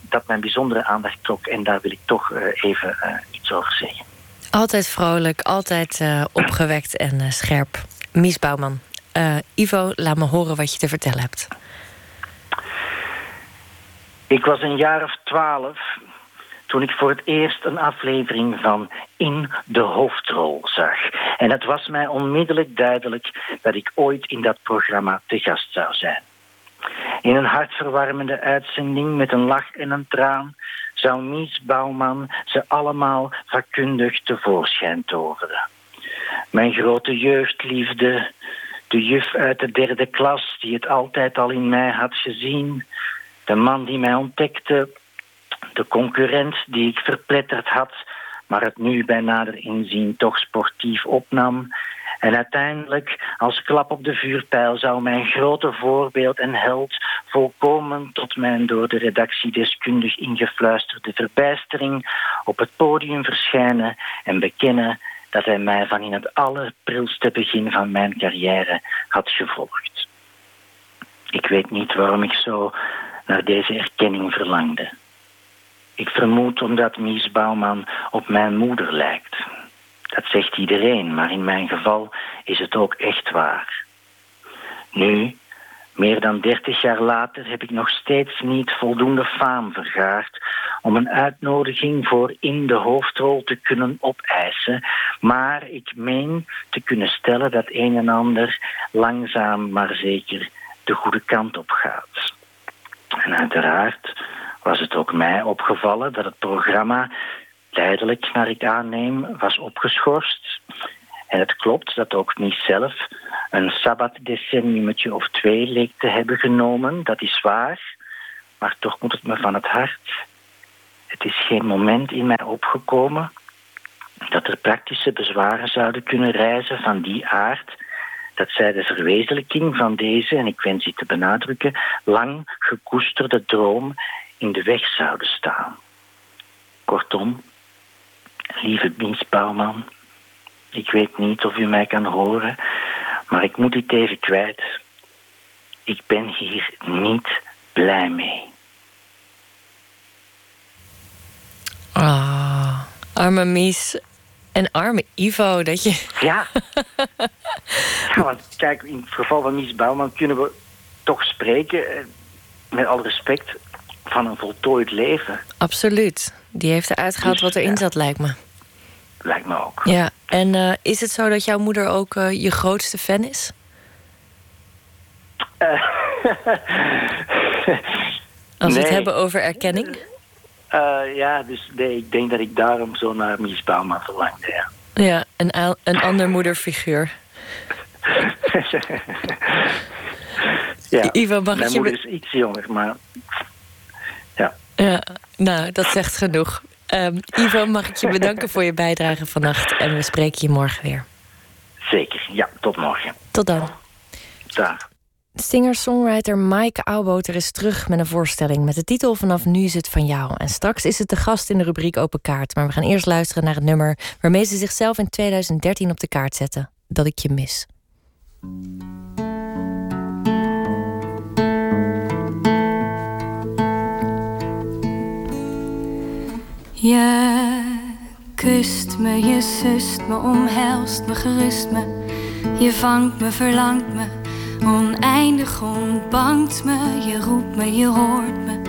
Speaker 7: dat mijn bijzondere aandacht trok. En daar wil ik toch even iets over zeggen.
Speaker 4: Altijd vrolijk, altijd uh, opgewekt en uh, scherp. Mies Bouwman. Uh, Ivo, laat me horen wat je te vertellen hebt.
Speaker 7: Ik was een jaar of twaalf toen ik voor het eerst een aflevering van In de hoofdrol zag. En het was mij onmiddellijk duidelijk dat ik ooit in dat programma te gast zou zijn. In een hartverwarmende uitzending met een lach en een traan zou Mies Bouwman ze allemaal vakkundig tevoorschijn toveren. Mijn grote jeugdliefde, de juf uit de derde klas die het altijd al in mij had gezien, de man die mij ontdekte, de concurrent die ik verpletterd had, maar het nu bij nader inzien toch sportief opnam en uiteindelijk, als klap op de vuurpijl, zou mijn grote voorbeeld en held volkomen tot mijn door de redactie deskundig ingefluisterde verbijstering op het podium verschijnen en bekennen dat hij mij van in het allerprilste begin van mijn carrière had gevolgd. Ik weet niet waarom ik zo naar deze erkenning verlangde. Ik vermoed omdat Mies Bouwman op mijn moeder lijkt. Dat zegt iedereen, maar in mijn geval is het ook echt waar. Nu, meer dan dertig jaar later, heb ik nog steeds niet voldoende faam vergaard om een uitnodiging voor in de hoofdrol te kunnen opeisen, maar ik meen te kunnen stellen dat een en ander langzaam maar zeker de goede kant op gaat. En uiteraard was het ook mij opgevallen dat het programma tijdelijk, naar ik aanneem, was opgeschorst. En het klopt dat ook niet zelf een sabbatdecenniumetje of twee leek te hebben genomen. Dat is waar. Maar toch moet het me van het hart. Het is geen moment in mij opgekomen dat er praktische bezwaren zouden kunnen reizen van die aard dat zij de verwezenlijking van deze, en ik wens die te benadrukken, lang gekoesterde droom in de weg zouden staan. Kortom, lieve Mies Bouwman, ik weet niet of u mij kan horen, maar ik moet dit even kwijt. Ik ben hier niet blij mee.
Speaker 4: Ah, arme Mies. En arme Ivo, dat je...
Speaker 7: Ja. ja, want kijk, in het geval van Mies Bouwman kunnen we toch spreken, eh, met alle respect, van een voltooid leven.
Speaker 4: Absoluut. Die heeft eruit gehaald
Speaker 7: Dus,
Speaker 4: wat erin
Speaker 7: ja.
Speaker 4: zat, lijkt me.
Speaker 7: Lijkt me ook.
Speaker 4: Ja, en eh, is het zo dat jouw moeder ook eh, je grootste fan is?
Speaker 7: Eh,
Speaker 4: Als we het hebben over erkenning?
Speaker 7: Ja, dus nee, ik denk dat ik daarom zo naar Mies Bouwman verlangde, ja.
Speaker 4: Ja, een, een ander moederfiguur.
Speaker 7: ja.
Speaker 4: Mag
Speaker 7: Mijn moeder is iets jonger, maar ja.
Speaker 4: Ja, nou, dat zegt genoeg. Ehm, Ivo, mag ik je bedanken voor je bijdrage vannacht. En we spreken je morgen weer.
Speaker 7: Zeker. Ja, tot morgen.
Speaker 4: Tot dan.
Speaker 7: Dag.
Speaker 4: Singer-songwriter Maaike Auwboter is terug met een voorstelling met de titel Vanaf nu is het van jou. En straks is het de gast in de rubriek Open Kaart. Maar we gaan eerst luisteren naar het nummer waarmee ze zichzelf in 2013 op de kaart zetten. Dat ik je mis.
Speaker 8: Je kust me, je sust me, omhelst me, gerust me. Je vangt me, verlangt me, oneindig ontbangt me. Je roept me, je hoort me,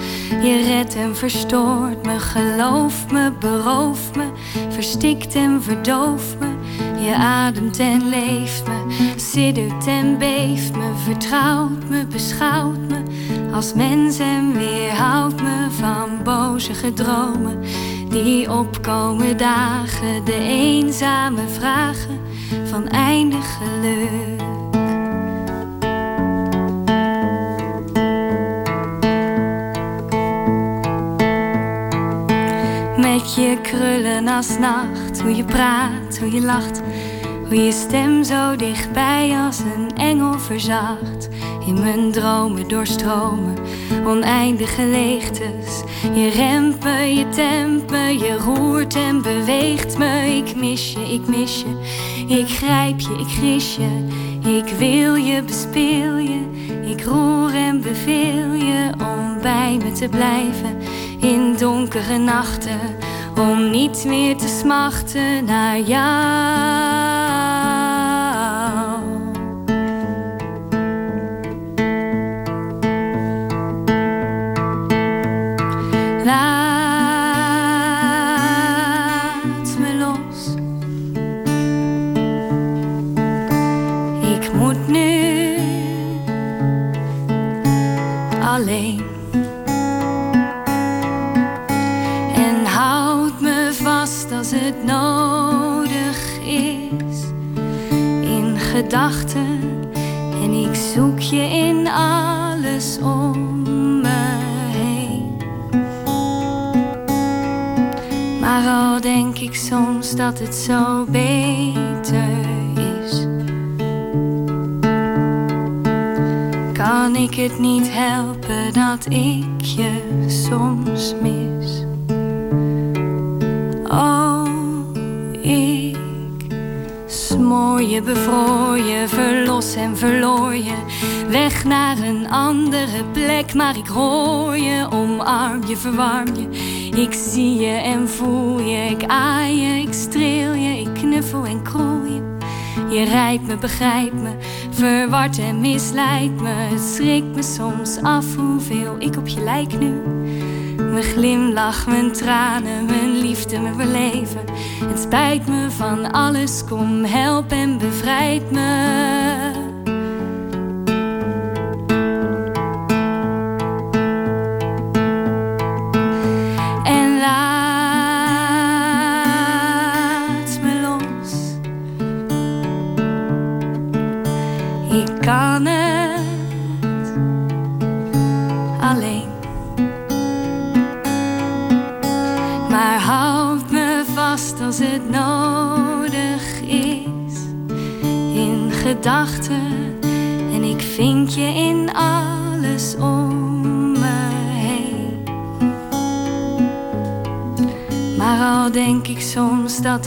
Speaker 8: je redt en verstoort me. Geloof me, berooft me, verstikt en verdooft me. Je ademt en leeft me, siddert en beeft me, vertrouwt me, beschouwt me als mens en weerhoudt me van boze gedromen die opkomen dagen, de eenzame vragen van eindig geluk. Met je krullen als nacht, hoe je praat, hoe je lacht. Hoe je stem zo dichtbij als een engel verzacht. In mijn dromen doorstromen, oneindige leegtes. Je remt me, je tempt me, je roert en beweegt me. Ik mis je, ik mis je, ik grijp je, ik gris je. Ik wil je, bespeel je, ik roer en beveel je om bij me te blijven in donkere nachten. Om niet meer te smachten naar jou. En ik zoek je in alles om me heen. Maar al denk ik soms dat het zo beter is. Kan ik het niet helpen dat ik je soms mis? Oh, ik smoor je, verlos en verloor je. Weg naar een andere plek, maar ik hoor je, omarm je, verwarm je. Ik zie je en voel je, ik aai je, ik streel je, ik knuffel en kroel je. Je rijdt me, begrijpt me, verward en misleidt me. Het schrikt me soms af hoeveel ik op je lijk nu. Mijn glimlach, mijn tranen, mijn liefde, mijn verleven. Het spijt me van alles, kom help en bevrijd me.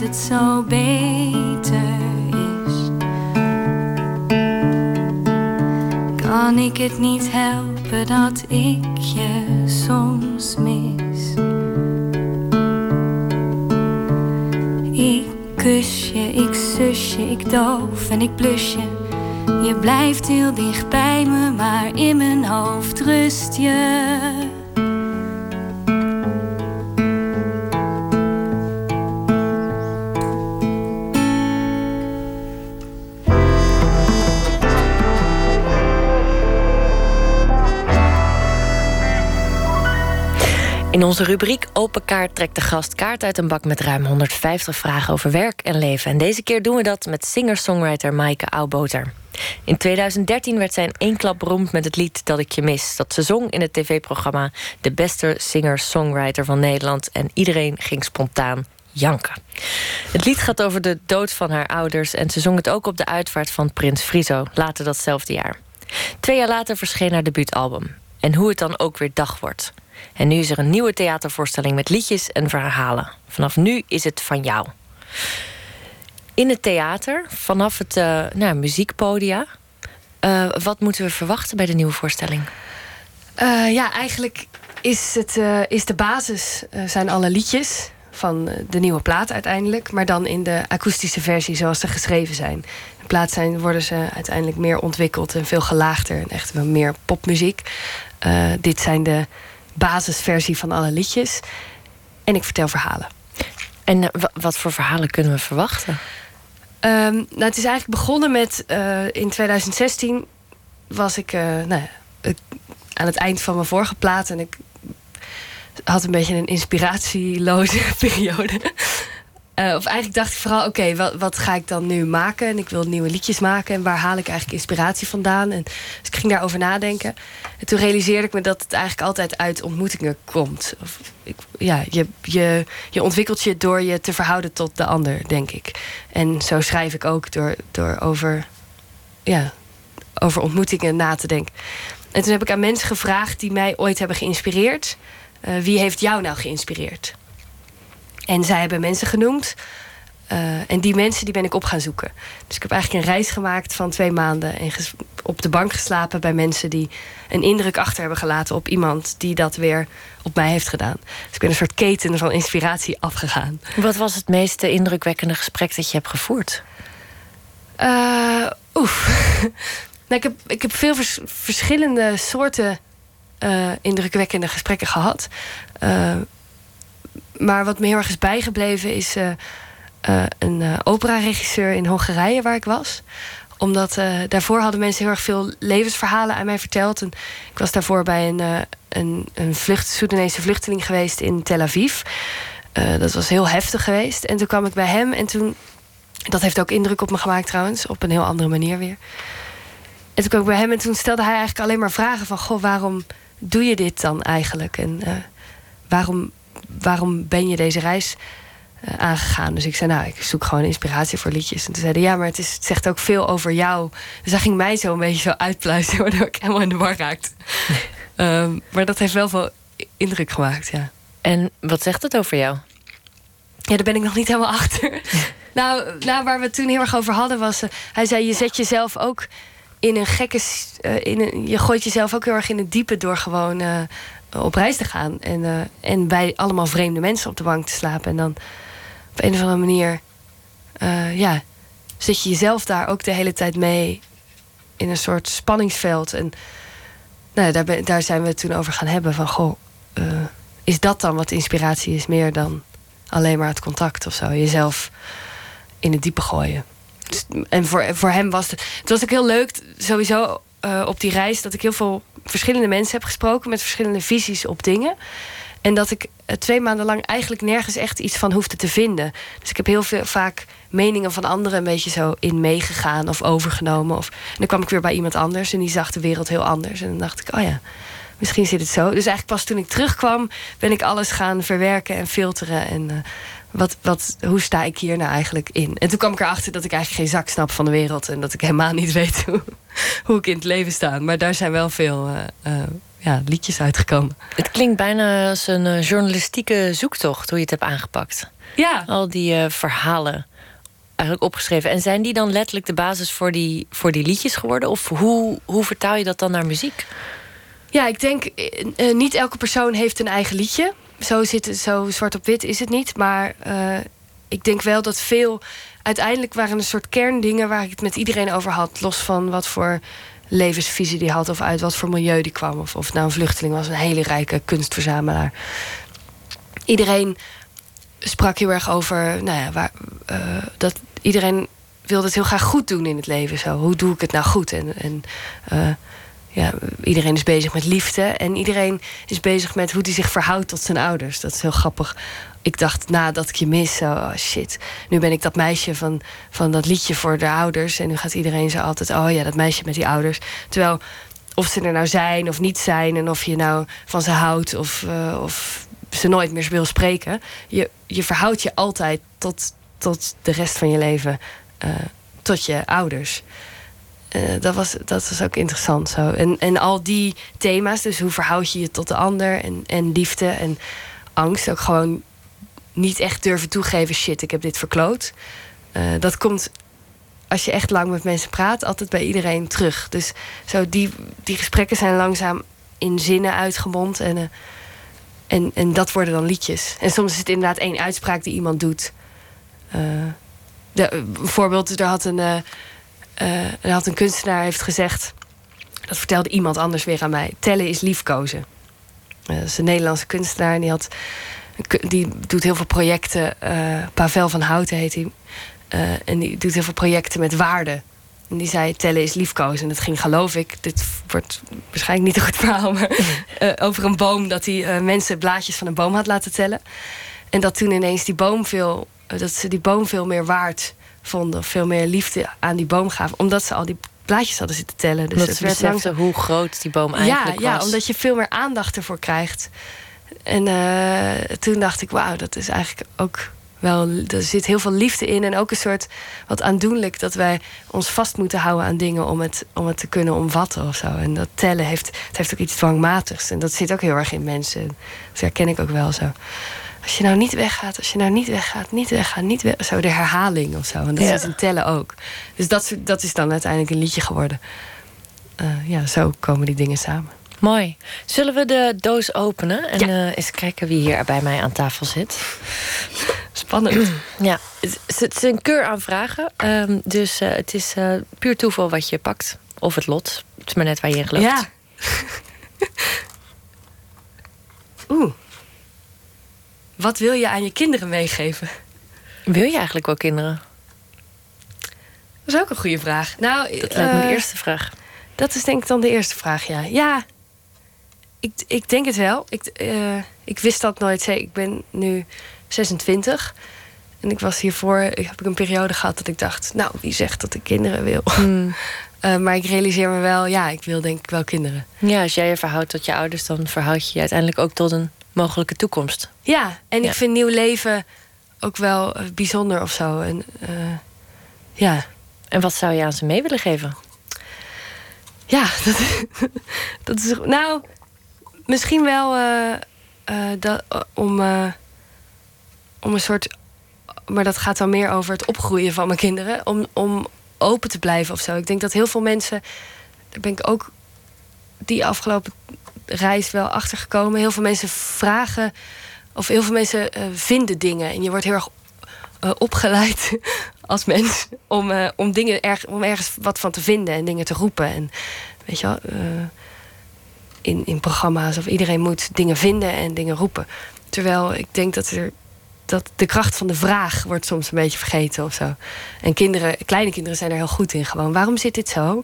Speaker 8: Het zo beter is, kan ik het niet helpen dat ik je soms mis. Ik kus je, ik zus je, ik doof en ik blus je. Je blijft heel dicht bij me, maar in mijn hoofd rust je.
Speaker 4: Onze rubriek Open Kaart trekt de gast kaart uit een bak met ruim 150 vragen over werk en leven. En deze keer doen we dat met singer-songwriter Maaike Auwboter. In 2013 werd zij in één klap beroemd met het lied Dat ik je mis. Dat ze zong in het tv-programma De beste singer-songwriter van Nederland. En iedereen ging spontaan janken. Het lied gaat over de dood van haar ouders... en ze zong het ook op de uitvaart van Prins Friso, later datzelfde jaar. Twee jaar later verscheen haar debuutalbum. En hoe het dan ook weer dag wordt... En nu is er een nieuwe theatervoorstelling met liedjes en verhalen. Vanaf nu is het van jou. In het theater, vanaf het uh, nou, muziekpodia. Uh, wat moeten we verwachten bij de nieuwe voorstelling?
Speaker 9: Uh, ja, eigenlijk is, het, is de basis zijn alle liedjes van de nieuwe plaat uiteindelijk. Maar dan in de akoestische versie zoals ze geschreven zijn. In plaats zijn worden ze uiteindelijk meer ontwikkeld en veel gelaagder. En echt wel meer popmuziek. dit zijn de basisversie van alle liedjes. En ik vertel verhalen.
Speaker 4: En uh, wat voor verhalen kunnen we verwachten?
Speaker 9: Um, nou, het is eigenlijk begonnen met uh, in 2016 was ik uh, nou, aan het eind van mijn vorige plaat en ik had een beetje een inspiratieloze periode. Uh, of eigenlijk dacht ik vooral, oké, wat, wat, ga ik dan nu maken? En ik wil nieuwe liedjes maken. En waar haal ik eigenlijk inspiratie vandaan? En, dus ik ging daarover nadenken. En toen realiseerde ik me dat het eigenlijk altijd uit ontmoetingen komt. Of, ik, ja, je, je, je ontwikkelt je door je te verhouden tot de ander, denk ik. En zo schrijf ik ook door, door over, ja, over ontmoetingen na te denken. En toen heb ik aan mensen gevraagd die mij ooit hebben geïnspireerd. Uh, wie heeft jou nou geïnspireerd? En zij hebben mensen genoemd. Uh, en die mensen die ben ik op gaan zoeken. Dus ik heb eigenlijk een reis gemaakt van twee maanden. En op de bank geslapen bij mensen die een indruk achter hebben gelaten op iemand die dat weer op mij heeft gedaan. Dus ik ben een soort keten van inspiratie afgegaan.
Speaker 4: Wat was het meest indrukwekkende gesprek dat je hebt gevoerd?
Speaker 9: Uh, oef. nou, ik, heb, ik heb veel vers verschillende soorten uh, indrukwekkende gesprekken gehad maar wat me heel erg is bijgebleven is uh, uh, een uh, operaregisseur in Hongarije waar ik was omdat daarvoor hadden mensen heel erg veel levensverhalen aan mij verteld. En ik was daarvoor bij een, een, een vlucht, Soedanese vluchteling geweest in Tel Aviv. dat was heel heftig geweest. En toen kwam ik bij hem en toen. Dat heeft ook indruk op me gemaakt trouwens, op een heel andere manier weer. En toen kwam ik bij hem en toen stelde hij eigenlijk alleen maar vragen van: Goh, waarom doe je dit dan eigenlijk? En waarom waarom ben je deze reis uh, aangegaan? Dus ik zei, nou, ik zoek gewoon inspiratie voor liedjes. En toen zeiden ja, maar het, is, het zegt ook veel over jou. Dus hij ging mij zo een beetje zo uitpluizen, waardoor ik helemaal in de war raakte. um, maar dat heeft wel veel indruk gemaakt, ja.
Speaker 4: En wat zegt het over jou?
Speaker 9: Ja, daar ben ik nog niet helemaal achter. nou, nou, waar we het toen heel erg over hadden was... Uh, hij zei, je zet jezelf ook in een gekke... Uh, in een, je gooit jezelf ook heel erg in het diepe... door gewoon op reis te gaan. En, uh, en bij allemaal vreemde mensen op de bank te slapen. En dan op een of andere manier, uh, ja, zit je jezelf daar ook de hele tijd mee in een soort spanningsveld. En nou, daar, ben, daar zijn we het toen over gaan hebben. Van goh, is dat dan wat inspiratie is? Meer dan alleen maar het contact of zo. Jezelf in het diepe gooien. Dus, en voor, voor hem was het. Het was ook heel leuk, sowieso op die reis, dat ik heel veel verschillende mensen heb gesproken met verschillende visies op dingen. En dat ik eh, twee maanden lang eigenlijk nergens echt iets van hoefde te vinden. Dus ik heb heel veel, vaak meningen van anderen een beetje zo in meegegaan of overgenomen. Of, en dan kwam ik weer bij iemand anders en die zag de wereld heel anders. En dan dacht ik, oh ja, misschien zit het zo. Dus eigenlijk pas toen ik terugkwam, ben ik alles gaan verwerken en filteren. En uh, wat, wat, hoe sta ik hier nou eigenlijk in? En toen kwam ik erachter dat ik eigenlijk geen zak snap van de wereld. En dat ik helemaal niet weet hoe, hoe ik in het leven sta. Maar daar zijn wel veel uh, uh, ja, liedjes uitgekomen.
Speaker 4: Het klinkt bijna als een journalistieke zoektocht hoe je het hebt aangepakt.
Speaker 9: Ja.
Speaker 4: Al die verhalen eigenlijk opgeschreven. En zijn die dan letterlijk de basis voor die, voor die liedjes geworden? Of hoe, hoe vertaal je dat dan naar muziek?
Speaker 9: Ja, ik denk, niet elke persoon heeft een eigen liedje. Zo, zit zo zwart op wit is het niet. Maar uh, ik denk wel dat veel... Uiteindelijk waren een soort kerndingen waar ik het met iedereen over had. Los van wat voor levensvisie die had... of uit wat voor milieu die kwam. Of, of nou een vluchteling was, een hele rijke kunstverzamelaar. Iedereen sprak heel erg over... Nou ja, waar, uh, dat iedereen wilde het heel graag goed doen in het leven. Zo. Hoe doe ik het nou goed? En... en ja, iedereen is bezig met liefde. En iedereen is bezig met hoe hij zich verhoudt tot zijn ouders. Dat is heel grappig. Ik dacht nadat ik je mis, oh shit. Nu ben ik dat meisje van, van dat liedje voor de ouders. En nu gaat iedereen zo altijd, oh ja, dat meisje met die ouders. Terwijl, of ze er nou zijn of niet zijn... en of je nou van ze houdt of, uh, of ze nooit meer wil spreken... je, je verhoudt je altijd tot, tot de rest van je leven... Uh, tot je ouders. Uh, dat, was, dat was ook interessant zo. En, en al die thema's, dus hoe verhoud je je tot de ander en, en liefde en angst, ook gewoon niet echt durven toegeven: shit, ik heb dit verkloot. Uh, dat komt als je echt lang met mensen praat, altijd bij iedereen terug. Dus zo die, die gesprekken zijn langzaam in zinnen uitgemond en, uh, en, en dat worden dan liedjes. En soms is het inderdaad één uitspraak die iemand doet. bijvoorbeeld, er had een er had een kunstenaar heeft gezegd... dat vertelde iemand anders weer aan mij... tellen is liefkozen. Uh, dat is een Nederlandse kunstenaar. En die, had, die doet heel veel projecten. Uh, Pavel van Houten heet hij. en die doet heel veel projecten met waarde. En die zei, tellen is liefkozen. En dat ging, geloof ik, dit wordt waarschijnlijk niet een goed verhaal... maar over een boom, dat hij mensen blaadjes van een boom had laten tellen. En dat toen ineens die boom veel... dat ze die boom veel meer waard vonden. Veel meer liefde aan die boom gaven. Omdat ze al die blaadjes hadden zitten tellen.
Speaker 4: Dus het werd langzaam hoe groot die boom eigenlijk
Speaker 9: ja,
Speaker 4: was.
Speaker 9: Ja, omdat je veel meer aandacht ervoor krijgt. En uh, toen dacht ik, wauw, dat is eigenlijk ook wel... Er zit heel veel liefde in en ook een soort wat aandoenlijk... dat wij ons vast moeten houden aan dingen om het, om het te kunnen omvatten of zo. En dat tellen heeft, het heeft ook iets dwangmatigs. En dat zit ook heel erg in mensen. Dat herken ik ook wel zo als je nou niet weggaat, als je nou niet weggaat, niet weggaat, niet weg, zo de herhaling of zo. En dat ja. is in tellen ook. Dus dat, dat is dan uiteindelijk een liedje geworden. Uh, ja, zo komen die dingen samen.
Speaker 4: Mooi. Zullen we de doos openen en ja. uh, eens kijken wie hier bij mij aan tafel zit?
Speaker 9: Spannend.
Speaker 4: ja, het, het is een keur aan vragen. Um, dus uh, het is puur toeval wat je pakt. Of het lot. Het is maar net waar je in gelooft.
Speaker 9: Ja. Oeh. Wat wil je aan je kinderen meegeven?
Speaker 4: Wil je eigenlijk wel kinderen?
Speaker 9: Dat is ook een goede vraag. Nou,
Speaker 4: dat lijkt me de eerste vraag.
Speaker 9: Dat is denk ik dan de eerste vraag, ja. Ja, ik, ik denk het wel. Ik, uh, ik wist dat nooit. Ik ben nu 26. En ik was hiervoor, ik heb ik een periode gehad dat ik dacht... nou, wie zegt dat ik kinderen wil?
Speaker 4: Hmm.
Speaker 9: Uh, maar ik realiseer me wel, ja, ik wil denk ik wel kinderen.
Speaker 4: Ja, als jij je verhoudt tot je ouders... dan verhoud je je uiteindelijk ook tot een mogelijke toekomst.
Speaker 9: Ja, en ja. ik vind nieuw leven ook wel bijzonder of zo. En, uh, ja.
Speaker 4: en wat zou je aan ze mee willen geven?
Speaker 9: Ja, dat, dat is. Nou, misschien wel uh, uh, dat, om, om een soort. Maar dat gaat dan meer over het opgroeien van mijn kinderen. Om, om open te blijven of zo. Ik denk dat heel veel mensen. Daar ben ik ook die afgelopen reis wel achtergekomen. Heel veel mensen vragen, of heel veel mensen uh, vinden dingen. En je wordt heel erg uh, opgeleid als mens om, uh, om, dingen erg, om ergens wat van te vinden en dingen te roepen. En weet je wel, in, in programma's of iedereen moet dingen vinden en dingen roepen. Terwijl ik denk dat er dat de kracht van de vraag wordt soms een beetje vergeten of zo. En kinderen, kleine kinderen zijn er heel goed in. Gewoon, waarom zit dit zo?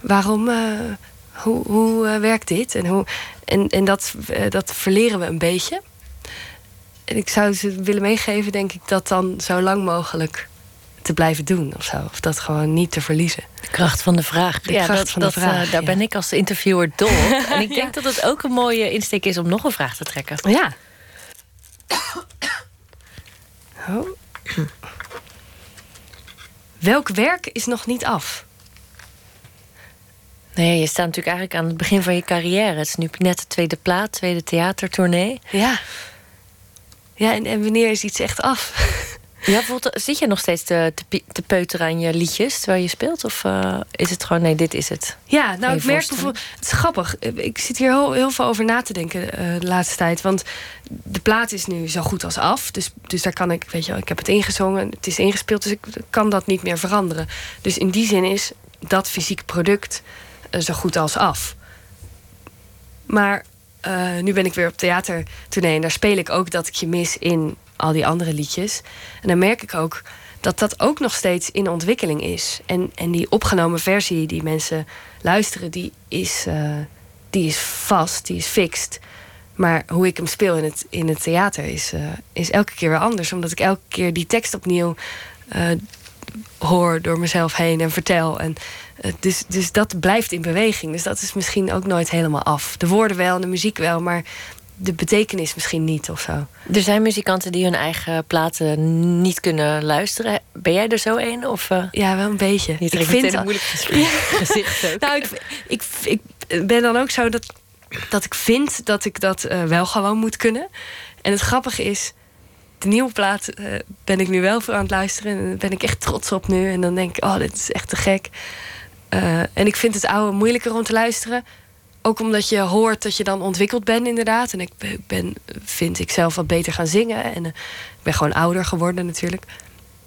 Speaker 9: Waarom, hoe, hoe eh, werkt dit? En, hoe, en, en dat, eh, dat verleren we een beetje. En ik zou ze willen meegeven, denk ik, dat dan zo lang mogelijk te blijven doen of zo. Of dat gewoon niet te verliezen.
Speaker 4: De kracht van de vraag.
Speaker 9: De
Speaker 4: ja,
Speaker 9: kracht
Speaker 4: dat,
Speaker 9: van de
Speaker 4: dat, eh,
Speaker 9: vraag,
Speaker 4: daar
Speaker 9: ja.
Speaker 4: ben ik als interviewer dol op. En ik
Speaker 9: Ja.
Speaker 4: denk dat het ook een mooie insteek is om nog een vraag te trekken.
Speaker 9: Ja. Oh. Welk werk is nog niet af?
Speaker 4: Nee, je staat natuurlijk eigenlijk aan het begin van je carrière. Het is nu net de tweede plaat, tweede theatertournee.
Speaker 9: Ja. Ja, en, en wanneer is iets echt af?
Speaker 4: Ja, zit je nog steeds te, te, pi- te peuteren aan je liedjes terwijl je speelt? Of eh, is het gewoon, nee, dit is het?
Speaker 9: Ja, nou, ik merk bijvoorbeeld... Het is grappig. Ik zit hier heel, heel veel over na te denken eh, de laatste tijd. Want de plaat is nu zo goed als af. Dus, dus daar kan ik, weet je wel, ik heb het ingezongen. Het is ingespeeld, dus ik kan dat niet meer veranderen. Dus in die zin is dat fysiek product eh, zo goed als af. Maar eh, nu ben ik weer op theatertournee. En daar speel ik ook dat ik je mis in al die andere liedjes. En dan merk ik ook dat dat ook nog steeds in ontwikkeling is. En, en die opgenomen versie die mensen luisteren, die is, eh, die is vast, die is fixed. Maar hoe ik hem speel in het, in het theater is, eh, is elke keer weer anders. Omdat ik elke keer die tekst opnieuw eh, hoor door mezelf heen en vertel. En, eh, dus, dus dat blijft in beweging. Dus dat is misschien ook nooit helemaal af. De woorden wel de muziek wel, maar de betekenis misschien niet of zo.
Speaker 4: Er zijn muzikanten die hun eigen platen niet kunnen luisteren. Ben jij er zo een? Of, eh,
Speaker 9: Ja, wel een beetje.
Speaker 4: Je trekt meteen een moeilijk gezicht ook.
Speaker 9: Nou, ik, ik, ik ben dan ook zo dat, dat ik vind dat ik dat eh, wel gewoon moet kunnen. En het grappige is, de nieuwe plaat eh, ben ik nu wel voor aan het luisteren. En daar ben ik echt trots op nu. En dan denk ik, oh, dit is echt te gek. Eh, en ik vind het oude moeilijker om te luisteren. Ook omdat je hoort dat je dan ontwikkeld bent, inderdaad. En ik ben- vind ik zelf wat beter gaan zingen. En eh, ik ben gewoon ouder geworden natuurlijk.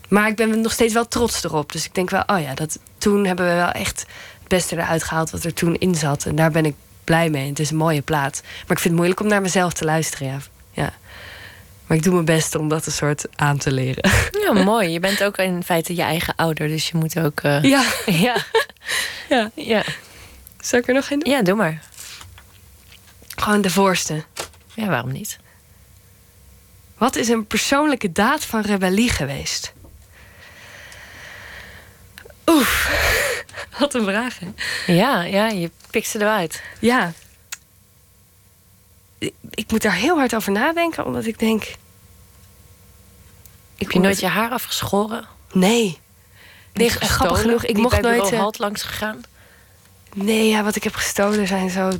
Speaker 9: Maar ik ben nog steeds wel trots erop. Dus ik denk wel, oh ja, dat, toen hebben we wel echt het beste eruit gehaald wat er toen in zat. En daar ben ik blij mee. Het is een mooie plaat. Maar ik vind het moeilijk om naar mezelf te luisteren, ja. Maar ik doe mijn best om dat een soort aan te leren.
Speaker 4: Ja, mooi. Je bent ook in feite je eigen ouder, dus je moet ook. eh,
Speaker 9: Ja,
Speaker 4: ja.
Speaker 9: ja.
Speaker 4: ja.
Speaker 9: Zal ik er nog doen?
Speaker 4: Ja, doe maar.
Speaker 9: Gewoon de voorste.
Speaker 4: Ja, waarom niet?
Speaker 9: Wat is een persoonlijke daad van rebellie geweest? Oef, wat een vraag, hè?
Speaker 4: Ja, ja, je pikt ze eruit.
Speaker 9: Ja. Ik, moet daar heel hard over nadenken, omdat ik denk... Ik
Speaker 4: Heb je nooit je haar afgeschoren?
Speaker 9: Nee. Nee, grappig genoeg. Ik
Speaker 4: Niet
Speaker 9: mocht
Speaker 4: bij
Speaker 9: nooit... eh,
Speaker 4: halt langs gegaan?
Speaker 9: Nee, ja, wat ik heb gestolen zijn zo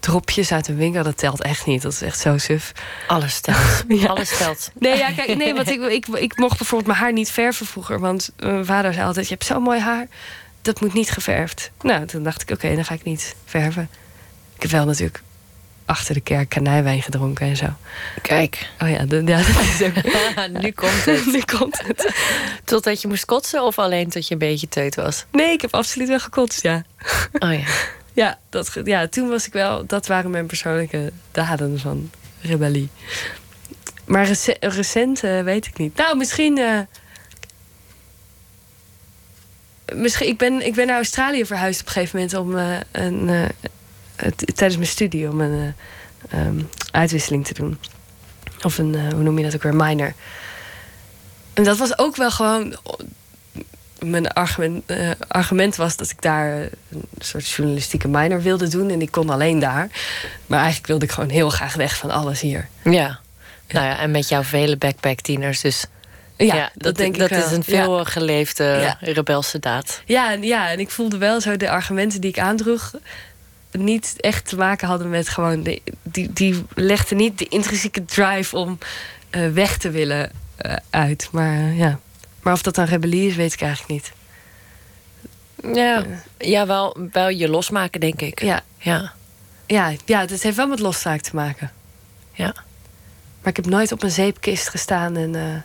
Speaker 9: dropjes uit een winkel. Dat telt echt niet. Dat is echt zo suf.
Speaker 4: Alles telt.
Speaker 9: Ja.
Speaker 4: Alles telt.
Speaker 9: Nee, ja, kijk, nee, want ik, ik, ik mocht bijvoorbeeld mijn haar niet verven vroeger. Want mijn vader zei altijd, je hebt zo'n mooi haar. Dat moet niet geverfd. Nou, toen dacht ik, oké, dan ga ik niet verven. Ik heb wel natuurlijk achter de kerk kanijwijn gedronken en zo.
Speaker 4: Kijk.
Speaker 9: Oh ja, de- ja dat is ook...
Speaker 4: nu komt het.
Speaker 9: nu komt het.
Speaker 4: Totdat je moest kotsen of alleen tot je een beetje teut was?
Speaker 9: Nee, ik heb absoluut wel gekotst, ja.
Speaker 4: Oh ja.
Speaker 9: Ja, dat, ja, toen was ik wel... Dat waren mijn persoonlijke daden van rebellie. Maar rece- recent eh, weet ik niet. Nou, misschien... eh, misschien ik, ben, ik ben naar Australië verhuisd op een gegeven moment... om eh, een, eh, tijdens mijn studie om een eh, ehm, uitwisseling te doen. Of een, eh, hoe noem je dat ook weer, minor. En dat was ook wel gewoon mijn argument, eh, argument was dat ik daar een soort journalistieke minor wilde doen. En ik kon alleen daar. Maar eigenlijk wilde ik gewoon heel graag weg van alles hier.
Speaker 4: Ja. Nou ja, en met jouw vele backpack-tieners, dus...
Speaker 9: Ja, dat denk ik
Speaker 4: Dat
Speaker 9: wel.
Speaker 4: is een
Speaker 9: Ja.
Speaker 4: veel geleefde rebelse daad.
Speaker 9: Ja, ja, en ik voelde wel zo de argumenten die ik aandroeg... niet echt te maken hadden met gewoon... De, die, die legden niet de intrinsieke drive om eh, weg te willen eh, uit. Maar eh, ja. Maar of dat dan rebellie is, weet ik eigenlijk niet.
Speaker 4: Ja, ja wel, wel je losmaken, denk ik.
Speaker 9: Ja,
Speaker 4: Ja.
Speaker 9: ja, ja het heeft wel met loszaak te maken.
Speaker 4: ja.
Speaker 9: Maar ik heb nooit op een zeepkist gestaan en...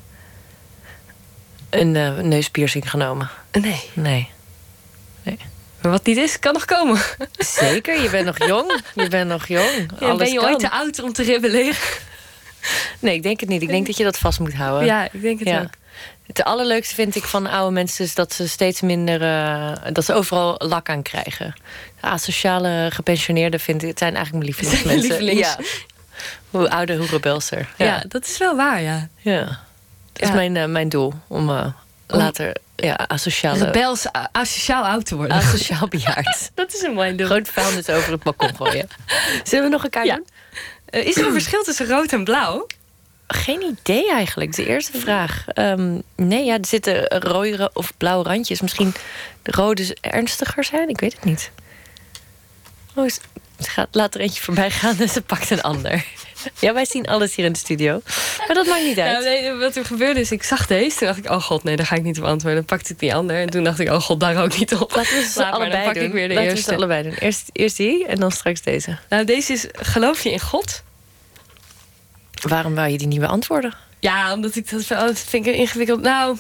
Speaker 4: Een eh, neuspiercing genomen.
Speaker 9: nee.
Speaker 4: Nee.
Speaker 9: Maar wat niet is, kan nog komen.
Speaker 4: Zeker, je bent nog jong. Je bent nog jong.
Speaker 9: Ja,
Speaker 4: Alles
Speaker 9: ben je
Speaker 4: kan.
Speaker 9: ooit te oud om te rebelleren?
Speaker 4: Nee, ik denk het niet. Ik denk dat je dat vast moet houden.
Speaker 9: Ja, ik denk het
Speaker 4: Ja.
Speaker 9: ook.
Speaker 4: Het allerleukste vind ik van oude mensen is dat ze steeds minder. eh, dat ze overal lak aan krijgen. Asociale gepensioneerden vind ik, het zijn eigenlijk mijn lievelingsmensen.
Speaker 9: Lievelings.
Speaker 4: Ja. Hoe ouder, hoe rebelser.
Speaker 9: Ja. dat is wel waar, ja.
Speaker 4: Ja. Dat is mijn, eh, mijn doel. Om eh, later ja, asociale...
Speaker 9: Rebels, asociaal oud te worden.
Speaker 4: Asociaal bejaard.
Speaker 9: dat is een mooi doel.
Speaker 4: Groot vuilnis over het balkon gooien. Zullen we nog een kaart
Speaker 9: Ja.
Speaker 4: doen?
Speaker 9: Eh, is er een verschil tussen rood en blauw?
Speaker 4: Geen idee eigenlijk. De eerste vraag. Ehm, nee, ja, er zitten rode of blauwe randjes. Misschien de rode ernstiger zijn? Ik weet het niet. Oh, ze ze gaat laat er eentje voorbij gaan en ze pakt een ander. Ja, wij zien alles hier in de studio. Maar dat maakt niet
Speaker 9: Ja,
Speaker 4: uit.
Speaker 9: nee, wat er gebeurde is, ik zag deze. Toen dacht ik, oh god, nee, daar ga ik niet op antwoorden. Dan pakte ik die ander. En toen dacht ik, oh god, daar ook niet op.
Speaker 4: Laten we ze
Speaker 9: Laat maar,
Speaker 4: allebei
Speaker 9: dan pak
Speaker 4: doen.
Speaker 9: ik weer de
Speaker 4: Laten we
Speaker 9: eerste.
Speaker 4: ze allebei doen. Eerst, eerst die en dan straks deze.
Speaker 9: Nou, deze is, geloof je in God?
Speaker 4: Waarom wou je die niet beantwoorden?
Speaker 9: Ja, omdat ik dat, oh, dat vind ik ingewikkeld. Nou,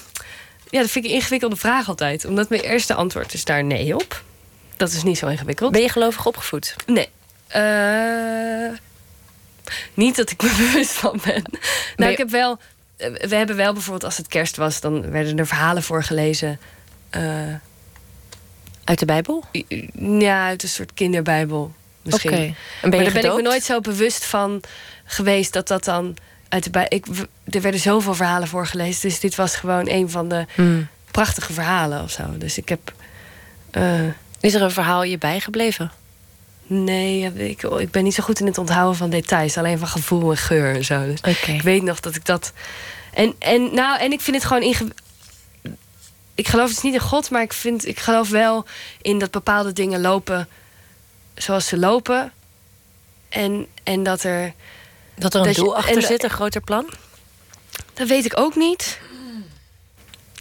Speaker 9: ja, dat vind ik een ingewikkelde vraag altijd. Omdat mijn eerste antwoord is daar nee op. Dat is niet zo ingewikkeld.
Speaker 4: Ben je gelovig opgevoed?
Speaker 9: Nee. Eh, niet dat ik me bewust van ben.
Speaker 4: je-
Speaker 9: Nou, ik heb wel. eh, We hebben wel bijvoorbeeld als het kerst was, dan werden er verhalen voorgelezen. eh,
Speaker 4: Uit de Bijbel?
Speaker 9: ja, uit een soort kinderbijbel. Misschien.
Speaker 4: Oké. En ben
Speaker 9: maar daar ben ik me nooit zo bewust van geweest dat dat dan uit de bij. Ik, er werden zoveel verhalen voorgelezen, dus dit was gewoon een van de
Speaker 4: Hmm.
Speaker 9: prachtige verhalen of zo. Dus ik heb.
Speaker 4: Is er een verhaal je bijgebleven?
Speaker 9: nee, ik, ik ben niet zo goed in het onthouden van details, alleen van gevoel en geur en zo. Dus ik weet nog dat ik dat. En, en, nou, en ik vind het gewoon inge... Ik geloof dus niet in God, maar ik, vind, ik geloof wel in dat bepaalde dingen lopen zoals ze lopen. En, en dat er.
Speaker 4: Dat er een
Speaker 9: dat je-
Speaker 4: doel achter zit, een groter plan?
Speaker 9: Dat weet ik ook niet.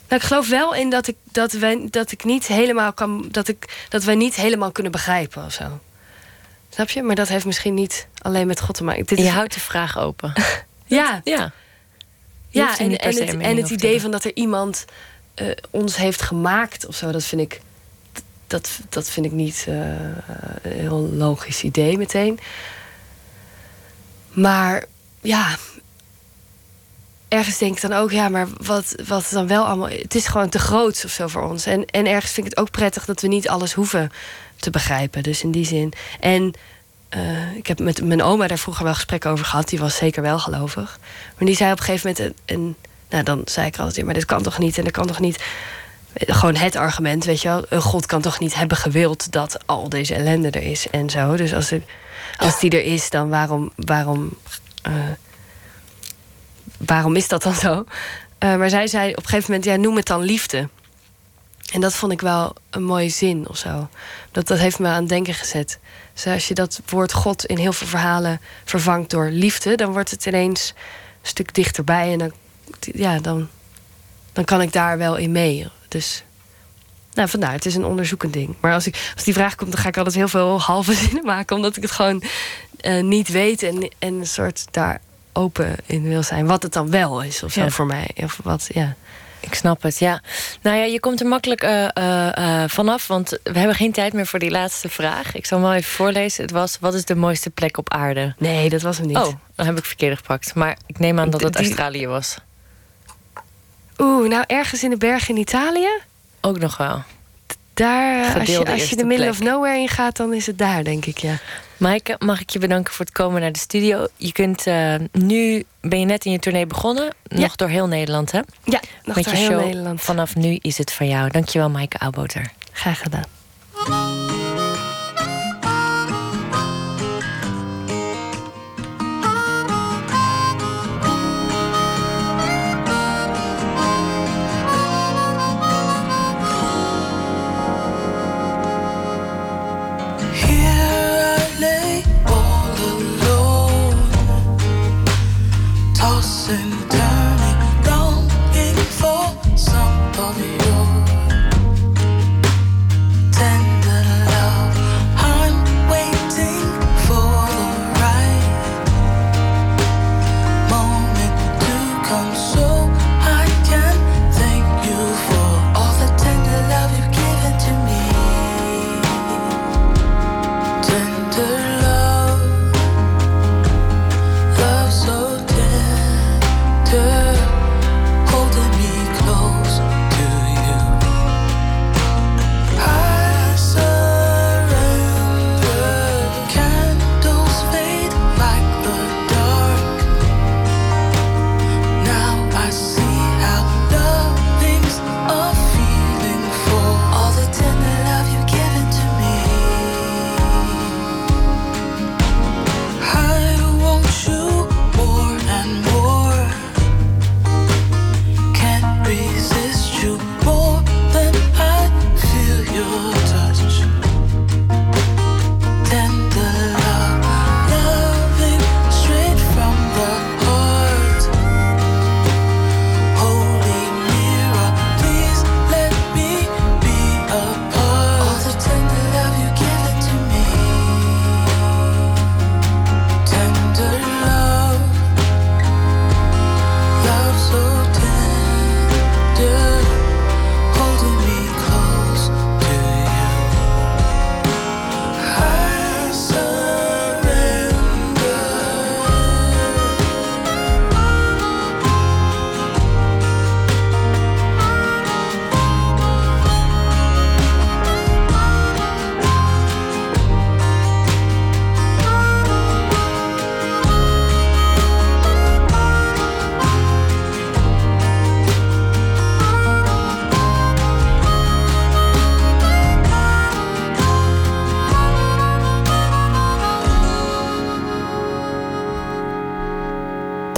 Speaker 9: Nou, ik geloof wel in dat ik, dat wij, dat ik niet helemaal kan. Dat, ik, dat wij niet helemaal kunnen begrijpen of zo. Snap je? Maar dat heeft misschien niet alleen met God te maken. Dit
Speaker 4: Je
Speaker 9: is,
Speaker 4: houdt de vraag open.
Speaker 9: ja,
Speaker 4: Ja.
Speaker 9: Ja, en, en het, en idee van dat er iemand eh, ons heeft gemaakt of zo, dat vind ik, dat, dat vind ik niet eh, een heel logisch idee meteen. Maar ja, ergens denk ik dan ook, ja, maar wat, wat dan wel allemaal. Het is gewoon te groot of zo voor ons. En, en ergens vind ik het ook prettig dat we niet alles hoeven te begrijpen. Dus in die zin. En eh, ik heb met mijn oma daar vroeger wel gesprekken over gehad. Die was zeker wel gelovig. Maar die zei op een gegeven moment. Een, een- nou, dan zei ik er altijd maar dit kan toch niet en dat kan toch niet. Gewoon het argument, weet je wel. Een God kan toch niet hebben gewild dat al deze ellende er is en zo. Dus als, als die er is, dan waarom, waarom, eh, waarom is dat dan zo? Eh, maar zij zei op een gegeven moment, ja, noem het dan liefde. En dat vond ik wel een mooie zin of zo. Dat, dat heeft me aan het denken gezet. Dus als je dat woord God in heel veel verhalen vervangt door liefde, dan wordt het ineens een stuk dichterbij. En dan, ja, dan, dan kan ik daar wel in mee. Dus nou, vandaar, het is een onderzoekend ding. Maar als, ik, als die vraag komt, dan ga ik altijd heel veel halve zinnen maken, omdat ik het gewoon eh, niet weet en, en een soort daar open in wil zijn. Wat het dan wel is of zo
Speaker 4: Ja.
Speaker 9: voor mij. Of wat, ja.
Speaker 4: Ik snap het, ja. Nou ja, je komt er makkelijk eh, eh, eh, vanaf, want we hebben geen tijd meer voor die laatste vraag. Ik zal hem wel even voorlezen. Het was, wat is de mooiste plek op aarde?
Speaker 9: Nee, dat was hem niet.
Speaker 4: Oh, dan heb ik verkeerd gepakt. Maar ik neem aan dat het
Speaker 9: Die-
Speaker 4: Australië was.
Speaker 9: Oeh, nou ergens in de bergen in Italië.
Speaker 4: Ook nog wel.
Speaker 9: Daar, als je, als je de middle
Speaker 4: plek.
Speaker 9: of nowhere in gaat, dan is het daar, denk ik, ja.
Speaker 4: Maaike, mag ik je bedanken voor het komen naar de studio. Je kunt eh, nu, ben je net in je tournee begonnen. Nog door heel Nederland, hè?
Speaker 9: Ja, nog
Speaker 4: Met
Speaker 9: door
Speaker 4: je
Speaker 9: heel
Speaker 4: show
Speaker 9: Nederland.
Speaker 4: Vanaf nu is het van jou. Dankjewel, Maaike Auwboter.
Speaker 9: Graag gedaan.
Speaker 1: Tossing, turning,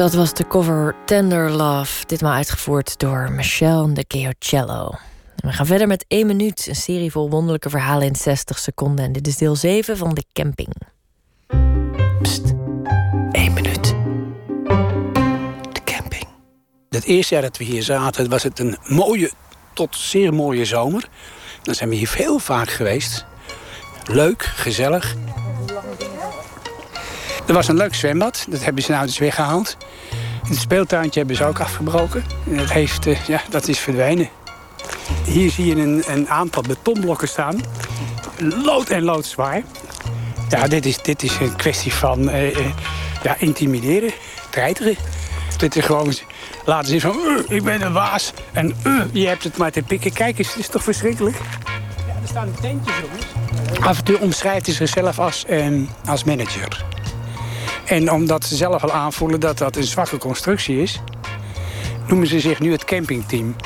Speaker 4: Dat was de cover Tender Love, ditmaal uitgevoerd door Michelle de Geocello. We gaan verder met 1 minuut, een serie vol wonderlijke verhalen in 60 seconden. En dit is deel 7 van De Camping.
Speaker 10: Pst, 1 minuut. De camping.
Speaker 11: Het eerste jaar dat we hier zaten, was het een mooie tot zeer mooie zomer. Dan zijn we hier heel vaak geweest. Leuk, gezellig. Er was een leuk zwembad, dat hebben ze nou dus weggehaald. Het speeltuintje hebben ze ook afgebroken. En dat, heeft, eh, ja, dat is verdwenen. Hier zie je een, een aantal betonblokken staan. Lood en loodzwaar. Ja, dit is, dit is een kwestie van eh, eh, ja, intimideren, treiteren. Dit is gewoon laten zien van, "Uh, ik ben een waas. En je hebt het maar te pikken. Kijk eens, het is toch verschrikkelijk? Ja, er staan tentjes, jongens. Af en toe omschrijft hij zichzelf als, eh, als manager. En omdat ze zelf al aanvoelen dat dat een zwakke constructie is... noemen ze zich nu het campingteam.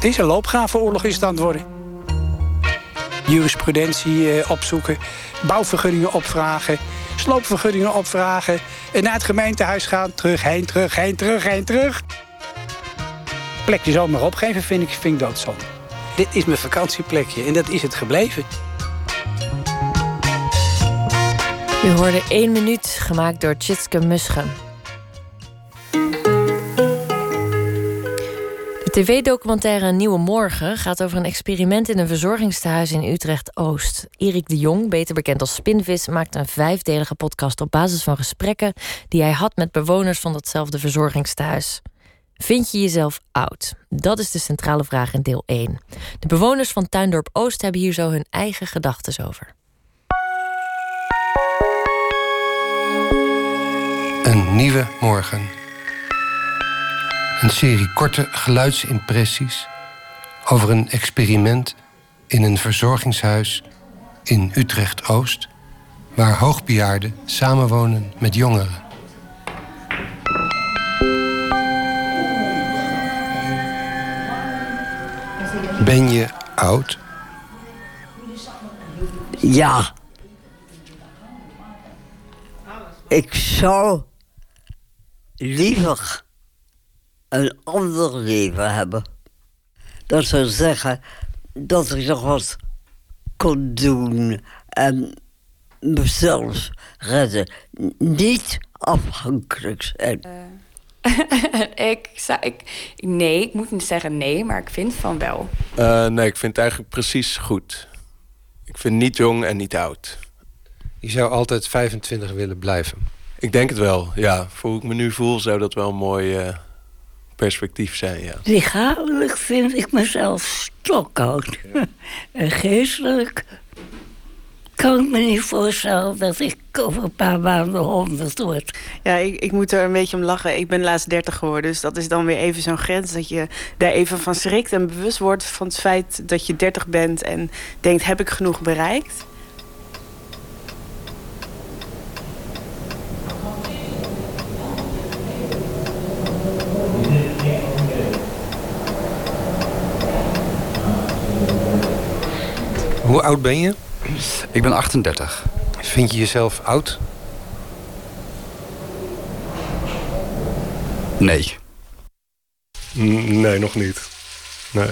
Speaker 11: Een loopgravenoorlog is het aan het worden. Jurisprudentie eh, opzoeken, bouwvergunningen opvragen... sloopvergunningen opvragen... en naar het gemeentehuis gaan, terug, heen, terug, heen, terug, heen, terug. Plekje zomaar opgeven vind ik, vind ik doodzonde. Dit is mijn vakantieplekje en dat is het gebleven.
Speaker 4: U hoorde 1 minuut, gemaakt door Tjitske Musche. De tv-documentaire Nieuwe Morgen gaat over een experiment in een verzorgingstehuis in Utrecht-Oost. Erik de Jong, beter bekend als Spinvis, maakt een vijfdelige podcast op basis van gesprekken die hij had met bewoners van datzelfde verzorgingstehuis. Vind je jezelf oud? Dat is de centrale vraag in deel 1. De bewoners van Tuindorp Oost hebben hier zo hun eigen gedachten over.
Speaker 12: Een nieuwe morgen. Een serie korte geluidsimpressies over een experiment in een verzorgingshuis in Utrecht-Oost, waar hoogbejaarden samenwonen met jongeren. Ben je oud?
Speaker 13: Ja. Ik zou liever een ander leven hebben. Dat zou zeggen dat ik nog wat kon doen en mezelf redden. Niet afhankelijk zijn.
Speaker 14: ik, zou, ik, nee, ik moet niet zeggen nee, maar ik vind van wel.
Speaker 15: Eh, nee, ik vind het eigenlijk precies goed. Ik vind niet jong en niet oud.
Speaker 12: Je zou altijd 25 willen blijven.
Speaker 15: Ik denk het wel, ja. Voor hoe ik me nu voel zou dat wel een mooi eh, perspectief zijn, ja.
Speaker 13: Lichamelijk vind ik mezelf stokoud. en geestelijk kan ik me niet voorstellen dat ik over een paar maanden honderd word.
Speaker 16: Ja, ik, ik moet er een beetje om lachen. Ik ben laatst 30 geworden, dus dat is dan weer even zo'n grens... dat je daar even van schrikt en bewust wordt van het feit dat je 30 bent... en denkt, heb ik genoeg bereikt?
Speaker 12: Hoe oud ben je?
Speaker 17: Ik ben 38.
Speaker 12: Vind je jezelf oud?
Speaker 17: Nee.
Speaker 18: Nee, nog niet. Nee.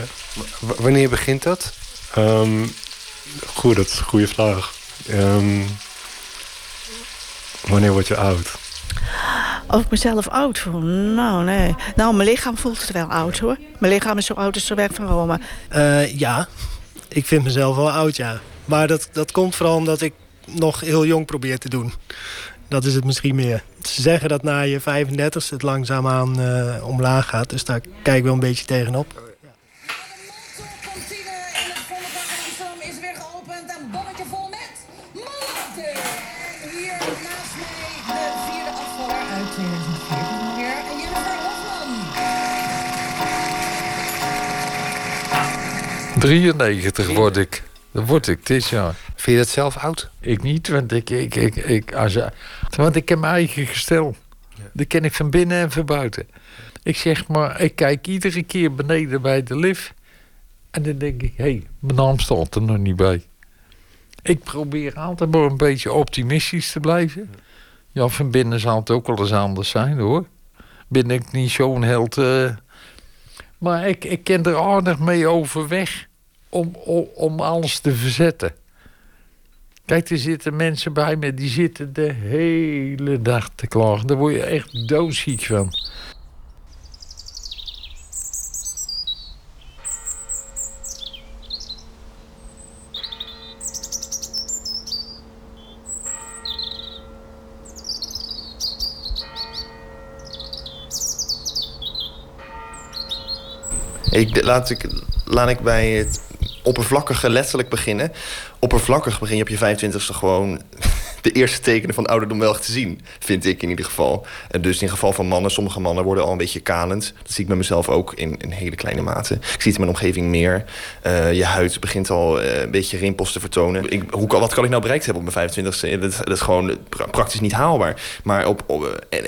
Speaker 12: W wanneer begint dat?
Speaker 18: Um, goed, dat is een goede vraag. Um, wanneer word je oud?
Speaker 19: Of ik mezelf oud voel? Nou, nee. Nou, mijn lichaam voelt het wel oud, hoor. Mijn lichaam is zo oud als de weg van Rome.
Speaker 20: Uh, ja, ik vind mezelf wel oud, ja. Maar dat, dat komt vooral omdat ik nog heel jong probeer te doen. Dat is het misschien meer. Ze zeggen dat na je 35 het langzaamaan uh, omlaag gaat. Dus daar kijk ik wel een beetje tegenop.
Speaker 21: 93 word ik. Dat word ik dit jaar.
Speaker 12: Vind je dat zelf oud?
Speaker 21: Ik niet, want ik, ik, ik, ik, als, want ik heb mijn eigen gestel. Dat ken ik van binnen en van buiten. Ik zeg maar, ik kijk iedere keer beneden bij de lift. En dan denk ik, hé, hey, mijn naam staat er nog niet bij. Ik probeer altijd maar een beetje optimistisch te blijven. Ja, van binnen zal het ook wel eens anders zijn hoor. ben ik niet zo'n held. eh. maar ik, ik ken er aardig mee overweg om, om, alles te verzetten. Kijk, er zitten mensen bij me die zitten de hele dag te klagen. Daar word je echt doodziek van.
Speaker 22: Ik, laat, ik, laat ik bij het oppervlakkige letterlijk beginnen. Oppervlakkig begin je op je 25ste gewoon de eerste tekenen van ouderdom wel te zien. Vind ik in ieder geval. En dus in geval van mannen, sommige mannen worden al een beetje kalend. Dat zie ik bij mezelf ook in, in hele kleine mate. Ik zie het in mijn omgeving meer. Eh, je huid begint al eh, een beetje rimpels te vertonen. Ik, hoe, wat kan ik nou bereikt hebben op mijn 25ste? Dat, is gewoon pra- praktisch niet haalbaar. Maar op,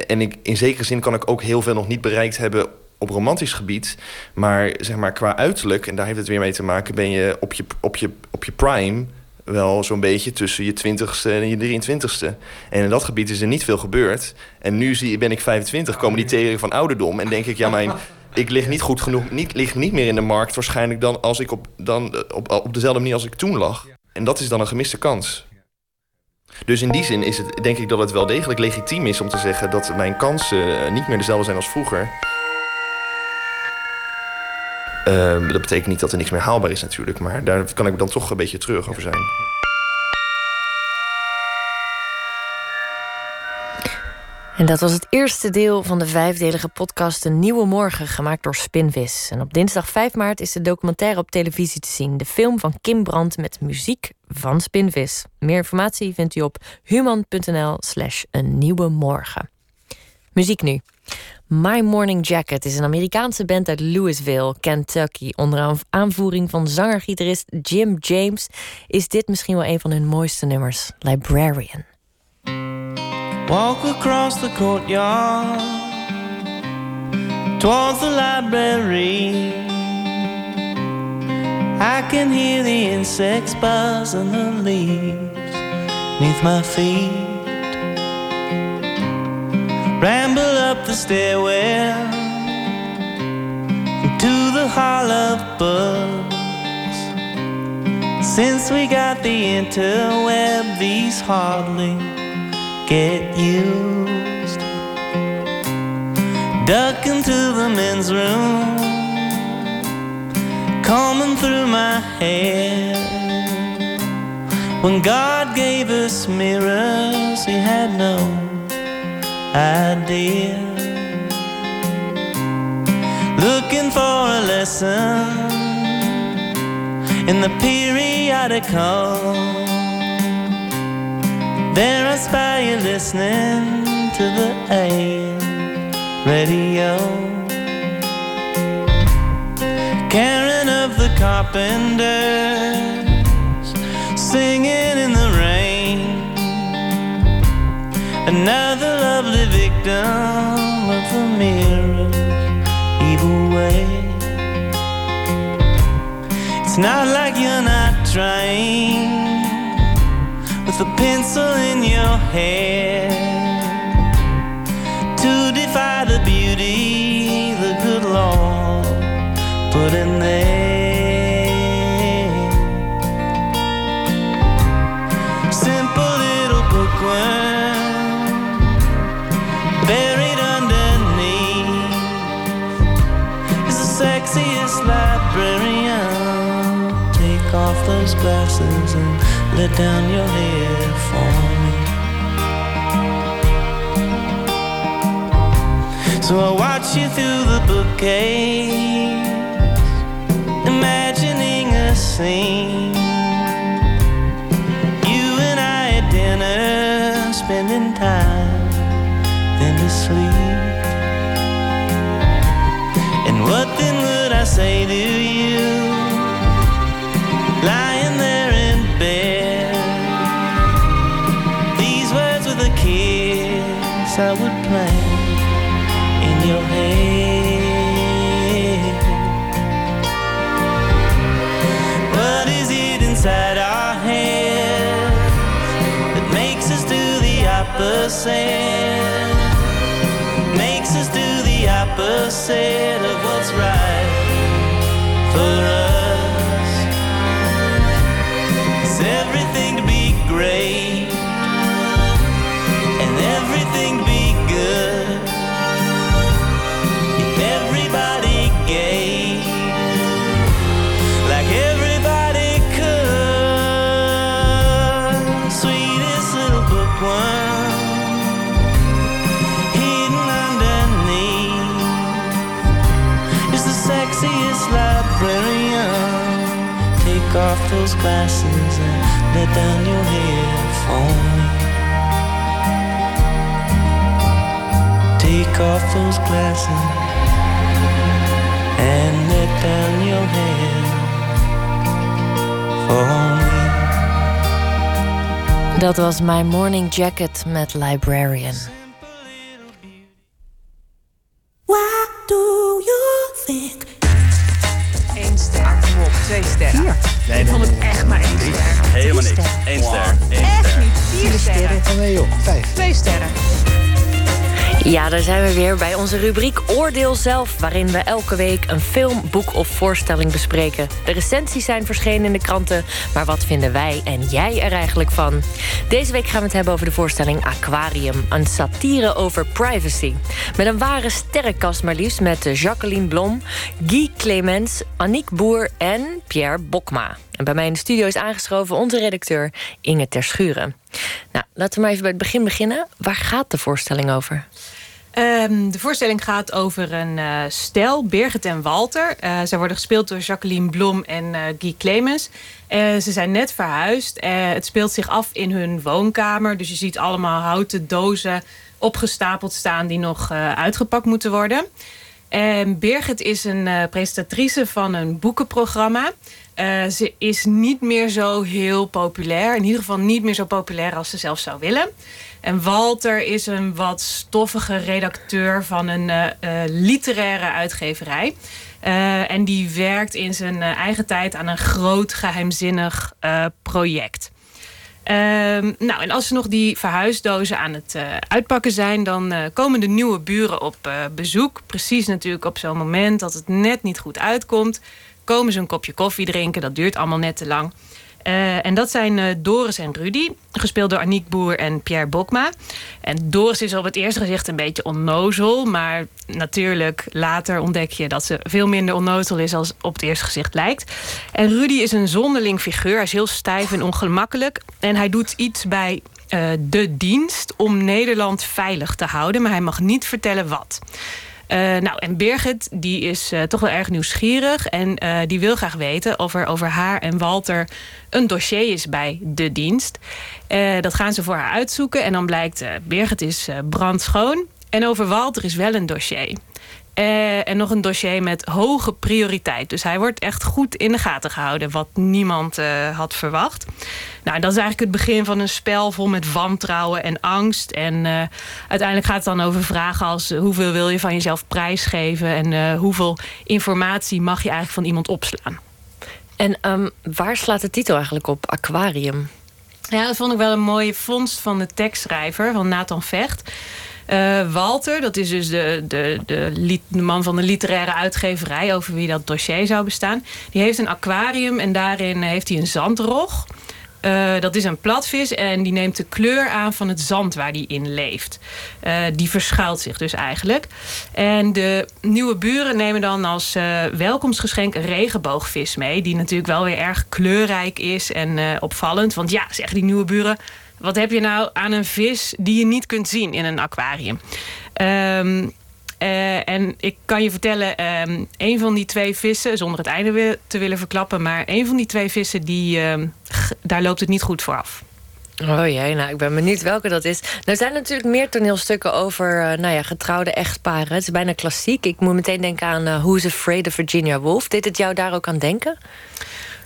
Speaker 22: en ik, in zekere zin kan ik ook heel veel nog niet bereikt hebben op romantisch gebied. Maar zeg maar qua uiterlijk, en daar heeft het weer mee te maken, ben je op je, op je, op je prime wel zo'n beetje tussen je 20ste en je 23ste. En in dat gebied is er niet veel gebeurd. En nu zie, ben ik 25, komen die theorie van ouderdom. En denk ik, ja, mijn, ik lig niet goed genoeg, niet, lig niet meer in de markt waarschijnlijk dan als ik op, dan, op, op dezelfde manier als ik toen lag. En dat is dan een gemiste kans. Dus in die zin is het, denk ik dat het wel degelijk legitiem is om te zeggen dat mijn kansen eh, niet meer dezelfde zijn als vroeger. Ehm, dat betekent niet dat er niks meer haalbaar is natuurlijk, maar daar kan ik dan toch een beetje terug over zijn.
Speaker 4: En dat was het eerste deel van de vijfdelige podcast Een Nieuwe Morgen, gemaakt door Spinvis. En op dinsdag 5 maart is de documentaire op televisie te zien. De film van Kim Brandt met muziek van Spinvis. Meer informatie vindt u op human.nl slash een nieuwe morgen. Muziek nu. My Morning Jacket is een Amerikaanse band uit Louisville, Kentucky. Onder aan- aanvoering van zanger-gitarist Jim James is dit misschien wel een van hun mooiste nummers, Librarian.
Speaker 23: Walk across the courtyard towards the library. I can hear the insects buzz and the leaves neath my feet. Ramble up the stairwell to the hall of books. Since we got the interweb, these hardly get used. Duck into the men's room, combing through my hair. When God gave us mirrors, He had no idea. Looking for a lesson in the periodical. There I spy you listening to the AM radio. Karen of the Carpenters singing in the. Another lovely victim of the mirror's evil way. It's not like you're not trying with a pencil in your hair to defy the beauty the good Lord put in there. Those glasses and let down your hair for me. So I watch you through the bookcase, imagining a scene. You and I at dinner, spending time, then to sleep. And what then would I say to you? Kiss I would plant in your head. What is it inside our heads that makes us do the opposite? Makes us do the said of what's right Take off those glasses and let down your hair for me. Take off those glasses and let down your hair for me.
Speaker 4: Dat was My Morning Jacket met Librarian. Daar zijn we weer bij onze rubriek Oordeel Zelf... waarin we elke week een film, boek of voorstelling bespreken. De recensies zijn verschenen in de kranten... maar wat vinden wij en jij er eigenlijk van? Deze week gaan we het hebben over de voorstelling Aquarium... een satire over privacy. Met een ware sterrenkast maar liefst... met Jacqueline Blom, Guy Clemens, Aniek Boer en Pierre Bokma. En bij mij in de studio is aangeschoven onze redacteur Inge Terschuren. Nou, laten we maar even bij het begin beginnen. Waar gaat de voorstelling over?
Speaker 24: Ehm, de voorstelling gaat over een uh, stel, Birgit en Walter. Uh, zij worden gespeeld door Jacqueline Blom en uh, Guy Clemens. ze zijn net verhuisd. het speelt zich af in hun woonkamer. Dus je ziet allemaal houten dozen opgestapeld staan... die nog uitgepakt moeten worden. En Birgit is een presentatrice van een boekenprogramma... Ze is niet meer zo heel populair. In ieder geval niet meer zo populair als ze zelf zou willen. En Walter is een wat stoffige redacteur van een uh, uh, literaire uitgeverij. en die werkt in zijn eigen tijd aan een groot geheimzinnig project. Ehm, nou, en als ze nog die verhuisdozen aan het uitpakken zijn... dan komen de nieuwe buren op bezoek. Precies natuurlijk op zo'n moment dat het net niet goed uitkomt komen ze een kopje koffie drinken. Dat duurt allemaal net te lang. Uh, en dat zijn uh, Doris en Rudy, gespeeld door Aniek Boer en Pierre Bokma. En Doris is op het eerste gezicht een beetje onnozel, maar natuurlijk later ontdek je dat ze veel minder onnozel is als op het eerste gezicht lijkt. En Rudy is een zonderling figuur, hij is heel stijf en ongemakkelijk. En hij doet iets bij uh, de dienst om Nederland veilig te houden, maar hij mag niet vertellen wat. Uh, nou, en Birgit, die is uh, toch wel erg nieuwsgierig. En uh, die wil graag weten of er over haar en Walter een dossier is bij de dienst. dat gaan ze voor haar uitzoeken. En dan blijkt, Birgit is brandschoon. En over Walter is wel een dossier. Uh, en nog een dossier met hoge prioriteit. Dus hij wordt echt goed in de gaten gehouden, wat niemand uh, had verwacht. Nou, dat is eigenlijk het begin van een spel vol met wantrouwen en angst. En uh, uiteindelijk gaat het dan over vragen als hoeveel wil je van jezelf prijsgeven en hoeveel informatie mag je eigenlijk van iemand opslaan.
Speaker 4: En um, waar slaat de titel eigenlijk op? Aquarium.
Speaker 24: Ja, dat vond ik wel een mooie vondst van de tekstschrijver, van Nathan Vecht. Uh, Walter, dat is dus de, de, de, man van de literaire uitgeverij... over wie dat dossier zou bestaan. Die heeft een aquarium en daarin heeft hij een zandrog. Uh, dat is een platvis en die neemt de kleur aan van het zand waar die in leeft. Uh, die verschuilt zich dus eigenlijk. En de nieuwe buren nemen dan als uh, welkomstgeschenk een regenboogvis mee... die natuurlijk wel weer erg kleurrijk is en opvallend. Want ja, zeggen die nieuwe buren... Wat heb je nou aan een vis die je niet kunt zien in een aquarium? Um, uh, en ik kan je vertellen, um, een van die twee vissen, zonder het einde te willen verklappen, maar een van die twee vissen, die, um, daar loopt het niet goed voor af.
Speaker 4: Oh jee, nou ik ben benieuwd welke dat is. Er zijn natuurlijk meer toneelstukken over uh, nou ja, getrouwde echtparen. Het is bijna klassiek. Ik moet meteen denken aan uh, Who's Afraid of Virginia Woolf. Deed het jou daar ook aan denken?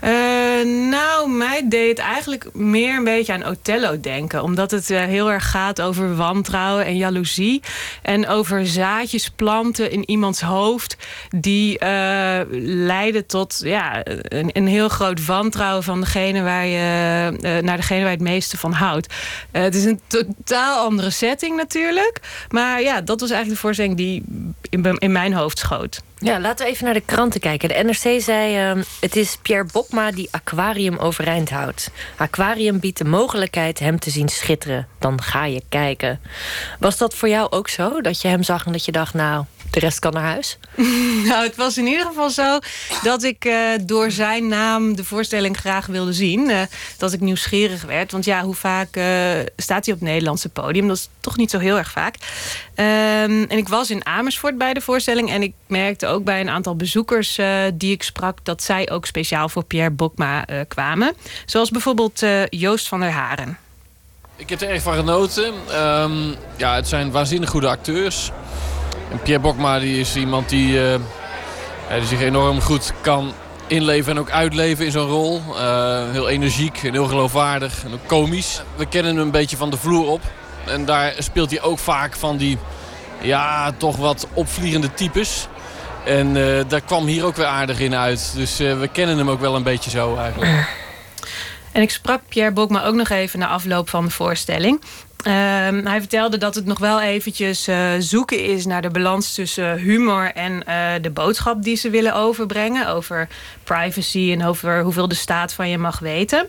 Speaker 24: Uh, nou, mij deed eigenlijk meer een beetje aan Othello denken. Omdat het eh, heel erg gaat over wantrouwen en jaloezie. En over zaadjes planten in iemands hoofd. Die eh, leiden tot ja, een, een heel groot wantrouwen van degene waar je, eh, naar degene waar je het meeste van houdt. Eh, het is een totaal andere setting natuurlijk. Maar ja, dat was eigenlijk de voorstelling die in, in mijn hoofd schoot.
Speaker 4: Ja, laten we even naar de kranten kijken. De NRC zei: ehm, Het is Pierre Bokma die Aquarium overeind houdt. Aquarium biedt de mogelijkheid hem te zien schitteren. Dan ga je kijken. Was dat voor jou ook zo? Dat je hem zag en dat je dacht: Nou, de rest kan naar huis?
Speaker 24: nou, het was in ieder geval zo dat ik eh, door zijn naam de voorstelling graag wilde zien. Eh, dat ik nieuwsgierig werd. Want ja, hoe vaak eh, staat hij op het Nederlandse podium? Dat is toch niet zo heel erg vaak. Ehm, en ik was in Amersfoort bij de voorstelling. En ik merkte ook bij een aantal bezoekers eh, die ik sprak... dat zij ook speciaal voor Pierre Bokma eh, kwamen. Zoals bijvoorbeeld eh, Joost van der Haren.
Speaker 25: Ik heb er erg van genoten. Ehm, ja, het zijn waanzinnig goede acteurs. Pierre Bokma die is iemand die, ja, die zich enorm goed kan inleven en ook uitleven in zo'n rol. Eh, heel energiek en heel geloofwaardig en ook komisch. We kennen hem een beetje van de vloer op. En daar speelt hij ook vaak van die ja, toch wat opvliegende types. En eh, daar kwam hier ook weer aardig in uit. Dus we kennen hem ook wel een beetje zo eigenlijk.
Speaker 24: En ik sprak Pierre Bokma ook nog even na afloop van de voorstelling. Ehm, hij vertelde dat het nog wel eventjes eh, zoeken is naar de balans tussen humor en eh, de boodschap die ze willen overbrengen. Over privacy en over hoeveel de staat van je mag weten.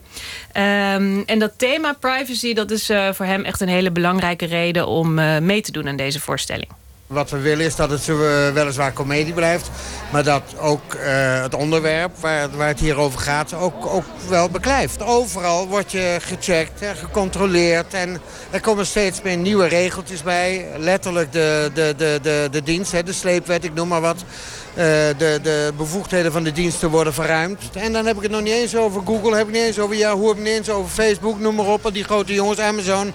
Speaker 24: Ehm, en dat thema privacy, dat is eh, voor hem echt een hele belangrijke reden om mee te doen aan deze voorstelling.
Speaker 26: Wat we willen is dat het eh, weliswaar komedie blijft... maar dat ook eh, het onderwerp waar, waar het hier over gaat ook, ook wel beklijft. Overal word je gecheckt en gecontroleerd... en er komen steeds meer nieuwe regeltjes bij. Letterlijk de, de, de, de, de dienst, hè, de sleepwet, ik noem maar wat... Eh, de, de bevoegdheden van de diensten worden verruimd. En dan heb ik het nog niet eens over Google, heb ik niet eens over Yahoo, heb ik niet eens over Facebook, noem maar op. al Die grote jongens, Amazon,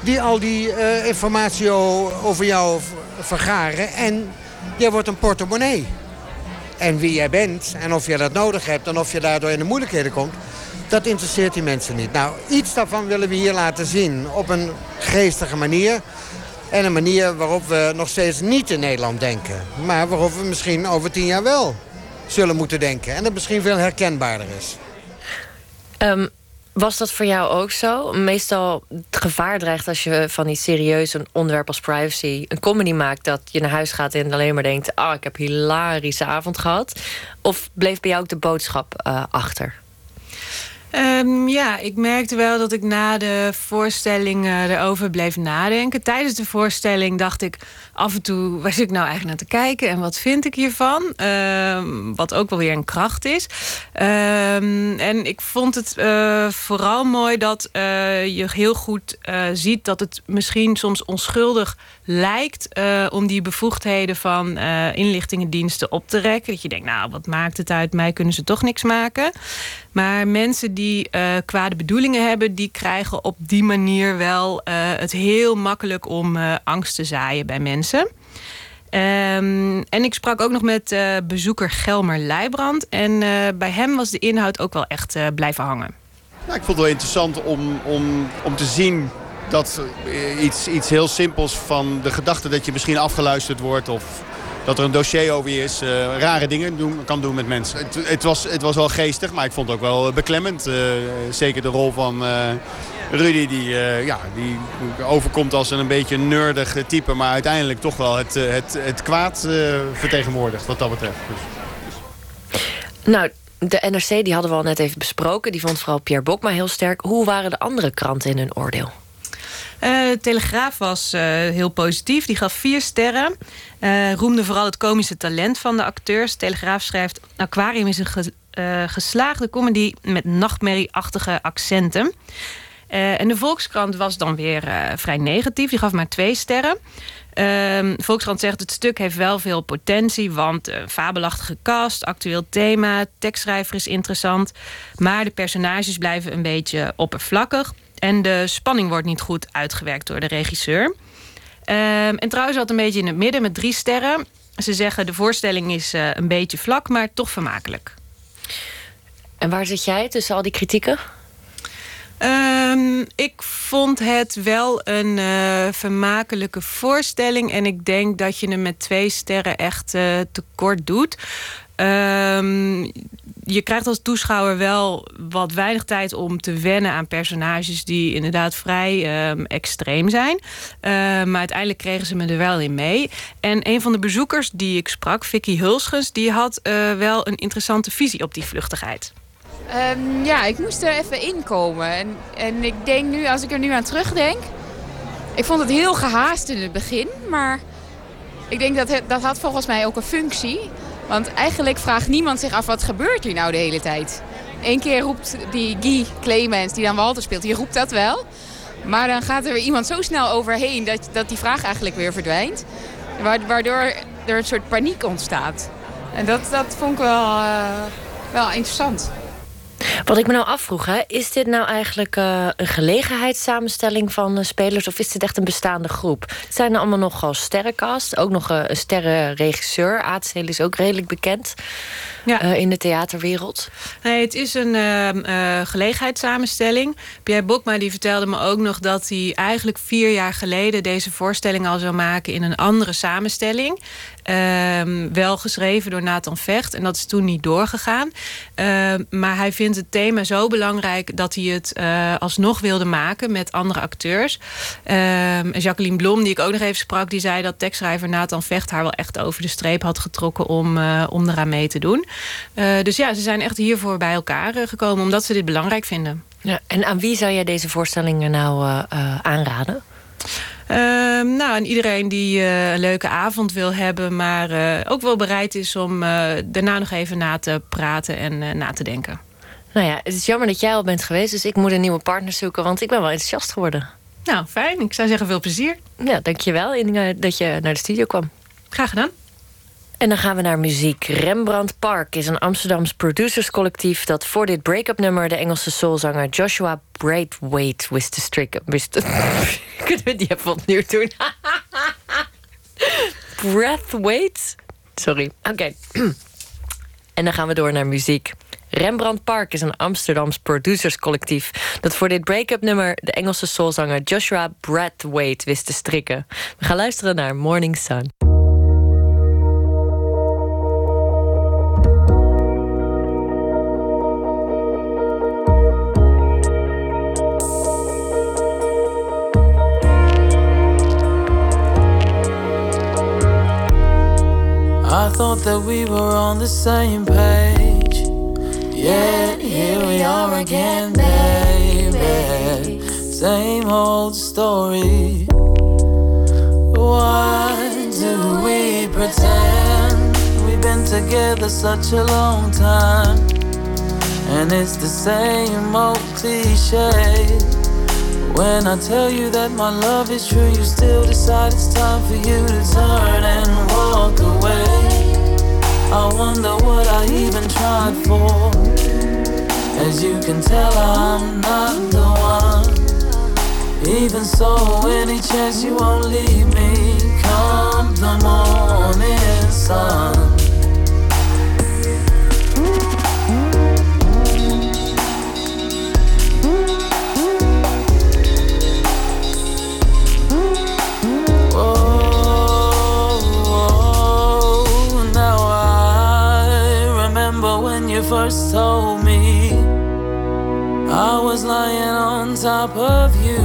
Speaker 26: die al die informatie over jou vergaren. En jij wordt een portemonnee. En wie jij bent en of je dat nodig hebt en of je daardoor in de moeilijkheden komt... dat interesseert die mensen niet. Nou, iets daarvan willen we hier laten zien op een geestige manier. En een manier waarop we nog steeds niet in Nederland denken. Maar waarop we misschien over tien jaar wel zullen moeten denken. En dat misschien veel herkenbaarder is.
Speaker 4: Ehm, was dat voor jou ook zo? Meestal het gevaar dreigt als je van iets serieus een onderwerp als privacy een comedy maakt dat je naar huis gaat en alleen maar denkt: ah, ik heb een hilarische avond gehad. Of bleef bij jou ook de boodschap eh, achter?
Speaker 24: Ehm, ja, ik merkte wel dat ik na de voorstelling eh, erover bleef nadenken. Tijdens de voorstelling dacht ik af en toe... waar zit ik nou eigenlijk naar te kijken en wat vind ik hiervan? Ehm, wat ook wel weer een kracht is. Ehm, en ik vond het eh, vooral mooi dat eh, je heel goed ziet... dat het misschien soms onschuldig lijkt... om die bevoegdheden van inlichtingendiensten op te rekken. Dat je denkt, nou, wat maakt het uit? Mij kunnen ze toch niks maken. Maar mensen die eh kwade bedoelingen hebben... die krijgen op die manier wel eh, het heel makkelijk om eh, angst te zaaien bij mensen. Ehm, en ik sprak ook nog met bezoeker Gelmer Leijbrand. En bij hem was de inhoud ook wel echt blijven hangen.
Speaker 27: Nou, ik vond het wel interessant om, om, om te zien dat iets, iets heel simpels van de gedachte dat je misschien afgeluisterd wordt of dat er een dossier over je is, eh, rare dingen doen, kan doen met mensen. Het, het, was, het was wel geestig, maar ik vond het ook wel beklemmend. Eh, zeker de rol van eh, Rudy, die, eh, ja, die overkomt als een, een beetje nerdig type, maar uiteindelijk toch wel het, eh, het, het kwaad eh, vertegenwoordigt wat dat betreft. Dus.
Speaker 4: Nou, de NRC die hadden we al net even besproken. Die vond vooral Pierre Bokma heel sterk. Hoe waren de andere kranten in hun oordeel?
Speaker 24: Eh, de Telegraaf was eh, heel positief. Die gaf vier sterren. Eh, roemde vooral het komische talent van de acteurs. Telegraaf schrijft... Aquarium is een eh, geslaagde comedy met nachtmerrieachtige accenten. Eh, en de Volkskrant was dan weer vrij negatief. Die gaf maar twee sterren. Ehm, Volkskrant zegt het stuk heeft wel veel potentie, want een fabelachtige cast, actueel thema, tekstschrijver is interessant, maar de personages blijven een beetje oppervlakkig en de spanning wordt niet goed uitgewerkt door de regisseur. Ehm, en trouwens zat een beetje in het midden met drie sterren. Ze zeggen de voorstelling is eh, een beetje vlak, maar toch vermakelijk.
Speaker 4: En waar zit jij tussen al die kritieken?
Speaker 24: Ehm, ik vond het wel een eh, vermakelijke voorstelling. En ik denk dat je hem met twee sterren echt eh, tekort doet. Ehm, je krijgt als toeschouwer wel wat weinig tijd om te wennen aan personages die inderdaad vrij ehm, extreem zijn. Ehm, maar uiteindelijk kregen ze me er wel in mee. En een van de bezoekers die ik sprak, Vicky Hulsgens, die had eh, wel een interessante visie op die vluchtigheid.
Speaker 28: Ehm, ja, ik moest er even inkomen. En, en ik denk nu, als ik er nu aan terugdenk... Ik vond het heel gehaast in het begin, maar ik denk dat dat had volgens mij ook een functie. Want eigenlijk vraagt niemand zich af wat gebeurt hier nou de hele tijd. Eén keer roept die Guy Clemens, die dan Walter speelt, die roept dat wel. Maar dan gaat er weer iemand zo snel overheen dat, dat die vraag eigenlijk weer verdwijnt. Waardoor er een soort paniek ontstaat. En dat, dat vond ik wel, uh, wel interessant.
Speaker 4: Wat ik me nou afvroeg, hè, is dit nou eigenlijk uh, een gelegenheidssamenstelling van uh, spelers of is dit echt een bestaande groep? Het zijn er allemaal nogal sterrenkast, ook nog uh, een sterrenregisseur. Aadsteel is ook redelijk bekend ja. in de theaterwereld.
Speaker 24: Nee, het is een ehm, gelegenheidssamenstelling. Pierre Bokma die vertelde me ook nog dat hij eigenlijk vier jaar geleden deze voorstelling al zou maken in een andere samenstelling. Ehm, wel geschreven door Nathan Vecht. En dat is toen niet doorgegaan. Ehm, maar hij vindt het thema zo belangrijk dat hij het uh, alsnog wilde maken met andere acteurs. Ehm, Jacqueline Blom, die ik ook nog even sprak, die zei dat tekstschrijver Nathan Vecht haar wel echt over de streep had getrokken om, uh, om eraan mee te doen. Uh, dus ja, ze zijn echt hiervoor bij elkaar gekomen omdat ze dit belangrijk vinden.
Speaker 4: Ja, en aan wie zou jij deze voorstellingen nou aanraden?
Speaker 24: Uh, nou, en iedereen die uh, een leuke avond wil hebben, maar uh, ook wel bereid is om uh, daarna nog even na te praten en na te denken.
Speaker 4: Nou ja, het is jammer dat jij al bent geweest, dus ik moet een nieuwe partner zoeken, want ik ben wel enthousiast geworden.
Speaker 24: Nou, fijn. Ik zou zeggen veel plezier.
Speaker 4: Ja, dankjewel in, dat je naar de studio kwam.
Speaker 24: Graag gedaan.
Speaker 4: En dan gaan we naar muziek. Rembrandt Park is een Amsterdams producerscollectief... dat voor dit break-up nummer de Engelse soulzanger Joshua Braithwaite wist te strikken. Kunnen we die even opnieuw doen? Breathwaite? Sorry. Oké. En dan gaan we door naar muziek. Rembrandt Park is een Amsterdams producerscollectief... dat voor dit break-up nummer de Engelse soulzanger Joshua Braithwaite wist te strikken. We gaan luisteren naar Morning Sun.
Speaker 23: I thought that we were on the same page. Yet here we are again, baby. Same old story. Why do we pretend we've been together such a long time? And it's the same old cliche. When I tell you that my love is true, you still decide it's time for you to turn and walk away. I wonder what I even tried for. As you can tell, I'm not the one. Even so, any chance you won't leave me, come the morning sun. First told me I was lying on top of you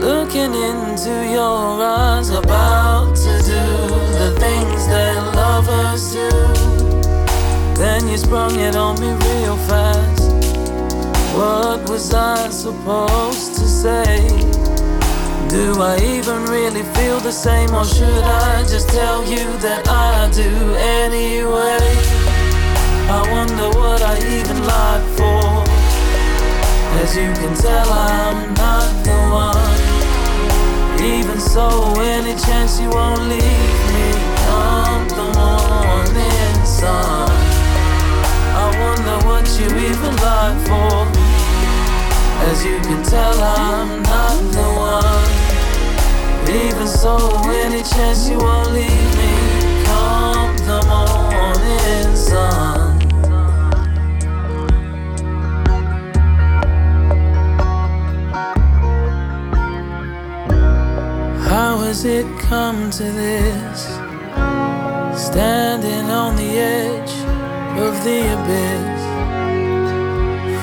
Speaker 23: Looking into your eyes About to do the things that lovers do Then you sprung it on me real fast What was I supposed to say? Do I even really feel the same Or should I just tell you that I do anyway? I wonder what I even lied for. As you can tell, I'm not the one. Even so, any chance you won't leave me, come the morning sun. I wonder what you even lied for. As you can tell, I'm not the one. Even so, any chance you won't leave me, come the morning sun. Does it come to this? Standing on the edge of the abyss,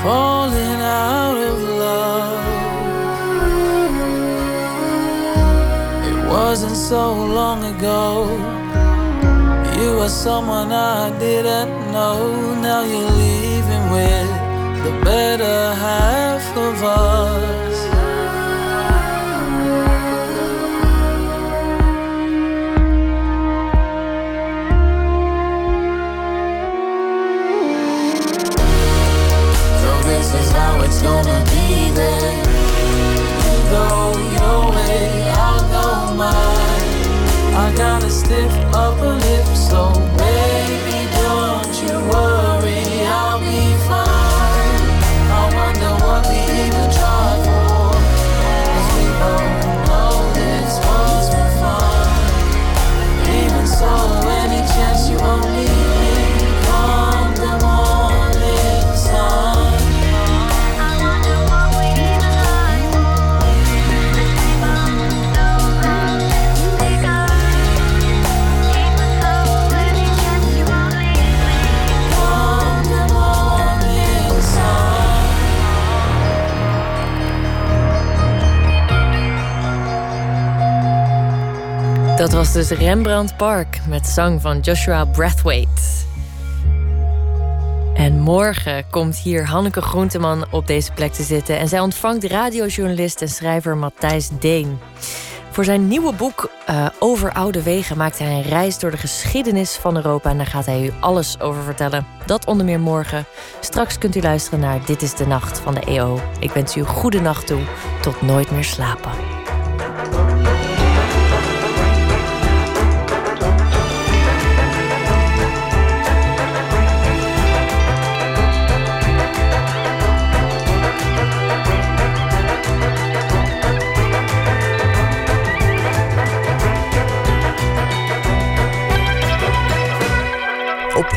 Speaker 23: falling out of love. It wasn't so long ago. You were someone I didn't know. Now you're leaving with the better half of us. Tip up a lip, so
Speaker 4: Dat was dus Rembrandt Park met zang van Joshua Brathwaite. En morgen komt hier Hanneke Groenteman op deze plek te zitten. En zij ontvangt radiojournalist en schrijver Matthijs Deen. Voor zijn nieuwe boek eh, Over Oude Wegen maakt hij een reis door de geschiedenis van Europa. En daar gaat hij u alles over vertellen. Dat onder meer morgen. Straks kunt u luisteren naar Dit is de Nacht van de EO. Ik wens u een goede nacht toe. Tot nooit meer slapen.